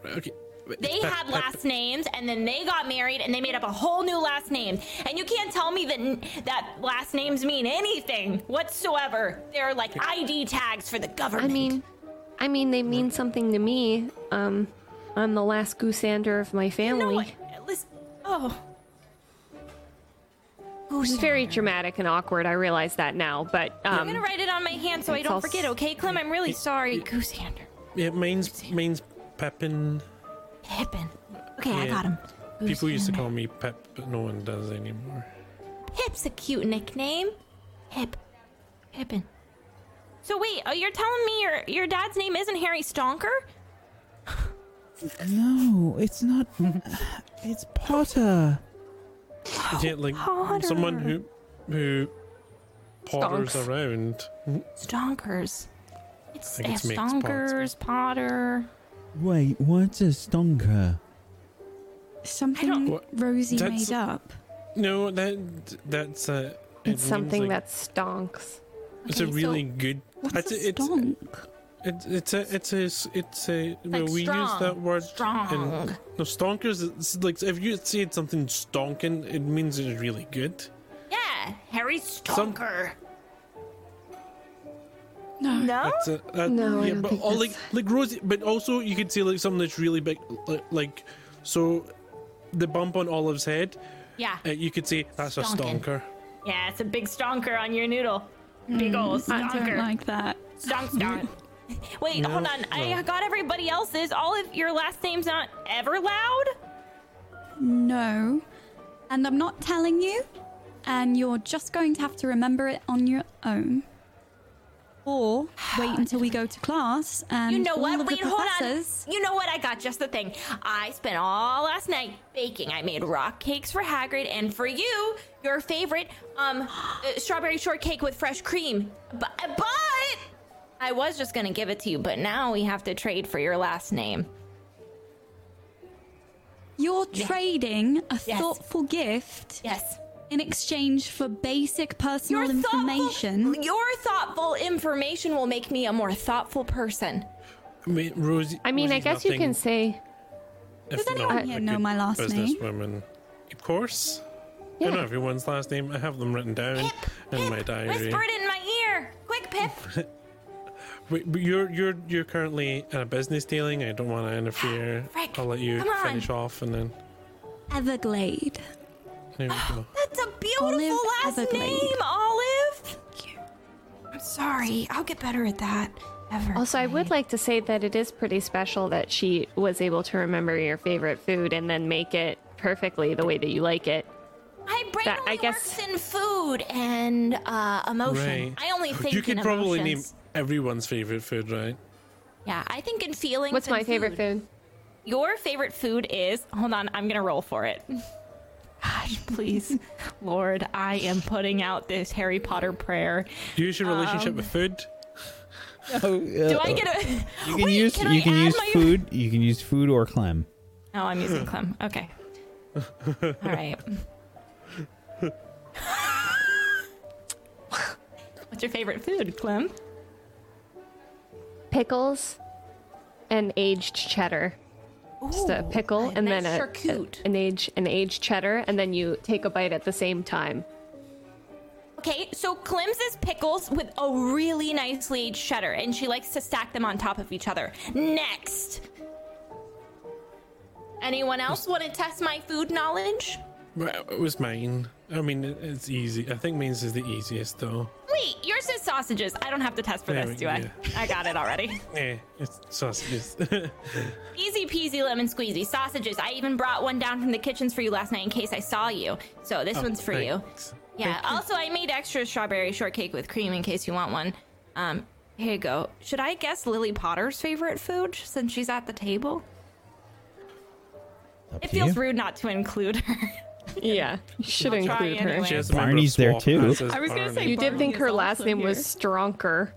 Okay. They had last names and then they got married and they made up a whole new last name. And you can't tell me that that last names mean anything whatsoever. They're like ID tags for the government I government. mean, I mean, they mean something to me. Um, I'm the last goosander of my no, family. I- listen. Oh. It's very dramatic and awkward. I realize that now, but I'm um, gonna write it on my hand so I don't all forget, okay, Clem? I'm really sorry. Goosander. Yeah, mine's mine's Pepin. Pippin. Okay, I Yeah. got him. People used to call me Pep, but no one does anymore. Pip's a cute nickname. Pip. Pippin. So wait, oh, you're telling me your your dad's name isn't Harry Stonker? No, it's not. it's Potter. yeah, like someone who who potters Stonks. around. Stonkers. It's, think it's uh, mixed pots. Stonkers, Potter. Wait, what's a stonker? Something What? Rosie That's- made up. No, that that's uh, it it's means, something like, that stonks. It's a Okay, so really good. What's it's, a it's, stonk? it's it's a it's a s- it's a well, Like we use that word Strong. in no stonkers. It's like if you said something stonking, it means it's really good. Yeah, Harry Some- Stonker. No. No? That's a, that, No, yeah, but all, like like Rosie, but also you could say like something that's really big, like, like so the bump on Olive's head. Yeah. Uh, you could say that's a stonker. Yeah, it's a big stonker on your noodle. Big ol' I don't like that. Stonk stonk. Wait, No, hold on. I got everybody else's. All of your last name's not ever loud? No. And I'm not telling you, and you're just going to have to remember it on your own. Or wait until we go to class and You know what? Wait, hold professors- on. You know what? I got just the thing. I spent all last night baking. I made rock cakes for Hagrid and for you, your favorite um uh, strawberry shortcake with fresh cream. But but I was just going to give it to you, but now we have to trade for your last name. You're trading a Yes. thoughtful gift Yes. In exchange for basic personal Your information. your thoughtful information will make me a more thoughtful person. I mean, Rosie. I mean, I guess you can say if Does anyone not here know my last name? businesswoman. Of course. I Yeah. know everyone's last name. I have them written down Pip, in Pip, my diary. whisper it in my ear. Quick, Pip. Wait, but you're you're you're currently in a business dealing. I don't want to interfere. Frick, I'll let you finish off, and then Everglade. There we go. That's a beautiful Olive last Everglade. name, Olive. Thank you. I'm sorry. I'll get better at that. Ever. Also, I would like to say that it is pretty special that she was able to remember your favorite food and then make it perfectly the way that you like it. My brain that- only I guess- works in food and uh, emotion. Right. I only think you could in probably emotions. name everyone's favorite food, right? Yeah, I think in feelings. What's and my favorite food? Your favorite food is. Hold on, I'm gonna roll for it. Gosh, please, Lord, I am putting out this Harry Potter prayer. Use your relationship Um, with food. Do I get a? You can Wait, use can you I can use my- food. You can use food or Clem. Oh, I'm using Clem. Okay. All right. What's your favorite food, Clem? Pickles and aged cheddar. Just a pickle a and then nice a, a- an aged an aged cheddar, and then you take a bite at the same time. Okay, so Clem's is pickles with a really nicely aged cheddar, and she likes to stack them on top of each other. Next. Anyone else want to test my food knowledge? Well, It was mine. I mean, it's easy. I think mine's is the easiest, though. Wait, yours is sausages. I don't have to test for There this, we do I? go. I got it already. Eh, it's sausages. Easy peasy lemon squeezy. Sausages. I even brought one down from the kitchens for you last night in case I saw you. So this one's for you. Oh, Yeah. Thank you. Also, I made extra strawberry shortcake with cream in case you want one. Um, here you go. Should I guess Lily Potter's favorite food since she's at the table? Up It feels you. rude not to include her. Yeah, you should I'll try include her. anyway. She has a member of Barney's there SWAT too. as is I was gonna say Barney. You did Barney think is her last also name was here. Stronker.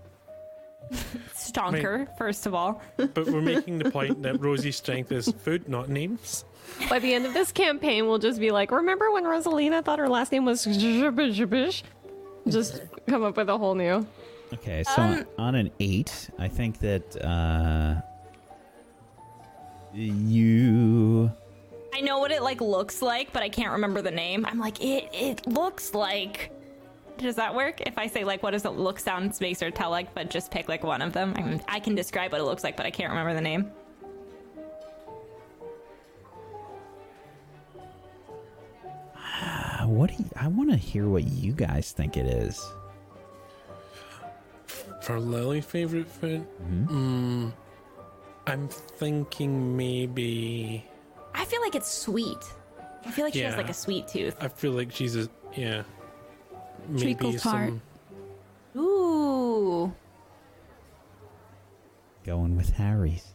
Stonker, first of all. But we're making the point that Rosie's strength is food, not names. By the end of this campaign, we'll just be like, remember when Rosalina thought her last name was Zhibish? Just come up with a whole new. Okay, so Um, on, on an eight, I think that uh, you. I know what it like looks like, but I can't remember the name. I'm like, it it looks like. Does that work? If I say like, what does it look, sound, space, or tell like, but just pick like one of them? I can, I can describe what it looks like, but I can't remember the name. Uh, what do you, I want to hear what you guys think it is. For Lily, favorite food? Mm, I'm thinking maybe. I feel like it's sweet. I feel like she has Yeah. like a sweet tooth. I feel like she's a. Yeah. Maybe Treacle tart. some. Ooh. Going with Harry's.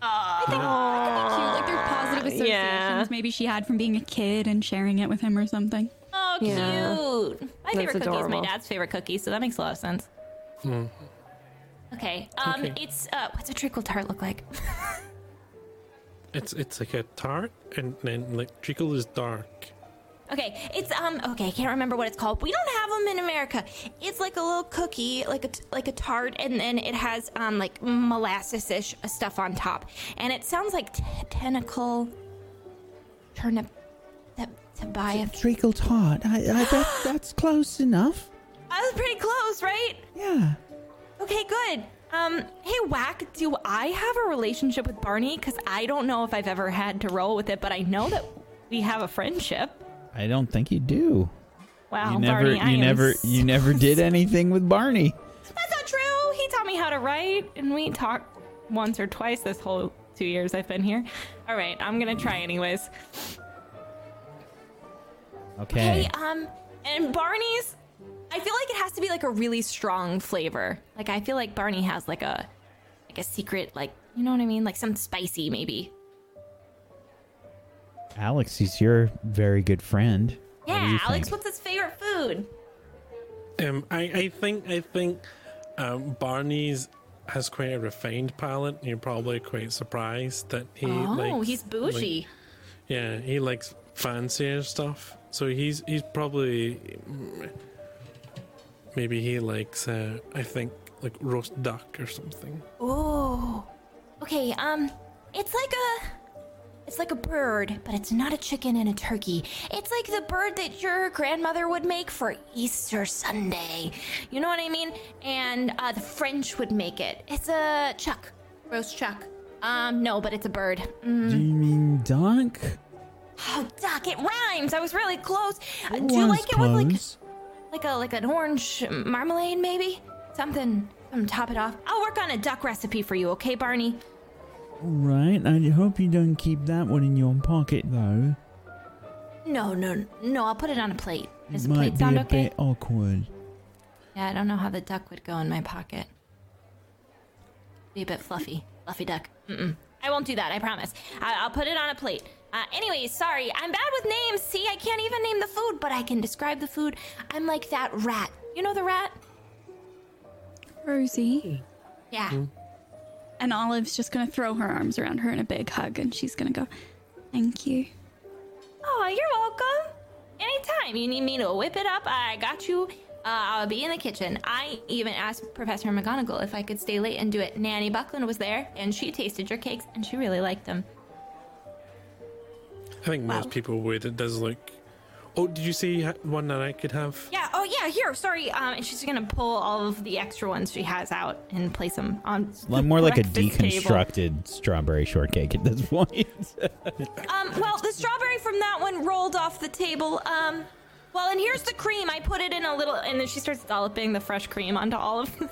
I think, I think cute. Like there's positive associations yeah. maybe she had from being a kid and sharing it with him or something. Oh, cute. Yeah. My favorite cookie is my adorable. dad's favorite cookie, so that makes a lot of sense. Okay. Um, Okay. it's uh, what's a treacle tart look like? It's it's like a tart, and then like treacle is dark. Okay, it's um okay, I can't remember what it's called. We don't have them in America. It's like a little cookie, like a like a tart, and then it has um like molasses-ish stuff on top, and it sounds like t- tentacle turnip. That to buy a. Treacle tart. I, I, that, that's close enough. I was pretty close, right? Yeah. Okay, good. Um, hey Whack, do I have a relationship with Barney? Because I don't know if I've ever had to roll with it, but I know that we have a friendship. I don't think you do. Wow, you never, Barney, I you am never, you never did anything with Barney. That's not true. He taught me how to write, and we talked once or twice this whole two years I've been here. All right, I'm gonna try anyways. Okay. Hey, um, and Barney's, I feel like it has to be like a really strong flavor. Like I feel like Barney has like a, like a secret, like you know what I mean, like some spicy maybe. Alex, he's your very good friend. Yeah, you Alex, think? what's his favorite food? Um, I I think I think um, Barney's has quite a refined palate. You're probably quite surprised that he. Oh, likes, he's bougie. like- yeah, he likes fancier stuff. So he's he's probably mm, maybe he likes uh, I think like roast duck or something. Oh, Okay, um, it's like a it's like a bird, but it's not a chicken and a turkey. It's like the bird that your grandmother would make for Easter Sunday. You know what I mean? And uh, the French would make it. It's a chuck, roast chuck. Um, no, but it's a bird. Mm. Do you mean duck? Oh, duck! It rhymes. I was really close. It do you was like it with like close. Like a like an orange marmalade, maybe something? Something to top it off. I'll work on a duck recipe for you, okay, Barney? Right. I hope you don't keep that one in your pocket, though. No, no, no. I'll put it on a plate. Does it the might plate be sound a okay? bit awkward. Yeah, I don't know how the duck would go in my pocket. Be a bit fluffy, fluffy duck. Mm-mm. I won't do that. I promise. I- I'll put it on a plate. Uh, anyways, sorry. I'm bad with names. See, I can't even name the food, but I can describe the food. I'm like that rat. You know the rat? Rosie. Yeah. and Olive's just gonna throw her arms around her in a big hug, and she's gonna go, "Thank you." Oh, you're welcome. Anytime you need me to whip it up, I got you. Uh, I'll be in the kitchen. I even asked Professor McGonagall if I could stay late and do it. Nanny Buckland was there, and she tasted your cakes, and she really liked them. I think most people would. It does look. Oh, did you see one that I could have? Yeah. Oh, yeah. Here. Sorry. Um, and she's gonna pull all of the extra ones she has out and place them on. Like more like a breakfast table. deconstructed strawberry shortcake at this point. Um, well, the strawberry from that one rolled off the table. Um, well, and here's the cream. I put it in a little, and then she starts dolloping the fresh cream onto all of them.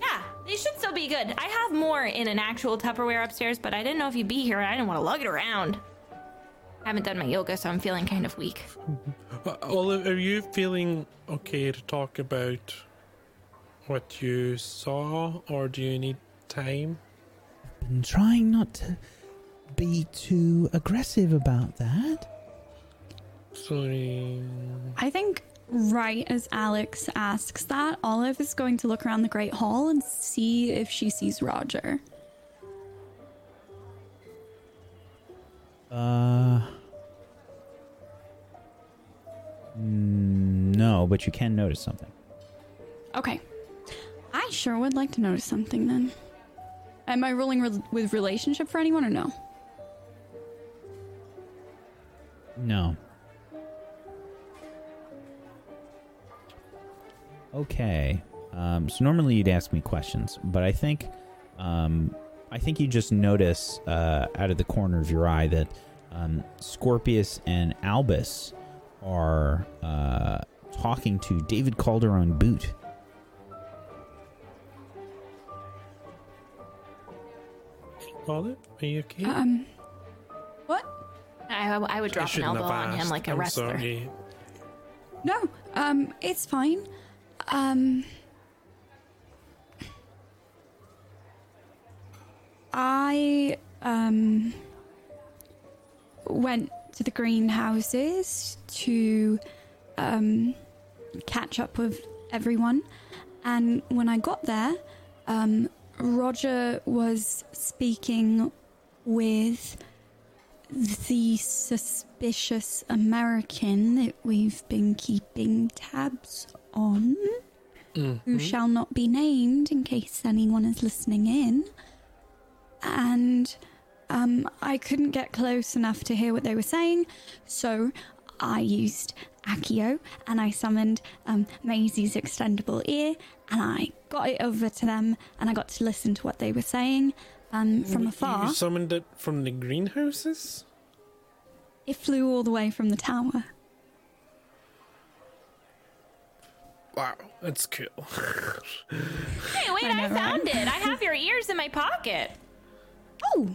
yeah, they should still be good. I have more in an actual Tupperware upstairs, but I didn't know if you'd be here. I didn't want to lug it around. I haven't done my yoga, so I'm feeling kind of weak. Uh, Olive, are you feeling okay to talk about what you saw, or do you need time? I'm trying not to be too aggressive about that. Sorry. I think right as Alex asks that, Olive is going to look around the Great Hall and see if she sees Roger. Uh. mm, No, but you can notice something. Okay. I sure would like to notice something then. Am I rolling re- with relationship for anyone or no? No. Okay. Um, so normally you'd ask me questions, but I think, um, I think you just notice uh, out of the corner of your eye that um, Scorpius and Albus are uh, talking to David Calderon Boot. Olive, are you okay? Um. What? I, I would I drop an elbow on him asked. like a I'm wrestler. sorry. No. Um. It's fine. Um. I um went to the greenhouses to um catch up with everyone, and when I got there, um, Roger was speaking with the suspicious American that we've been keeping tabs on, who shall not be named in case anyone is listening in. And um, I couldn't get close enough to hear what they were saying, so I used Accio and I summoned um, Maisie's extendable ear and I got it over to them and I got to listen to what they were saying um, from afar. You summoned it from the greenhouses? It flew all the way from the tower. Wow, that's cool. Hey, wait! I I, know, right? found it. I have your ears in my pocket. Oh,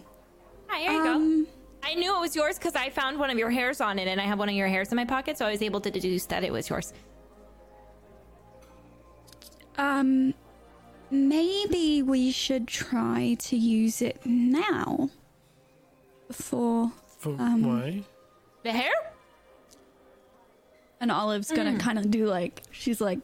Hi, here you go. um, I knew it was yours because I found one of your hairs on it, and I have one of your hairs in my pocket, so I was able to deduce that it was yours. um, maybe we should try to use it now. Before. For Um, why? The hair? And Olive's gonna kind of do like, she's like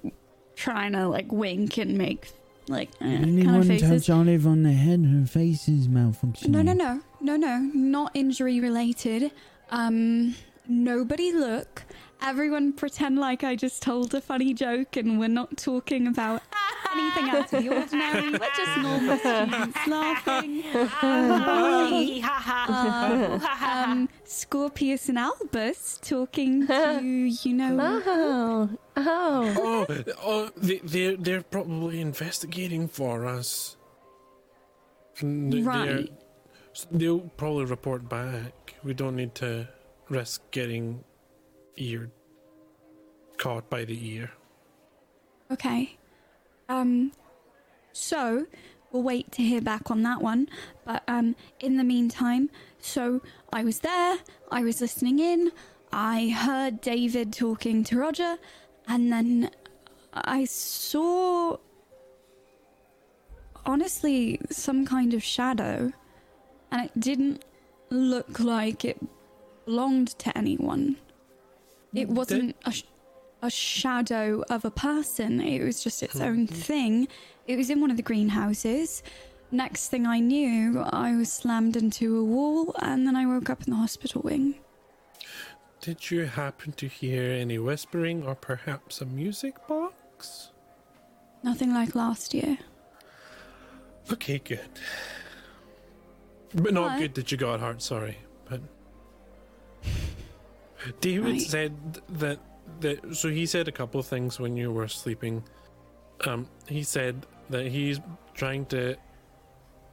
trying to like wink and make like eh, kind of faces. Olive on the head, her face is malfunctioning. No, no, no, no, no, not injury related. Um, nobody look. Everyone pretend like I just told a funny joke and we're not talking about anything out of the ordinary. We're just normal students laughing. Uh, um, Scorpius and Albus talking to, you know. Oh, oh. Oh, oh, they, they're they're probably investigating for us. They- they're- Right. They'll probably report back. We don't need to risk getting ear caught by the ear. Okay. Um, so we'll wait to hear back on that one. But um, in the meantime, so I was there, I was listening in, I heard David talking to Roger, and then I saw, honestly, some kind of shadow, and it didn't look like it belonged to anyone. It wasn't a, sh- a shadow of a person. It was just its own mm-hmm. thing. It was in one of the greenhouses. next thing I knew, I was slammed into a wall, and then I woke up in the hospital wing. Did you happen to hear any whispering or perhaps a music box? Nothing like last year. Okay, good. But not What? good that you got hurt, sorry. David said that that so he said a couple of things when you were sleeping. Um he said that he's trying to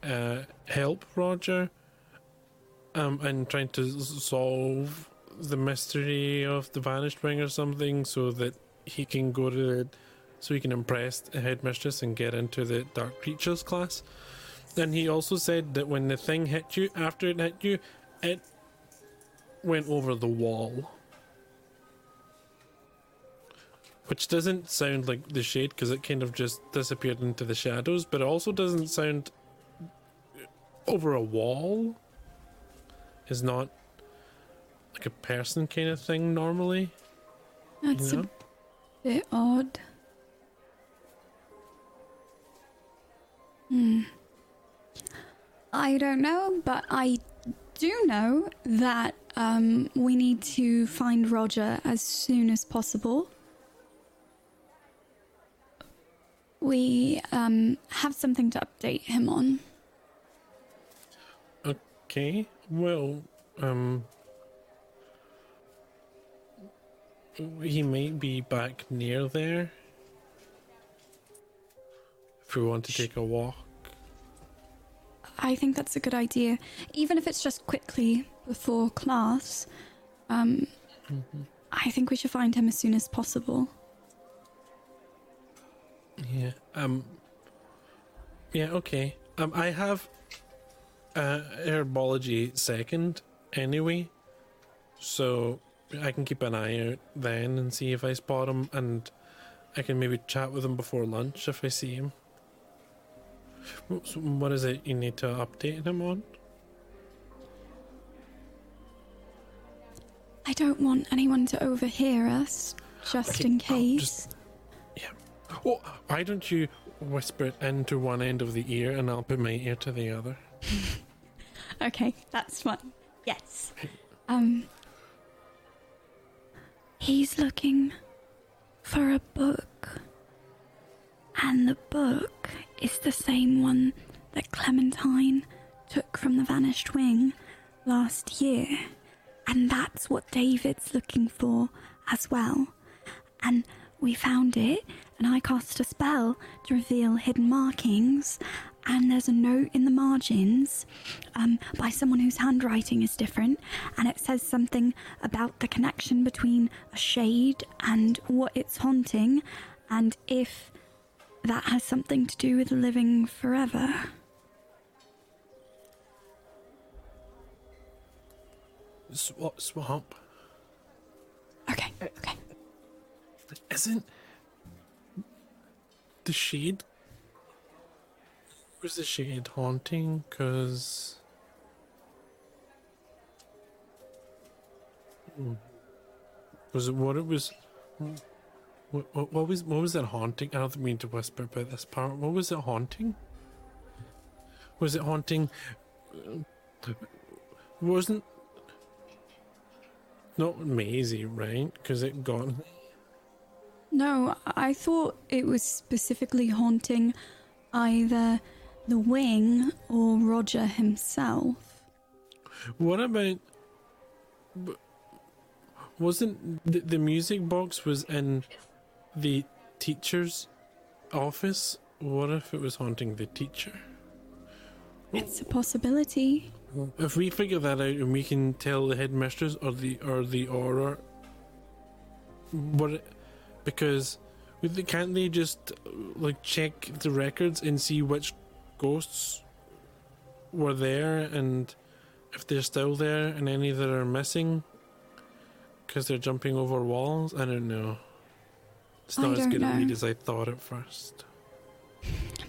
uh help Roger um and trying to solve the mystery of the vanished wing or something so that he can go to the so he can impress the headmistress and get into the dark creatures class. Then he also said that when the thing hit you, after it hit you, it went over the wall. Which doesn't sound like the shade because it kind of just disappeared into the shadows, but it also doesn't sound over a wall. Is not like a person kind of thing normally. That's you know? a bit odd. Hmm. I don't know, but I do know that um, we need to find Roger as soon as possible. We um, have something to update him on. Okay, well, um, he might be back near there. If we want to take a walk. I think that's a good idea, even if it's just quickly before class. Um, I think we should find him as soon as possible. Yeah. Um. Yeah. Okay. Um. I have uh herbology second anyway, so I can keep an eye out then and see if I spot him, and I can maybe chat with him before lunch if I see him. So what is it you need to update him on? I don't want anyone to overhear us, just Okay, in case. just- Oh, why don't you whisper it into one end of the ear, and I'll put my ear to the other. Okay, that's fine. Yes. Um. He's looking for a book. And the book is the same one that Clementine took from the Vanished Wing last year. And that's what David's looking for as well. And we found it, and I cast a spell to reveal hidden markings. And there's a note in the margins um, by someone whose handwriting is different, and it says something about the connection between a shade and what it's haunting, and if that has something to do with living forever. Swamp, swamp. Okay, okay. Isn't the shade? Was the shade haunting? Cause Hmm. was it what it was? What, what, what was what was it haunting? I don't mean to whisper about this part. What was it haunting? Was it haunting? uh, Wasn't not Maisie, right? Because it got No, I thought it was specifically haunting either the wing or Roger himself. What about? Wasn't the, the music box was in the teacher's office? What if it was haunting the teacher? It's a possibility. If we figure that out and we can tell the headmistress or the or the Auror, what? Because can't they just like check the records and see which ghosts were there and if they're still there and any that are missing because they're jumping over walls? I don't know. It's not as good a read know. as I thought at first.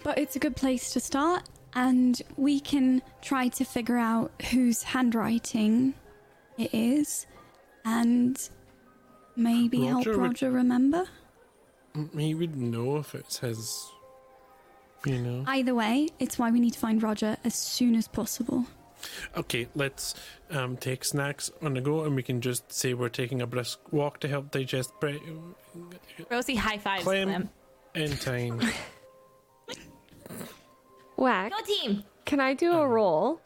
But it's a good place to start, and we can try to figure out whose handwriting it is, and maybe help Roger would- remember. He would know if it's his You know. Either way, it's why we need to find Roger as soon as possible. Okay, let's um, take snacks on the go, and we can just say we're taking a brisk walk to help digest bre- Rosie high fives Clem. them. in time. Whack. Go team. Can I do a roll?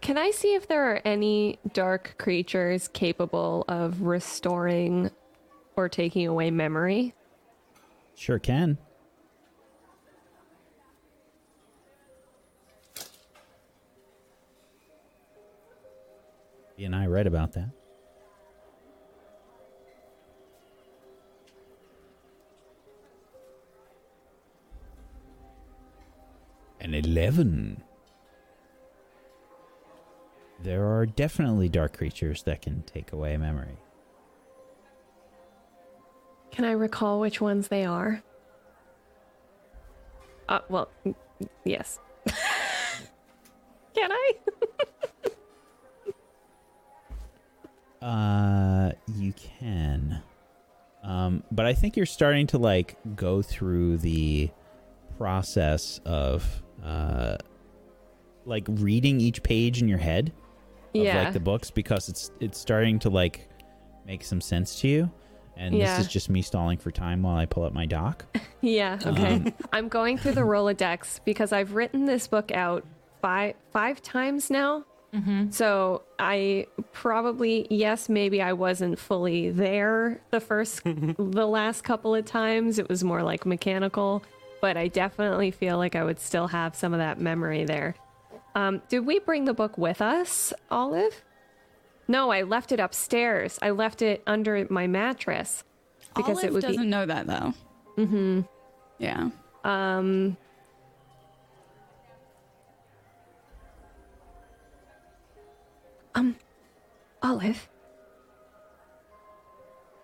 Can I see if there are any dark creatures capable of restoring or taking away memory? Sure can. And I read about that. An 11. There are definitely dark creatures that can take away memory. Can I recall which ones they are? Uh, well, yes. Can I? Uh, you can. Um, but I think you're starting to like go through the process of uh, like reading each page in your head of yeah. like the books because it's it's starting to like make some sense to you. And Yeah. this is just me stalling for time while I pull up my doc. Yeah, okay. Um, I'm going through the Rolodex because I've written this book out five five times now. So I probably yes, maybe I wasn't fully there the first the last couple of times. It was more like mechanical, but I definitely feel like I would still have some of that memory there. Um, did we bring the book with us, Olive? No, I left it upstairs. I left it under my mattress because Olive it would doesn't be know that though. Mm-hmm. Yeah. um Um, Olive,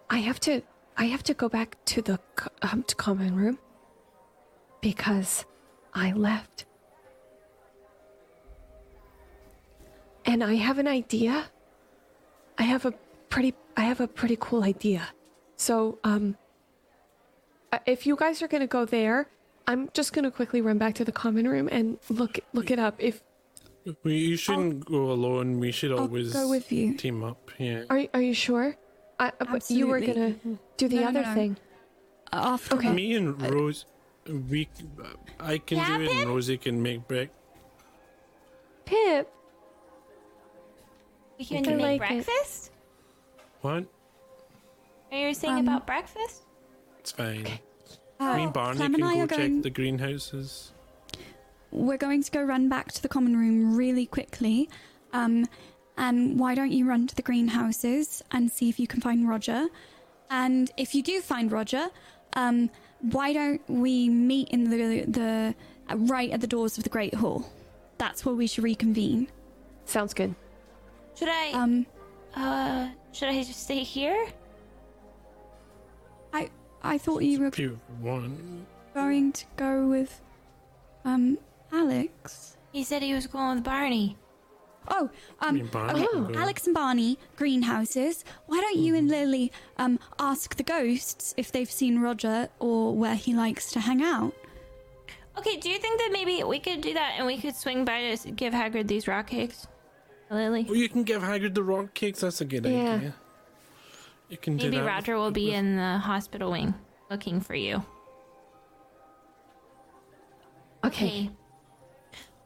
I have to, I have to go back to the um, to common room because I left, and I have an idea. I have a pretty, I have a pretty cool idea. So, um, uh, if you guys are gonna go there, I'm just gonna quickly run back to the common room and look look it up. If We, you shouldn't go alone. We should I'll always go with you. team up. Yeah. Are are you sure? I, uh, but you were gonna do the No, no, other no. thing. After Okay. Me and Rose, we, I can Yeah, do it, and Pip? Rosie can make break. Pip, We can I make like it. breakfast. What? Are you saying Um, about breakfast? It's fine. uh, Me and Barney Clem can and go check going. the greenhouses. We're going to go run back to the common room really quickly. Um, and why don't you run to the greenhouses and see if you can find Roger? And if you do find Roger, um, why don't we meet in the the uh, right at the doors of the Great Hall? That's where we should reconvene. sounds good. Should I? Um, uh, should I just stay here? I I thought you were If you want. going to go with um Alex. He said he was going with Barney. Oh, um, Me and Barney okay. can go. Alex and Barney, greenhouses. Why don't you and Lily um ask the ghosts if they've seen Roger or where he likes to hang out? Okay, do you think that maybe we could do that and we could swing by to s- give Hagrid these rock cakes? Lily? Oh, you can give Hagrid the rock cakes. That's a good Yeah. idea. You can do Maybe that. Roger will be with- in the hospital wing looking for you. Okay.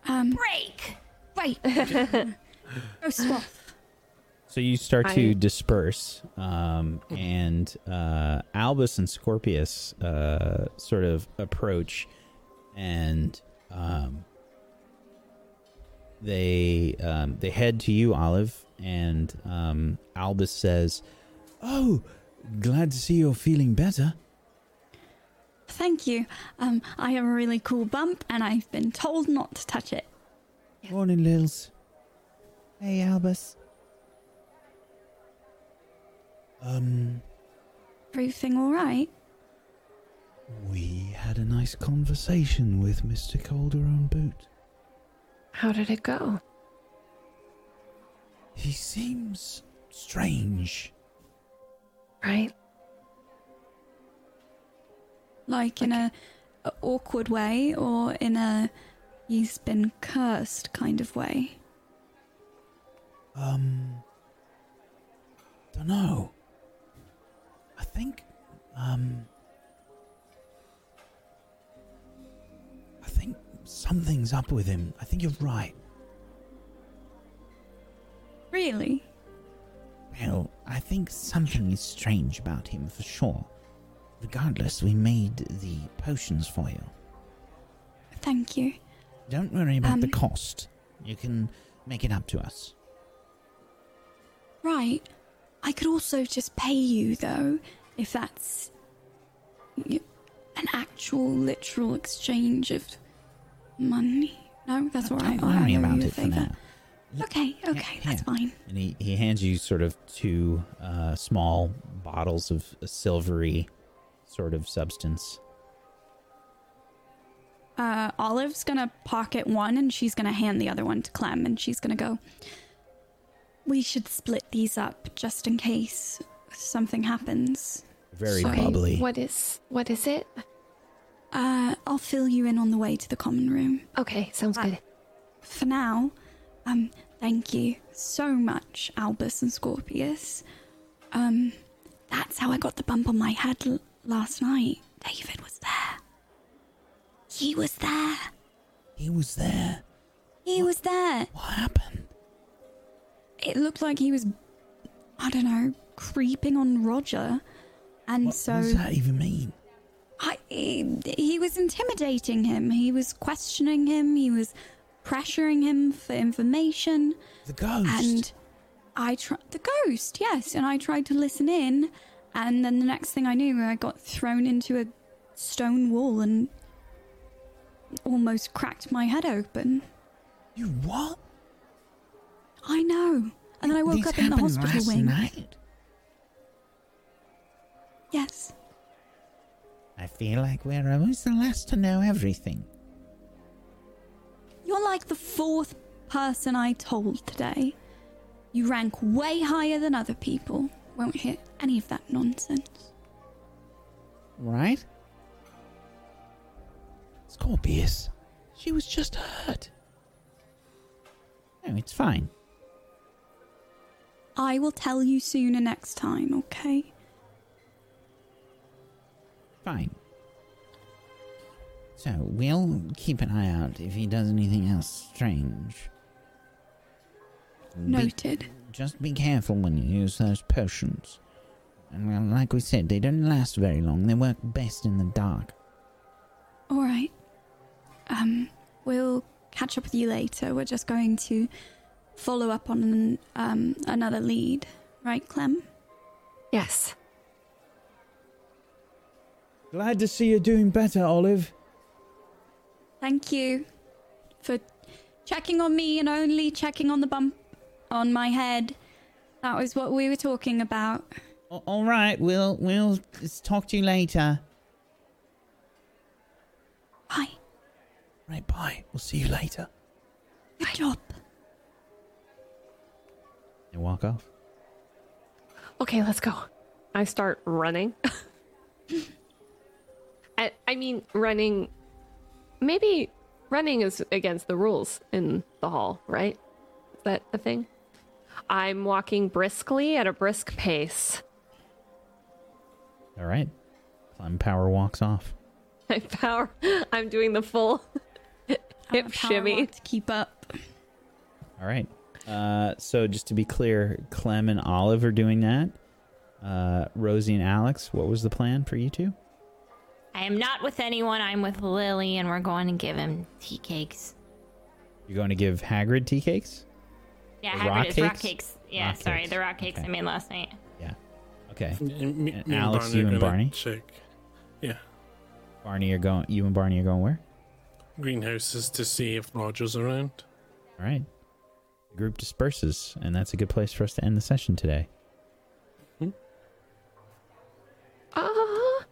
Um, Break! wait. Go swath. So you start to I- disperse, um, and uh, Albus and Scorpius uh, sort of approach, and um, they um, they head to you, Olive, and um, Albus says, "Oh, glad to see you're feeling better." Thank you. Um, I have a really cool bump, and I've been told not to touch it. Morning, Lils. Hey, Albus. Um, Everything all right? we had a nice conversation with Mr. Calderon Boot. How did it go? He seems strange. Right? Like in a a awkward way or in a he's been cursed kind of way? Um, don't know. I think, um, I think something's up with him. I think you're right. Really? Well, I think something is strange about him for sure. Regardless, we made the potions for you. Thank you. Don't worry about the Um, cost. You can make it up to us. Right. I could also just pay you, though, if that's an actual, literal exchange of money. No, that's all right. Don't worry about it for now. Okay, okay, that's here. fine. And he, he hands you sort of two uh, small bottles of silvery sort of substance. Uh, Olive's gonna pocket one and she's gonna hand the other one to Clem and she's gonna go. We should split these up just in case something happens. Very Sorry, bubbly. What is what is it? Uh, I'll fill you in on the way to the common room. Okay, sounds good. For now, um, thank you so much, Albus and Scorpius. Um, that's how I got the bump on my head l- last night. David was there. He was there. He was there. He was there. What happened? It looked like he was, I don't know, creeping on Roger. And What, so what does that even mean? I, he, he was intimidating him. He was questioning him. He was pressuring him for information. The ghost. And I tried the ghost, yes, and I tried to listen in, and then the next thing I knew, I got thrown into a stone wall and almost cracked my head open. you what? I know. And then I woke This up in the hospital last wing. night. Yes. I feel like we're almost the last to know everything. You're like the fourth person I told today. You rank way higher than other people. Won't hear any of that nonsense. Right? Scorpius. She was just hurt. No, it's fine. I will tell you sooner next time, okay? Fine. So, we'll keep an eye out if he does anything else strange. Be- Noted. Just be careful when you use those potions. And well, like we said, they don't last very long. They work best in the dark. All right. Um, we'll catch up with you later. We're just going to follow up on an, um, another lead, right, Clem? Yes. Glad to see you're doing better, Olive. Thank you for checking on me and only checking on the bump on my head. That was what we were talking about. All right, we'll we'll talk to you later. Bye. Right, bye. We'll see you later. Good job. And walk off. Okay, let's go. I start running. I, I mean, running. Maybe running is against the rules in the hall, right? Is that a thing? I'm walking briskly at a brisk pace. All right. Clem Power walks off. I power. I'm doing the full hip power shimmy. walk to keep up. All right. Uh, so just to be clear, Clem and Olive are doing that. Uh, Rosie and Alex, what was the plan for you two? I am not with anyone. I'm with Lily, and we're going to give him tea cakes. You're going to give Hagrid tea cakes? Yeah, The Hagrid rock is rock cakes? cakes. Yeah, Rock sorry, cakes. the rock cakes Okay. I made last night. Yeah. Okay. M- me- And me Alex, Barney you and Barney? Check. Yeah. Barney you're going. You and Barney are going where? Greenhouses to see if Roger's around. All right. The group disperses, and that's a good place for us to end the session today. Ah,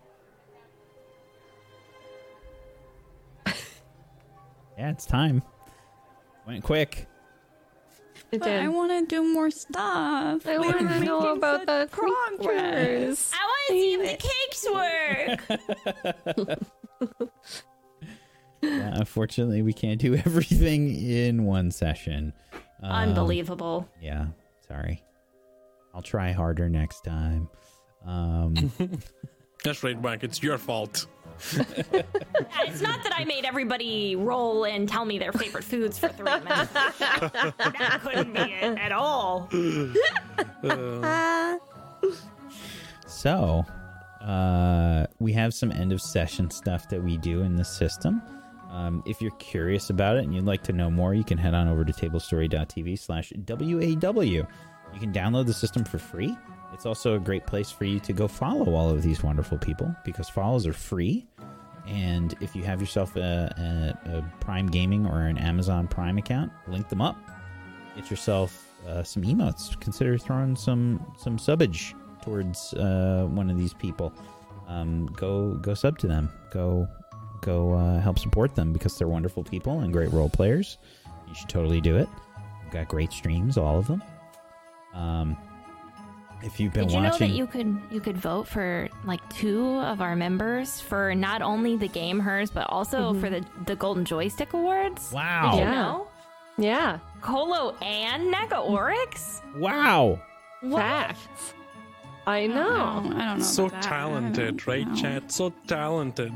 Yeah, it's time. Went quick. It But I want to do more stuff. I want to know about the progress. I want to see if the cakes work. unfortunately, we can't do everything in one session. Um, Unbelievable. Yeah, sorry. I'll try harder next time. Um, That's right, Mark. It's your fault. It's not that I made everybody roll and tell me their favorite foods for three minutes. that couldn't be it at all. so, uh, we have some end of session stuff that we do in the system. Um, if you're curious about it and you'd like to know more, you can head on over to tablestory.tv slash WAW. You can download the system for free. It's also a great place for you to go follow all of these wonderful people because follows are free. And if you have yourself a, a, a Prime Gaming or an Amazon Prime account, link them up. Get yourself uh, some emotes. Consider throwing some some subage towards uh, one of these people. Um, go go sub to them. Go go uh, help support them because they're wonderful people and great role players. You should totally do it. We've got great streams, all of them. Um, if you've been Did you know that you could you could vote for like two of our members for not only the game hers but also mm-hmm. for the the Golden Joystick Awards? wow, Did you Yeah. know? Yeah. Colo and Nega Oryx? wow, Facts. I I know. don't, I don't know. So about that. Talented, right, know. chat? So talented.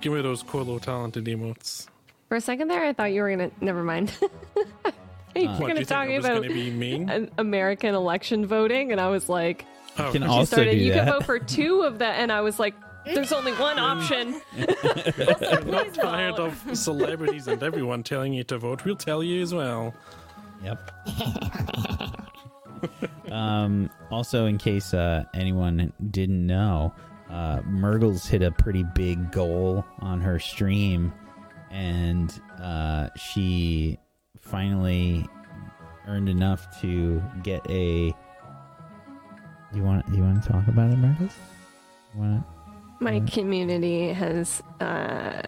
Give me those Colo talented emotes. For a second there, I thought you were gonna. Never mind. you were What, gonna talk think I was about be mean? an American election voting, and I was like, Oh, can you also started. do You that. can vote for two of that, and I was like, there's only one option. we're not tired of celebrities and everyone telling you to vote. We'll tell you as well. Yep. um, also, in case uh, anyone didn't know, uh, Myrtle's hit a pretty big goal on her stream, and uh, she finally earned enough to get a. Do you want? Do you want to talk about it? You want My community has uh,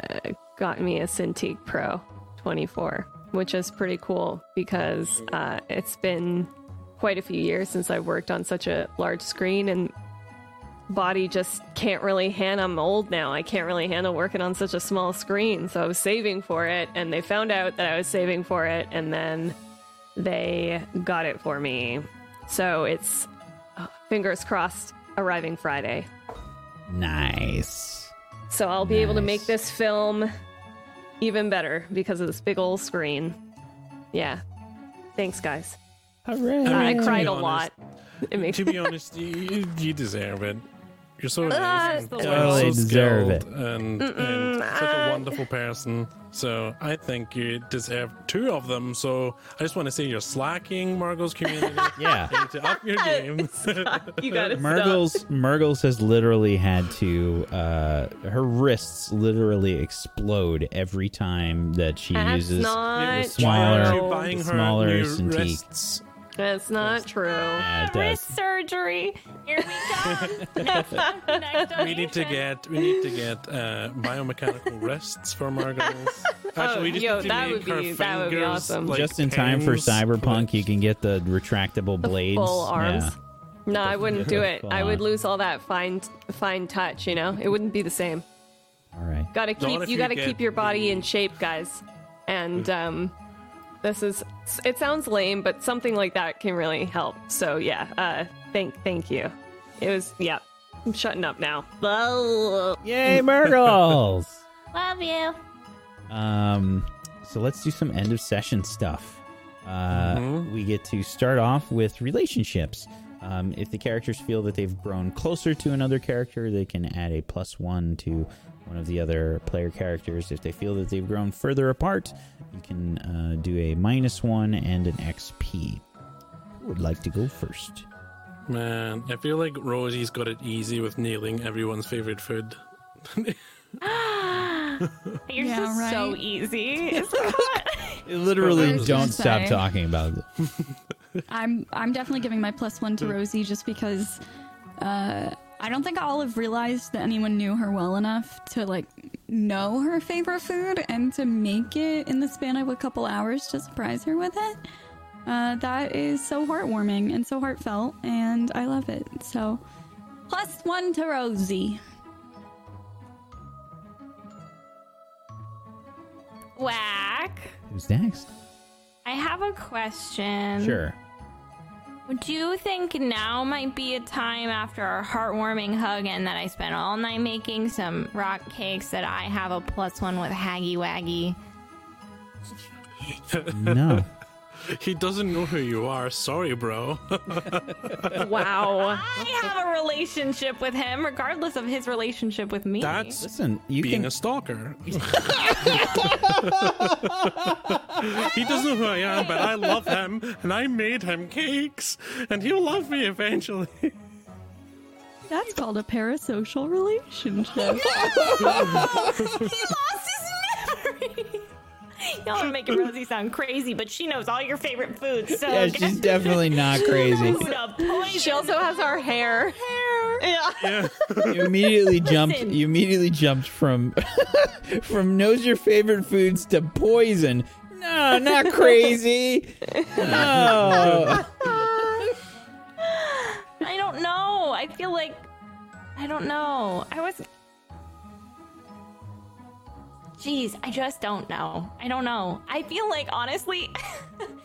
got me a Cintiq Pro 24, which is pretty cool because uh, it's been quite a few years since I've worked on such a large screen and body just can't really handle. I'm old now. I can't really handle working on such a small screen. So I was saving for it, and they found out that I was saving for it, and then they got it for me. So it's uh, fingers crossed arriving Friday. Nice. So I'll be able to make this film even better because of this big old screen. Yeah. Thanks, guys. Hooray! I to be cried a honest- lot. It makes To be honest, you, you deserve it. You're so nice and the so Totally deserve it. skilled and, and such a wonderful person. So I think you deserve two of them. So I just want to say you're slacking, Margot's community. Yeah. To up your game. you gotta Murgles Murgles has literally had to uh her wrists literally explode every time that she That's uses not the smaller- Why true. are you buying the smaller new Cintiq. wrists? That's not true. Yeah, it Wrist does. surgery. Here we come. next, next We need to get we need to get uh, biomechanical wrists for Margot's. Actually, we just yo, need to that make would her be- that would be fingers awesome. like Just in time for pens. Cyberpunk, you can get the retractable The blades. full arms. Yeah. No, I wouldn't do it. I would lose all that fine, fine touch. You know, it wouldn't be the same. All right. Gotta Not keep if you you gotta get keep your body in shape, guys. And um, this is it sounds lame, but something like that can really help. So yeah, uh, thank thank you. It was yeah. I'm shutting up now. Yay, Murgles! Love you. Um, so let's do some end of session stuff. Uh, Mhm. We get to start off with relationships. Um, if the characters feel that they've grown closer to another character, they can add a plus one to one of the other player characters. If they feel that they've grown further apart, you can uh, do a minus one and an XP. Who would like to go first? Man, I feel like Rosie's got it easy with nailing everyone's favorite food. You're Yeah, just so right. easy. Literally, don't stop say. talking about it. I'm I'm definitely giving my plus one to Rosie just because uh, I don't think Olive realized that anyone knew her well enough to like know her favorite food and to make it in the span of a couple hours to surprise her with it. Uh, that is so heartwarming and so heartfelt, and I love it. So, plus one to Rosie. Whack. Who's next? I have a question. Sure. Do you think now might be a time after our heartwarming hug and that I spent all night making some rock cakes that I have a plus one with Haggy Waggy? No. He doesn't know who you are. Sorry, bro. Wow. I have a relationship with him, regardless of his relationship with me. That's Listen, you being can. a stalker. he doesn't know who I am, but I love him, and I made him cakes, and he'll love me eventually. That's called a parasocial relationship. he lost his memory. Y'all are making Rosie sound crazy, but she knows all your favorite foods. So yeah, she's definitely not crazy. food of poison. She also has our hair. Hair. Yeah. Yeah. You immediately jumped. Listen. You immediately jumped from from knows your favorite foods to poison. No, not crazy. No. I don't know. I feel like I don't know. I was. Jeez, I just don't know. I don't know. I feel like honestly.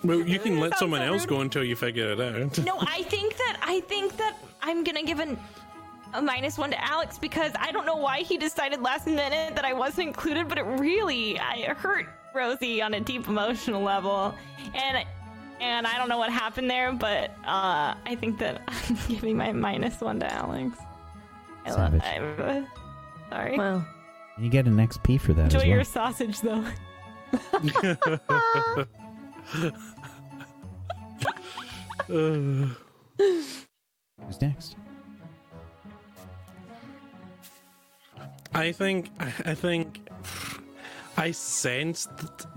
Well, you can let someone so else rude. go until you figure it out. no, I think that I think that I'm gonna give an, a minus one to Alex because I don't know why he decided last minute that I wasn't included, but it really I hurt Rosie on a deep emotional level, and and I don't know what happened there, but uh, I think that I'm giving my minus one to Alex. I love. Savage. I'm, uh, sorry. Wow. You get an XP for that Enjoy as well. your sausage though. Uh, Who's next? I think. I I think. I sensed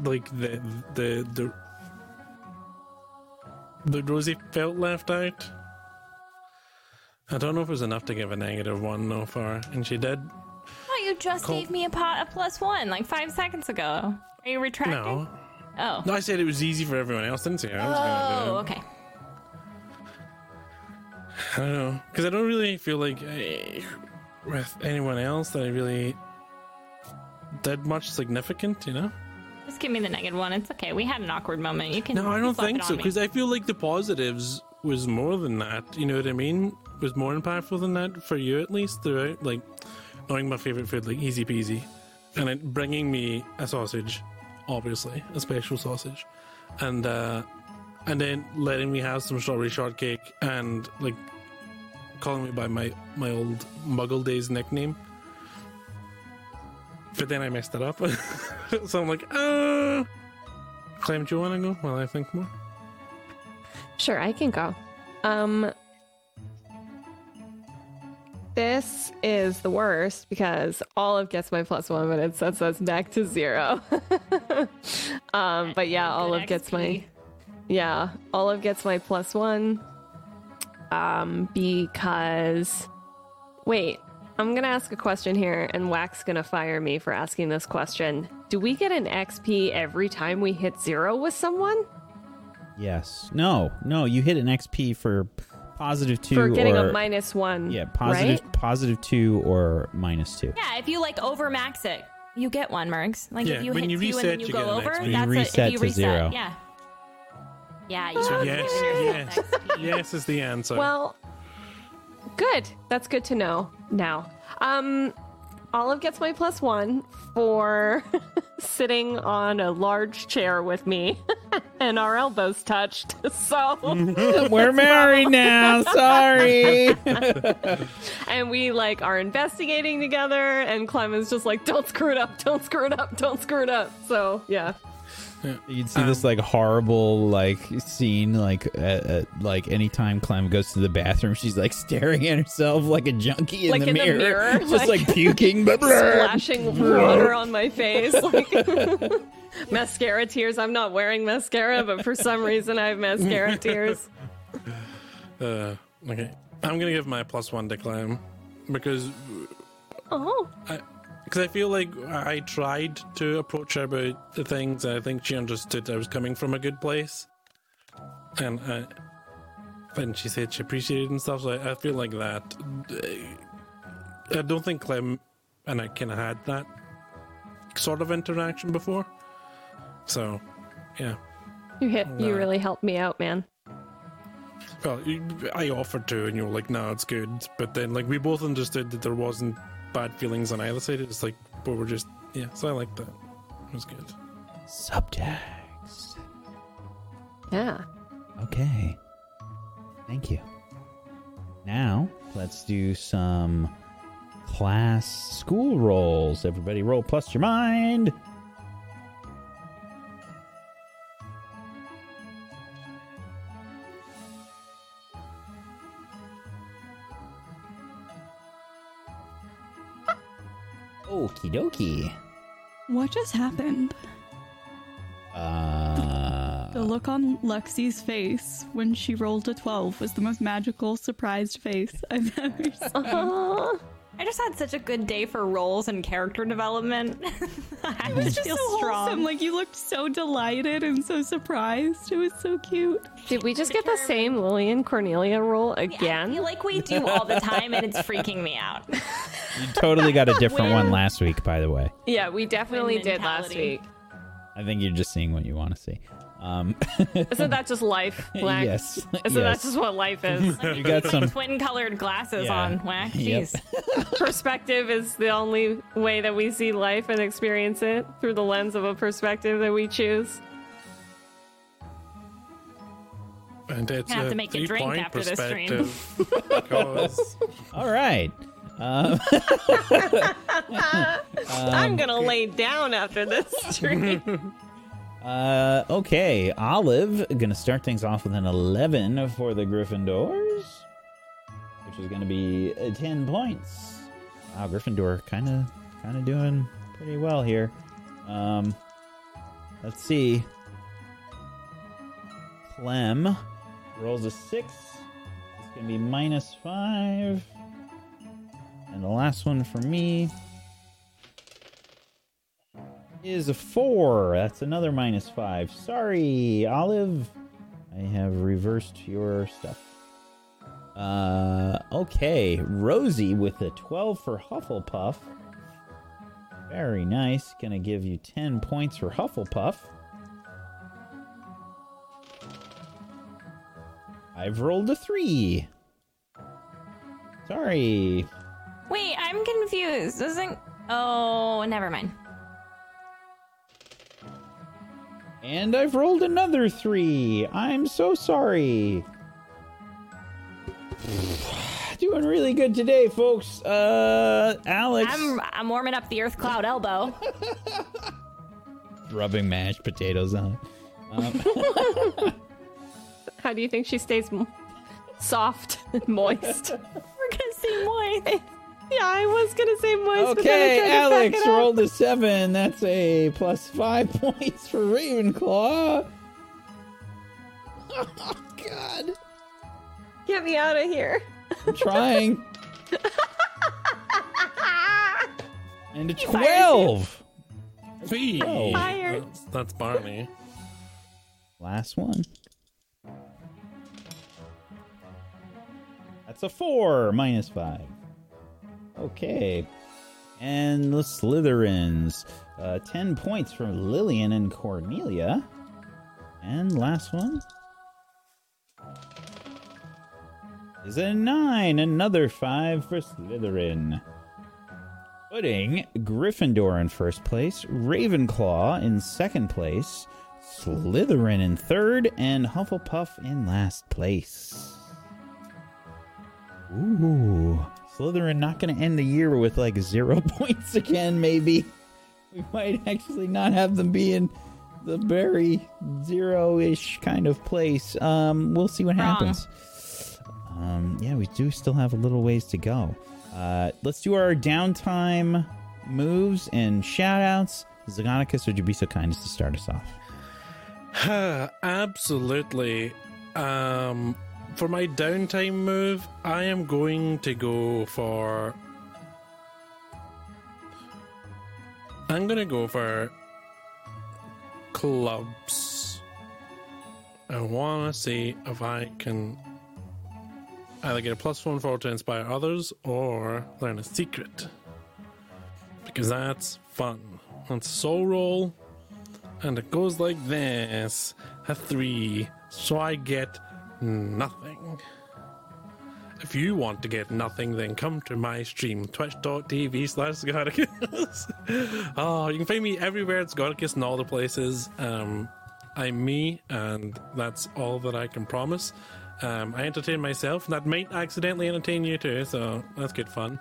like the the the the Rosie felt left out. I don't know if it was enough to give a negative one though for her, and she did. You just Cool. gave me a pot a plus one like five seconds ago. Are you retracting? No, Oh. no, I said it was easy for everyone else. Didn't I do Oh, okay. I don't know because I don't really feel like I, with anyone else that I really did much significant. You know. Just give me the negative one. It's okay. We had an awkward moment. You can. No, I don't think so because I feel like the positives was more than that. You know what I mean? Was more impactful than that for you at least throughout. Like knowing my favorite food, like easy peasy, and it bringing me a sausage, obviously a special sausage, and uh and then letting me have some strawberry shortcake and like calling me by my my old Muggle days nickname. But then I messed it up, so I'm like, uh. Clem, do you want to go while I think more? Sure, I can go. Um This is the worst because Olive gets my plus one, but it sets us back to zero. um, but yeah, Olive gets my XP. yeah, Olive gets my plus one. Um, because wait, I'm gonna ask a question here, and Wax gonna fire me for asking this question. Do we get an XP every time we hit zero with someone? Yes. No. No. You hit an XP for positive two for getting or a minus one. yeah positive right? positive two or minus two. Yeah, if you like overmax it, you get one, Mergs. Like Yeah, if you when hit you two and reset, then you, you go get an over, XP. You reset a, if you to reset. zero. Yeah. Yeah, you So yes, yes, yes is the answer. Well, good. That's good to know now. Um, Olive gets my plus one for sitting on a large chair with me and our elbows touched. So, We're married now. Sorry. and we like are investigating together, and Clem is just like, don't screw it up, don't screw it up, don't screw it up. So, yeah. You'd see this like horrible like scene like uh, uh, like anytime Clem goes to the bathroom, she's like staring at herself like a junkie in, Like the, in the mirror, mirror, just like- like, puking. Splashing water on my face. Like mascara tears. I'm not wearing mascara, but for some reason I have mascara tears. uh, okay, I'm gonna give my plus one to Clem because Oh, because I feel like I tried to approach her about the things, and I think she understood I was coming from a good place, and uh, and she said she appreciated and stuff. So I, I feel like that. I don't think Clem and I kind of had that sort of interaction before, So, yeah. You hit. You really helped me out, man. Well, I offered to, and you were like, "No, it's good." But then, like, we both understood that there wasn't bad feelings on either side. It's like, but we're just, yeah. So I like that. It was good. Subtext. Yeah. Okay. Thank you. Now, let's do some class school rolls. Everybody roll plus your mind. Okie dokie. What just happened? Uh, The look on Lexi's face when she rolled a 12 was the most magical, surprised face I've ever seen. Aw. I just had such a good day for roles and character development. I It was just just feel so strong. wholesome. Like you looked so delighted and so surprised. It was so cute. Did we just get the same Lillian Cornelia roll I again? feel like we do all the time, and it's freaking me out. you totally got a different one last week, by the way. yeah, we definitely did last week. I think you're just seeing what you want to see. Um, Isn't that just life, Black? yes. Isn't yes. that just what life is? you got some. Twin colored glasses Yeah. on. Whack. Yep. Jeez. perspective is the only way that we see life and experience it through the lens of a perspective that we choose. And it's Gonna have a to make a drink three-point after this stream. perspective because All right. Um, I'm gonna lay down after this stream. Uh, okay, Olive gonna start things off with an 11 for the Gryffindors, which is gonna be uh, 10 points. Wow, Gryffindor kind of kind of doing pretty well here. Um, let's see. Clem rolls a six. It's gonna be minus five. And the last one for me is a four. That's another minus five. Sorry, Olive. I have reversed your stuff. Uh, okay. Rosie with a 12 for Hufflepuff. Very nice. Gonna give you 10 points for Hufflepuff. I've rolled a three. Sorry. Wait, I'm confused. Doesn't. Oh, never mind. And I've rolled another three. I'm so sorry. Doing really good today, folks. Uh, Alex. I'm I'm warming up the Earthcloud elbow. rubbing mashed potatoes on it. How do you think she stays m- soft and moist? We're gonna see moist. Yeah, I was gonna say moist, but then I Okay, to back Alex it up. rolled a seven. That's a plus five points for Ravenclaw. Oh, God. Get me out of here. I'm trying. and a fired 12. Hey, Oh. Fired. That's, that's Barney. Last one. That's a four minus five. Okay. And the Slytherins. Uh, 10 points for Lillian and Cornelia. And last one is a nine. Another five for Slytherin. Putting Gryffindor in first place, Ravenclaw in second place, Slytherin in third, and Hufflepuff in last place. Ooh, Slytherin not going to end the year with like zero points again, maybe. We might actually not have them be in the very zero ish kind of place. Um, we'll see what Wrong. happens. Um, yeah, we do still have a little ways to go. Uh, let's do our downtime moves and shout outs. Zagonicus, would you be so kind as to start us off? Absolutely. Um, for my downtime move, I am going to go for. I'm gonna go for clubs. I want to see if I can either get a plus one for to inspire others or learn a secret. Because that's fun. That's soul roll. and it goes like this a three, so I get nothing. If you want to get nothing, then come to my stream, twitch.tv slash Scoticus. oh, you can find me everywhere at Scoticus in all the places. Um, I'm me, and that's all that I can promise. Um, I entertain myself, and that might accidentally entertain you too, so that's good fun.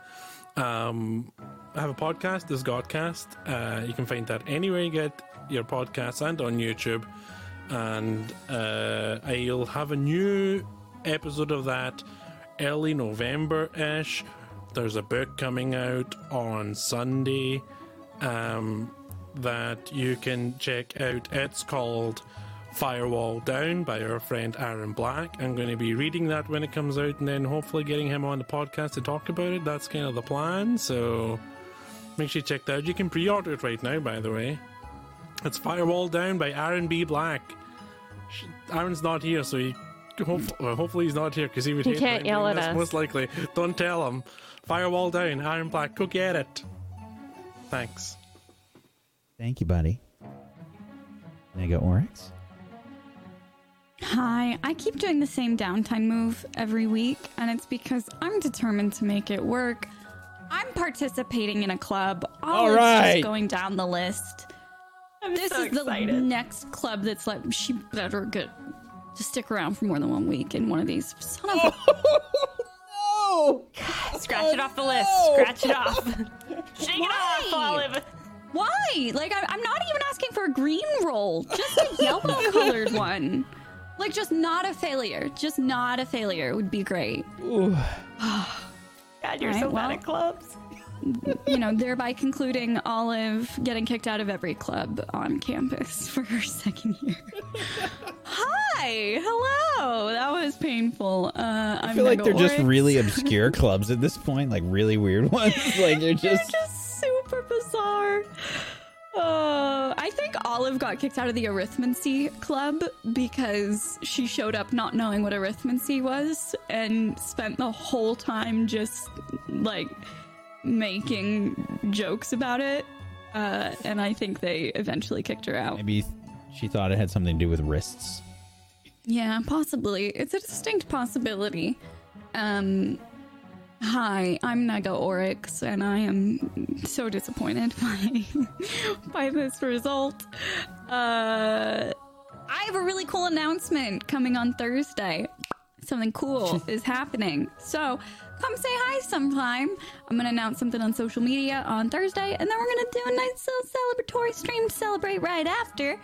Um, I have a podcast, this Godcast. Uh, you can find that anywhere you get your podcasts and on YouTube. And uh, I'll have a new episode of that early November ish. There's a book coming out on Sunday um, that you can check out. It's called Firewall Down by our friend Aaron Black. I'm going to be reading that when it comes out and then hopefully getting him on the podcast to talk about it. That's kind of the plan. So make sure you check that out. You can pre order it right now, by the way. It's Firewall Down by Aaron B. Black. Sh- Aaron's not here, so he. Hope, well, hopefully he's not here because he would He hate can't yell at us. Most likely, don't tell him. Firewall down, Aaron Black. Go get it. Thanks. Thank you, buddy. Nega Oryx. Hi, I keep doing the same downtime move every week, and it's because I'm determined to make it work. I'm participating in a club. All right. just going down the list. This so is the next club that's like she better get to stick around for more than one week in one of these. Son of a oh, oh, Scratch it off the list. Scratch it off. Shake it off, Why? Olive. Why? Like, I, I'm not even asking for a green roll, just a yellow colored one. Like, just not a failure. Just not a failure would be great. God, you're Alright, so well. bad at clubs. You know, thereby concluding Olive getting kicked out of every club on campus for her second year. Hi, hello. That was painful. Uh, I feel like they're just really obscure clubs at this point, like really weird ones. like they're They're just. just super bizarre. Uh, I think Olive got kicked out of the arithmancy club because she showed up not knowing what arithmancy was and spent the whole time just like making jokes about it. Uh, and I think they eventually kicked her out. Maybe she thought it had something to do with wrists. Yeah, possibly. It's a distinct possibility. Um, hi, I'm Nega Oryx, and I am so disappointed by by this result. Uh, I have a really cool announcement coming on Thursday. Something cool is happening. So come say hi sometime. I'm gonna announce something on social media on Thursday, and then we're gonna do a nice little celebratory stream to celebrate right after.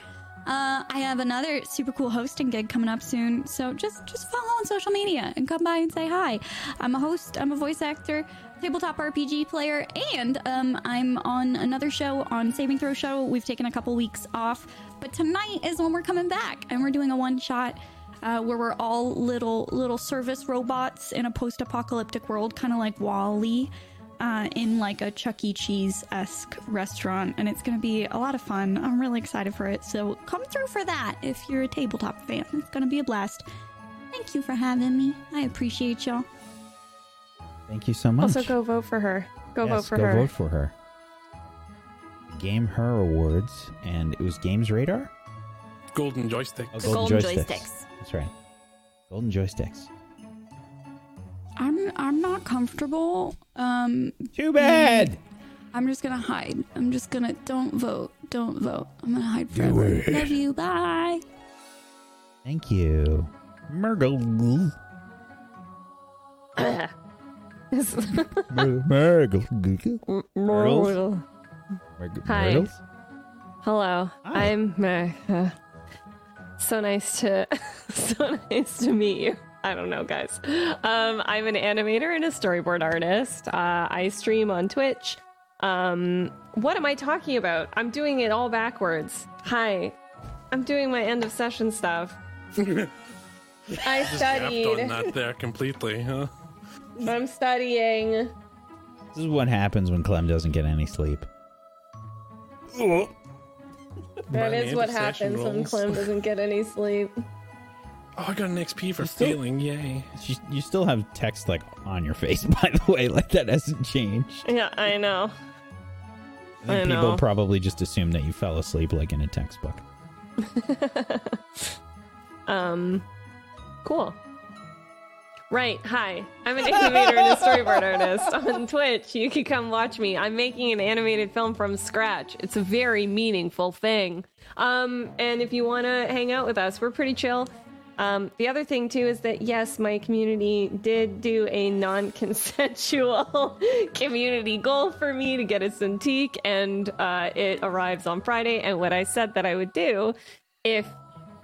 Uh, I have another super cool hosting gig coming up soon, so just just follow on social media and come by and say hi. I'm a host, I'm a voice actor, tabletop RPG player, and um, I'm on another show on Saving Throw Show. We've taken a couple weeks off, but tonight is when we're coming back, and we're doing a one shot. Uh, where we're all little little service robots in a post-apocalyptic world, kind of like Wally uh, in like a Chuck E. Cheese esque restaurant, and it's going to be a lot of fun. I'm really excited for it. So come through for that if you're a tabletop fan. It's going to be a blast. Thank you for having me. I appreciate y'all. Thank you so much. Also, go vote for her. Go vote for go her. Go vote for her. Game Her Awards, and it was Games Radar. Golden Joysticks. Oh, The golden joysticks. That's right. Golden joysticks. I'm I'm not comfortable. Um, Too bad. I'm just gonna hide. I'm just gonna don't vote. Don't vote. I'm gonna hide forever. Love you. Bye. Thank you, Murgle. Murgle. Myrtles? Murgle. Hi. Hello, Hi. I'm Meh. Uh, so nice to so nice to meet you. I don't know, guys. Um, I'm an animator and a storyboard artist. Uh, I stream on Twitch. Um, what am I talking about? I'm doing it all backwards. Hi, I'm doing my end of session stuff. I Just gapped on studied. that there completely, huh? I'm studying. This is what happens when Clem doesn't get any sleep. Oh. That My is what end-of-session happens when. Clem doesn't get any sleep. Oh, I got an XP for still- failing, yay. You, you still have text like on your face, by the way. Like that hasn't changed. Yeah, I know. I think I people probably just assume that you fell asleep like in a textbook. Um, cool. Right. Hi. I'm an animator and a storyboard artist on Twitch. You can come watch me. I'm making an animated film from scratch. It's a very meaningful thing. Um, and if you want to hang out with us, we're pretty chill. Um, the other thing too is that yes, my community did do a non-consensual community goal for me to get a Cintiq, and uh, it arrives on Friday. And what I said that I would do, if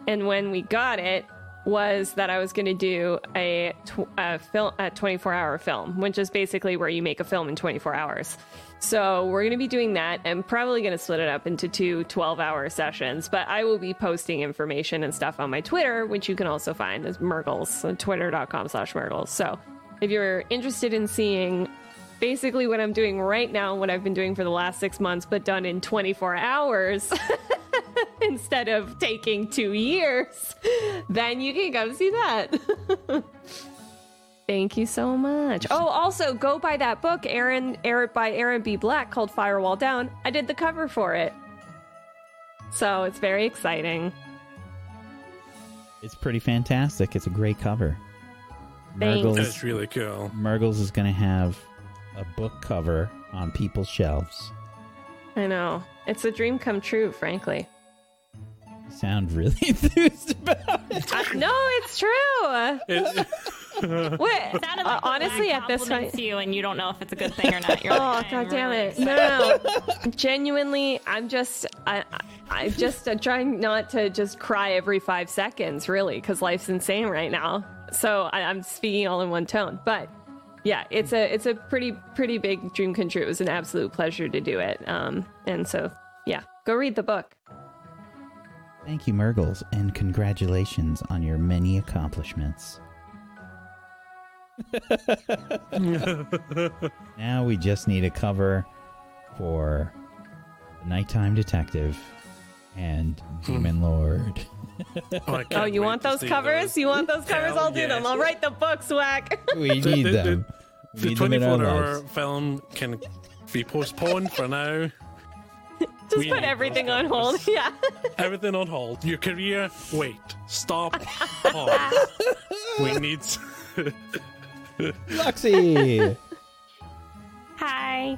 and when we got it, was that I was going to do a, tw- a film, a 24 hour film, which is basically where you make a film in 24 hours. So we're going to be doing that and probably going to split it up into two 12 hour sessions. But I will be posting information and stuff on my Twitter, which you can also find as Murgles, so twitter.com slash Murgles. So if you're interested in seeing basically what I'm doing right now, what I've been doing for the last six months, but done in 24 hours instead of taking two years, then you can come see that. Thank you so much. Oh, also go buy that book, Aaron, Aaron by Aaron B. Black called Firewall Down. I did the cover for it. So it's very exciting. It's pretty fantastic. It's a great cover. Thanks. Murgles, That's really cool. Murgles is going to have a book cover on people's shelves. I know. It's a dream come true, frankly. You sound really enthused about it. Uh, no, it's true. It- Wait, Sounded uh, like the honestly, at this point. you and you don't know if it's a good thing or not. You're Oh like, god I'm damn really it! No, no, no. Genuinely, I'm just, I, I, I'm just uh, trying not to just cry every five seconds, really, because life's insane right now. So I, I'm speaking all in one tone, but yeah, it's a, it's a pretty, pretty big dream come true. It was an absolute pleasure to do it. Um, and so yeah, go read the book. Thank you, Mergles, and congratulations on your many accomplishments. now we just need a cover for the Nighttime Detective and Demon Lord. Oh, Oh, you want those see covers? You want those covers? Hell I'll do them. I'll write the books, whack. We need the- them. We The need them in our 24 hour lives. film can be postponed for now. Just We put everything on hold. Yeah. Everything on hold. Your career, wait. Stop. Pause. we need. Luxie! Hi.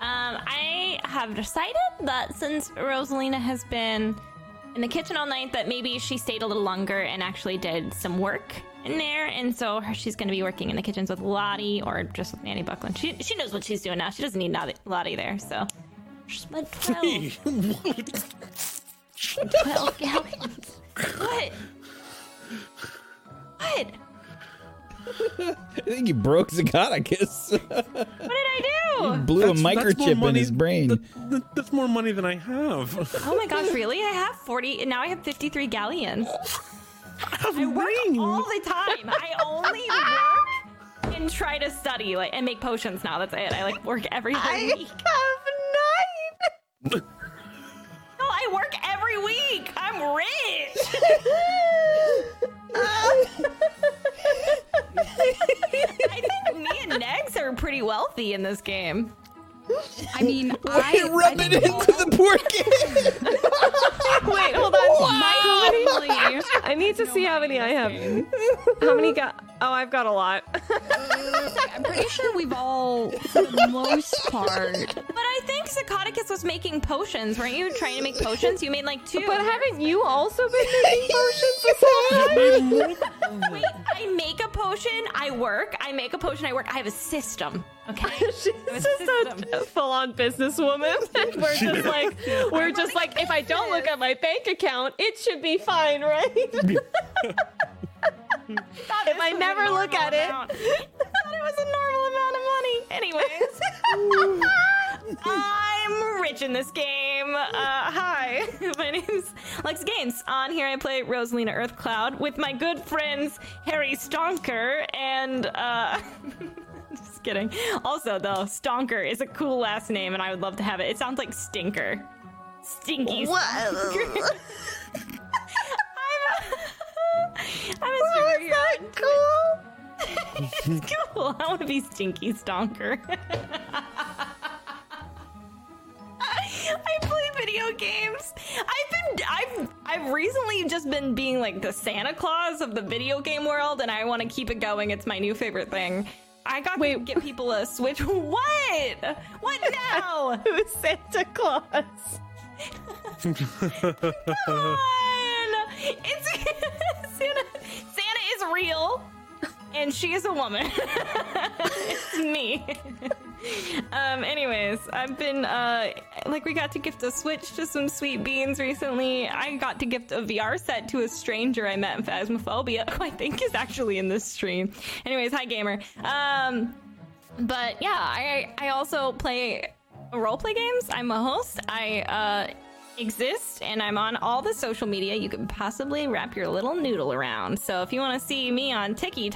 Um, I have decided that since Rosalina has been in the kitchen all night, that maybe she stayed a little longer and actually did some work in there, and so she's going to be working in the kitchens with Lottie or just with Nanny Buckland. She she knows what she's doing now. She doesn't need Lottie- there, so. She's my 12, 12 gallons. What? What? I think you broke Zagonicus. What did I do? You blew That's- a that's more microchip in his brain. that- that- that's more money than I have. Oh my gosh, really? I have 40, and now I have 53 galleons. I work nine. all the time. I only work and try to study, like, and make potions now. That's it. I like work every week. have nine. No, I work every week. I'm rich. I think me and Negs are pretty wealthy in this game. I mean, I, Rub I it think into the poor kid. Wait, hold on. my family. I need to see how many I have. How many got? Oh, I've got a lot. I'm pretty sure we've all, for the most part, But I think Zagonicus was making potions. Weren't you trying to make potions? You made like two. But haven't you also been making potions before? Wait, I make a potion, I work. I make a potion, I work. I have a system. Okay. She's I a just system. a full-on businesswoman. And we're just like, we're just like, if I don't look at my bank account, it should be fine, right? If I never look at it. I thought it was a normal amount of money. Anyways. I'm rich in this game. Uh, hi, my name's Lex Gaines. On here, I play Rosalina Earthcloud with my good friends Harry Stonker and uh, just kidding. Also, though, Stonker is a cool last name, and I would love to have it. It sounds like Stinker. Stinky. Stonker. I'm a, a superhero. cool? it's cool. I want to be Stinky Stonker. I play video games. I've been I've I've recently just been being like the Santa Claus of the video game world and I want to keep it going. It's my new favorite thing. I got to get people a Switch. What? What now? Who's Santa Claus? Come on! It's Santa. Santa is real, and she is a woman. it's me. um. Anyways, I've been uh like we got to gift a Switch to some sweet beans recently. I got to gift a VR set to a stranger I met in Phasmophobia, who I think is actually in this stream. Anyways, hi gamer. Um. But yeah, I I also play role play games. I'm a host. I uh, exist and I'm on all the social media you could possibly wrap your little noodle around. So if you want to see me on Tiki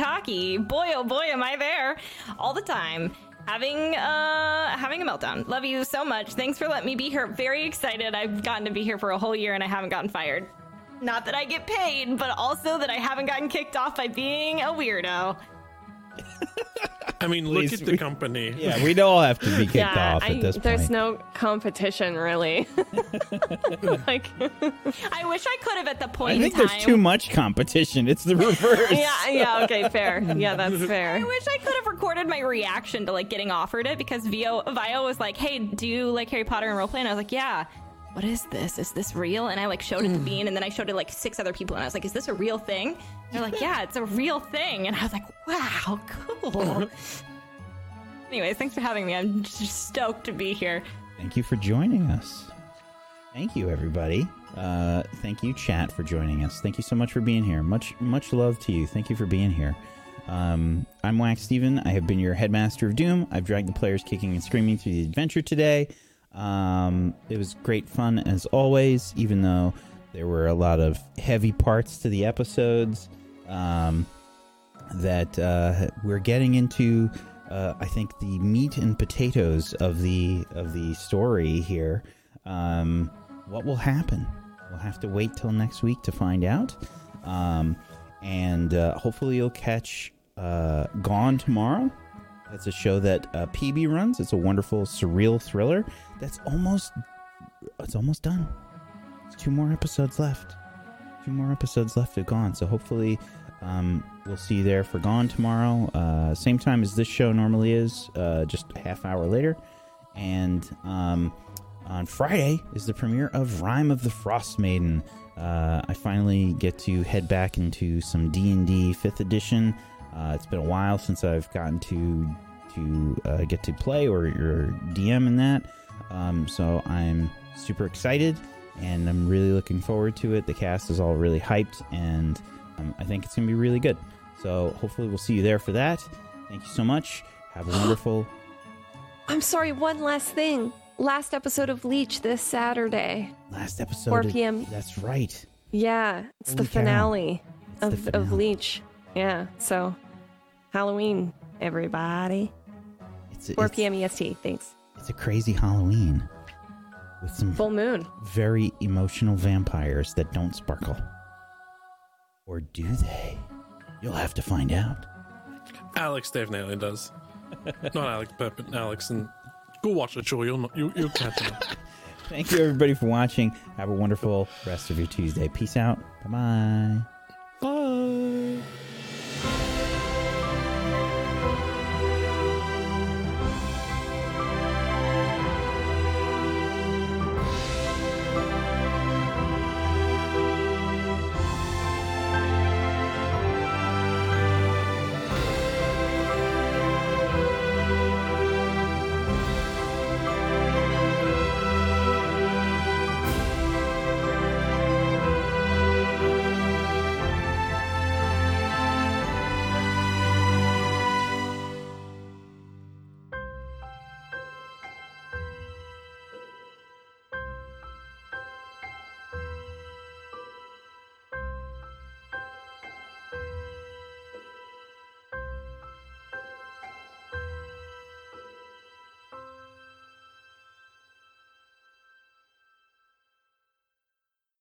boy oh boy am I there all the time. Having uh having a meltdown. Love you so much. Thanks for letting me be here. Very excited. I've gotten to be here for a whole year and I haven't gotten fired. Not that I get paid, but also that I haven't gotten kicked off by being a weirdo. I mean, look Please, at the we- company. Yeah, we'd all have to be kicked yeah, off I, at this point. there's no competition really. like, I wish I could have at the point I think in time. there's too much competition. It's the reverse. yeah, yeah, okay, fair. Yeah, that's fair. I wish I could have recorded my reaction to like getting offered it because Vio Vio was like, "Hey, do you like Harry Potter and roleplay?" And I was like, "Yeah." What is this? Is this real? And I like showed it to Bean, and then I showed it like six other people, and I was like, "Is this a real thing?" They're like, "Yeah, it's a real thing." And I was like, "Wow, cool." Anyways, thanks for having me. I'm just stoked to be here. Thank you for joining us. Thank you, everybody. Uh, thank you, chat, for joining us. Thank you so much for being here. Much, much love to you. Thank you for being here. Um, I'm Wax Steven. I have been your headmaster of Doom. I've dragged the players kicking and screaming through the adventure today. Um, it was great fun as always, even though there were a lot of heavy parts to the episodes. Um, that uh, we're getting into. Uh, I think the meat and potatoes of the of the story here. Um, what will happen? We'll have to wait till next week to find out. Um, and uh, hopefully you'll catch uh, Gone tomorrow. That's a show that uh, PB runs. It's a wonderful surreal thriller. That's almost it's almost done. Two more episodes left. Two more episodes left of Gone. So hopefully um, we'll see you there for Gone tomorrow. Uh, same time as this show normally is, uh, just a half hour later. And um, on Friday is the premiere of Rime of the Frostmaiden. Uh, I finally get to head back into some D and D Fifth Edition. Uh, it's been a while since I've gotten to to uh, get to play or, or DM in that. Um, so I'm super excited and I'm really looking forward to it. The cast is all really hyped and um, I think it's going to be really good. So hopefully we'll see you there for that. Thank you so much. Have a wonderful. I'm sorry, one last thing. Last episode of Leech this Saturday. Last episode. 4 of- p.m.. That's right. Yeah, it's the finale It's of, the of. Leech. Yeah, so Halloween, everybody. It's 4 it's- p.m. EST. Thanks. It's a crazy Halloween with some Full moon. very emotional vampires that don't sparkle. Or do they? You'll have to find out. Alex definitely does. Not Alex, but but Alex. And go watch the show. You'll know, you, you'll catch it. Thank you, everybody, for watching. Have a wonderful rest of your Tuesday. Peace out. Bye-bye. bye.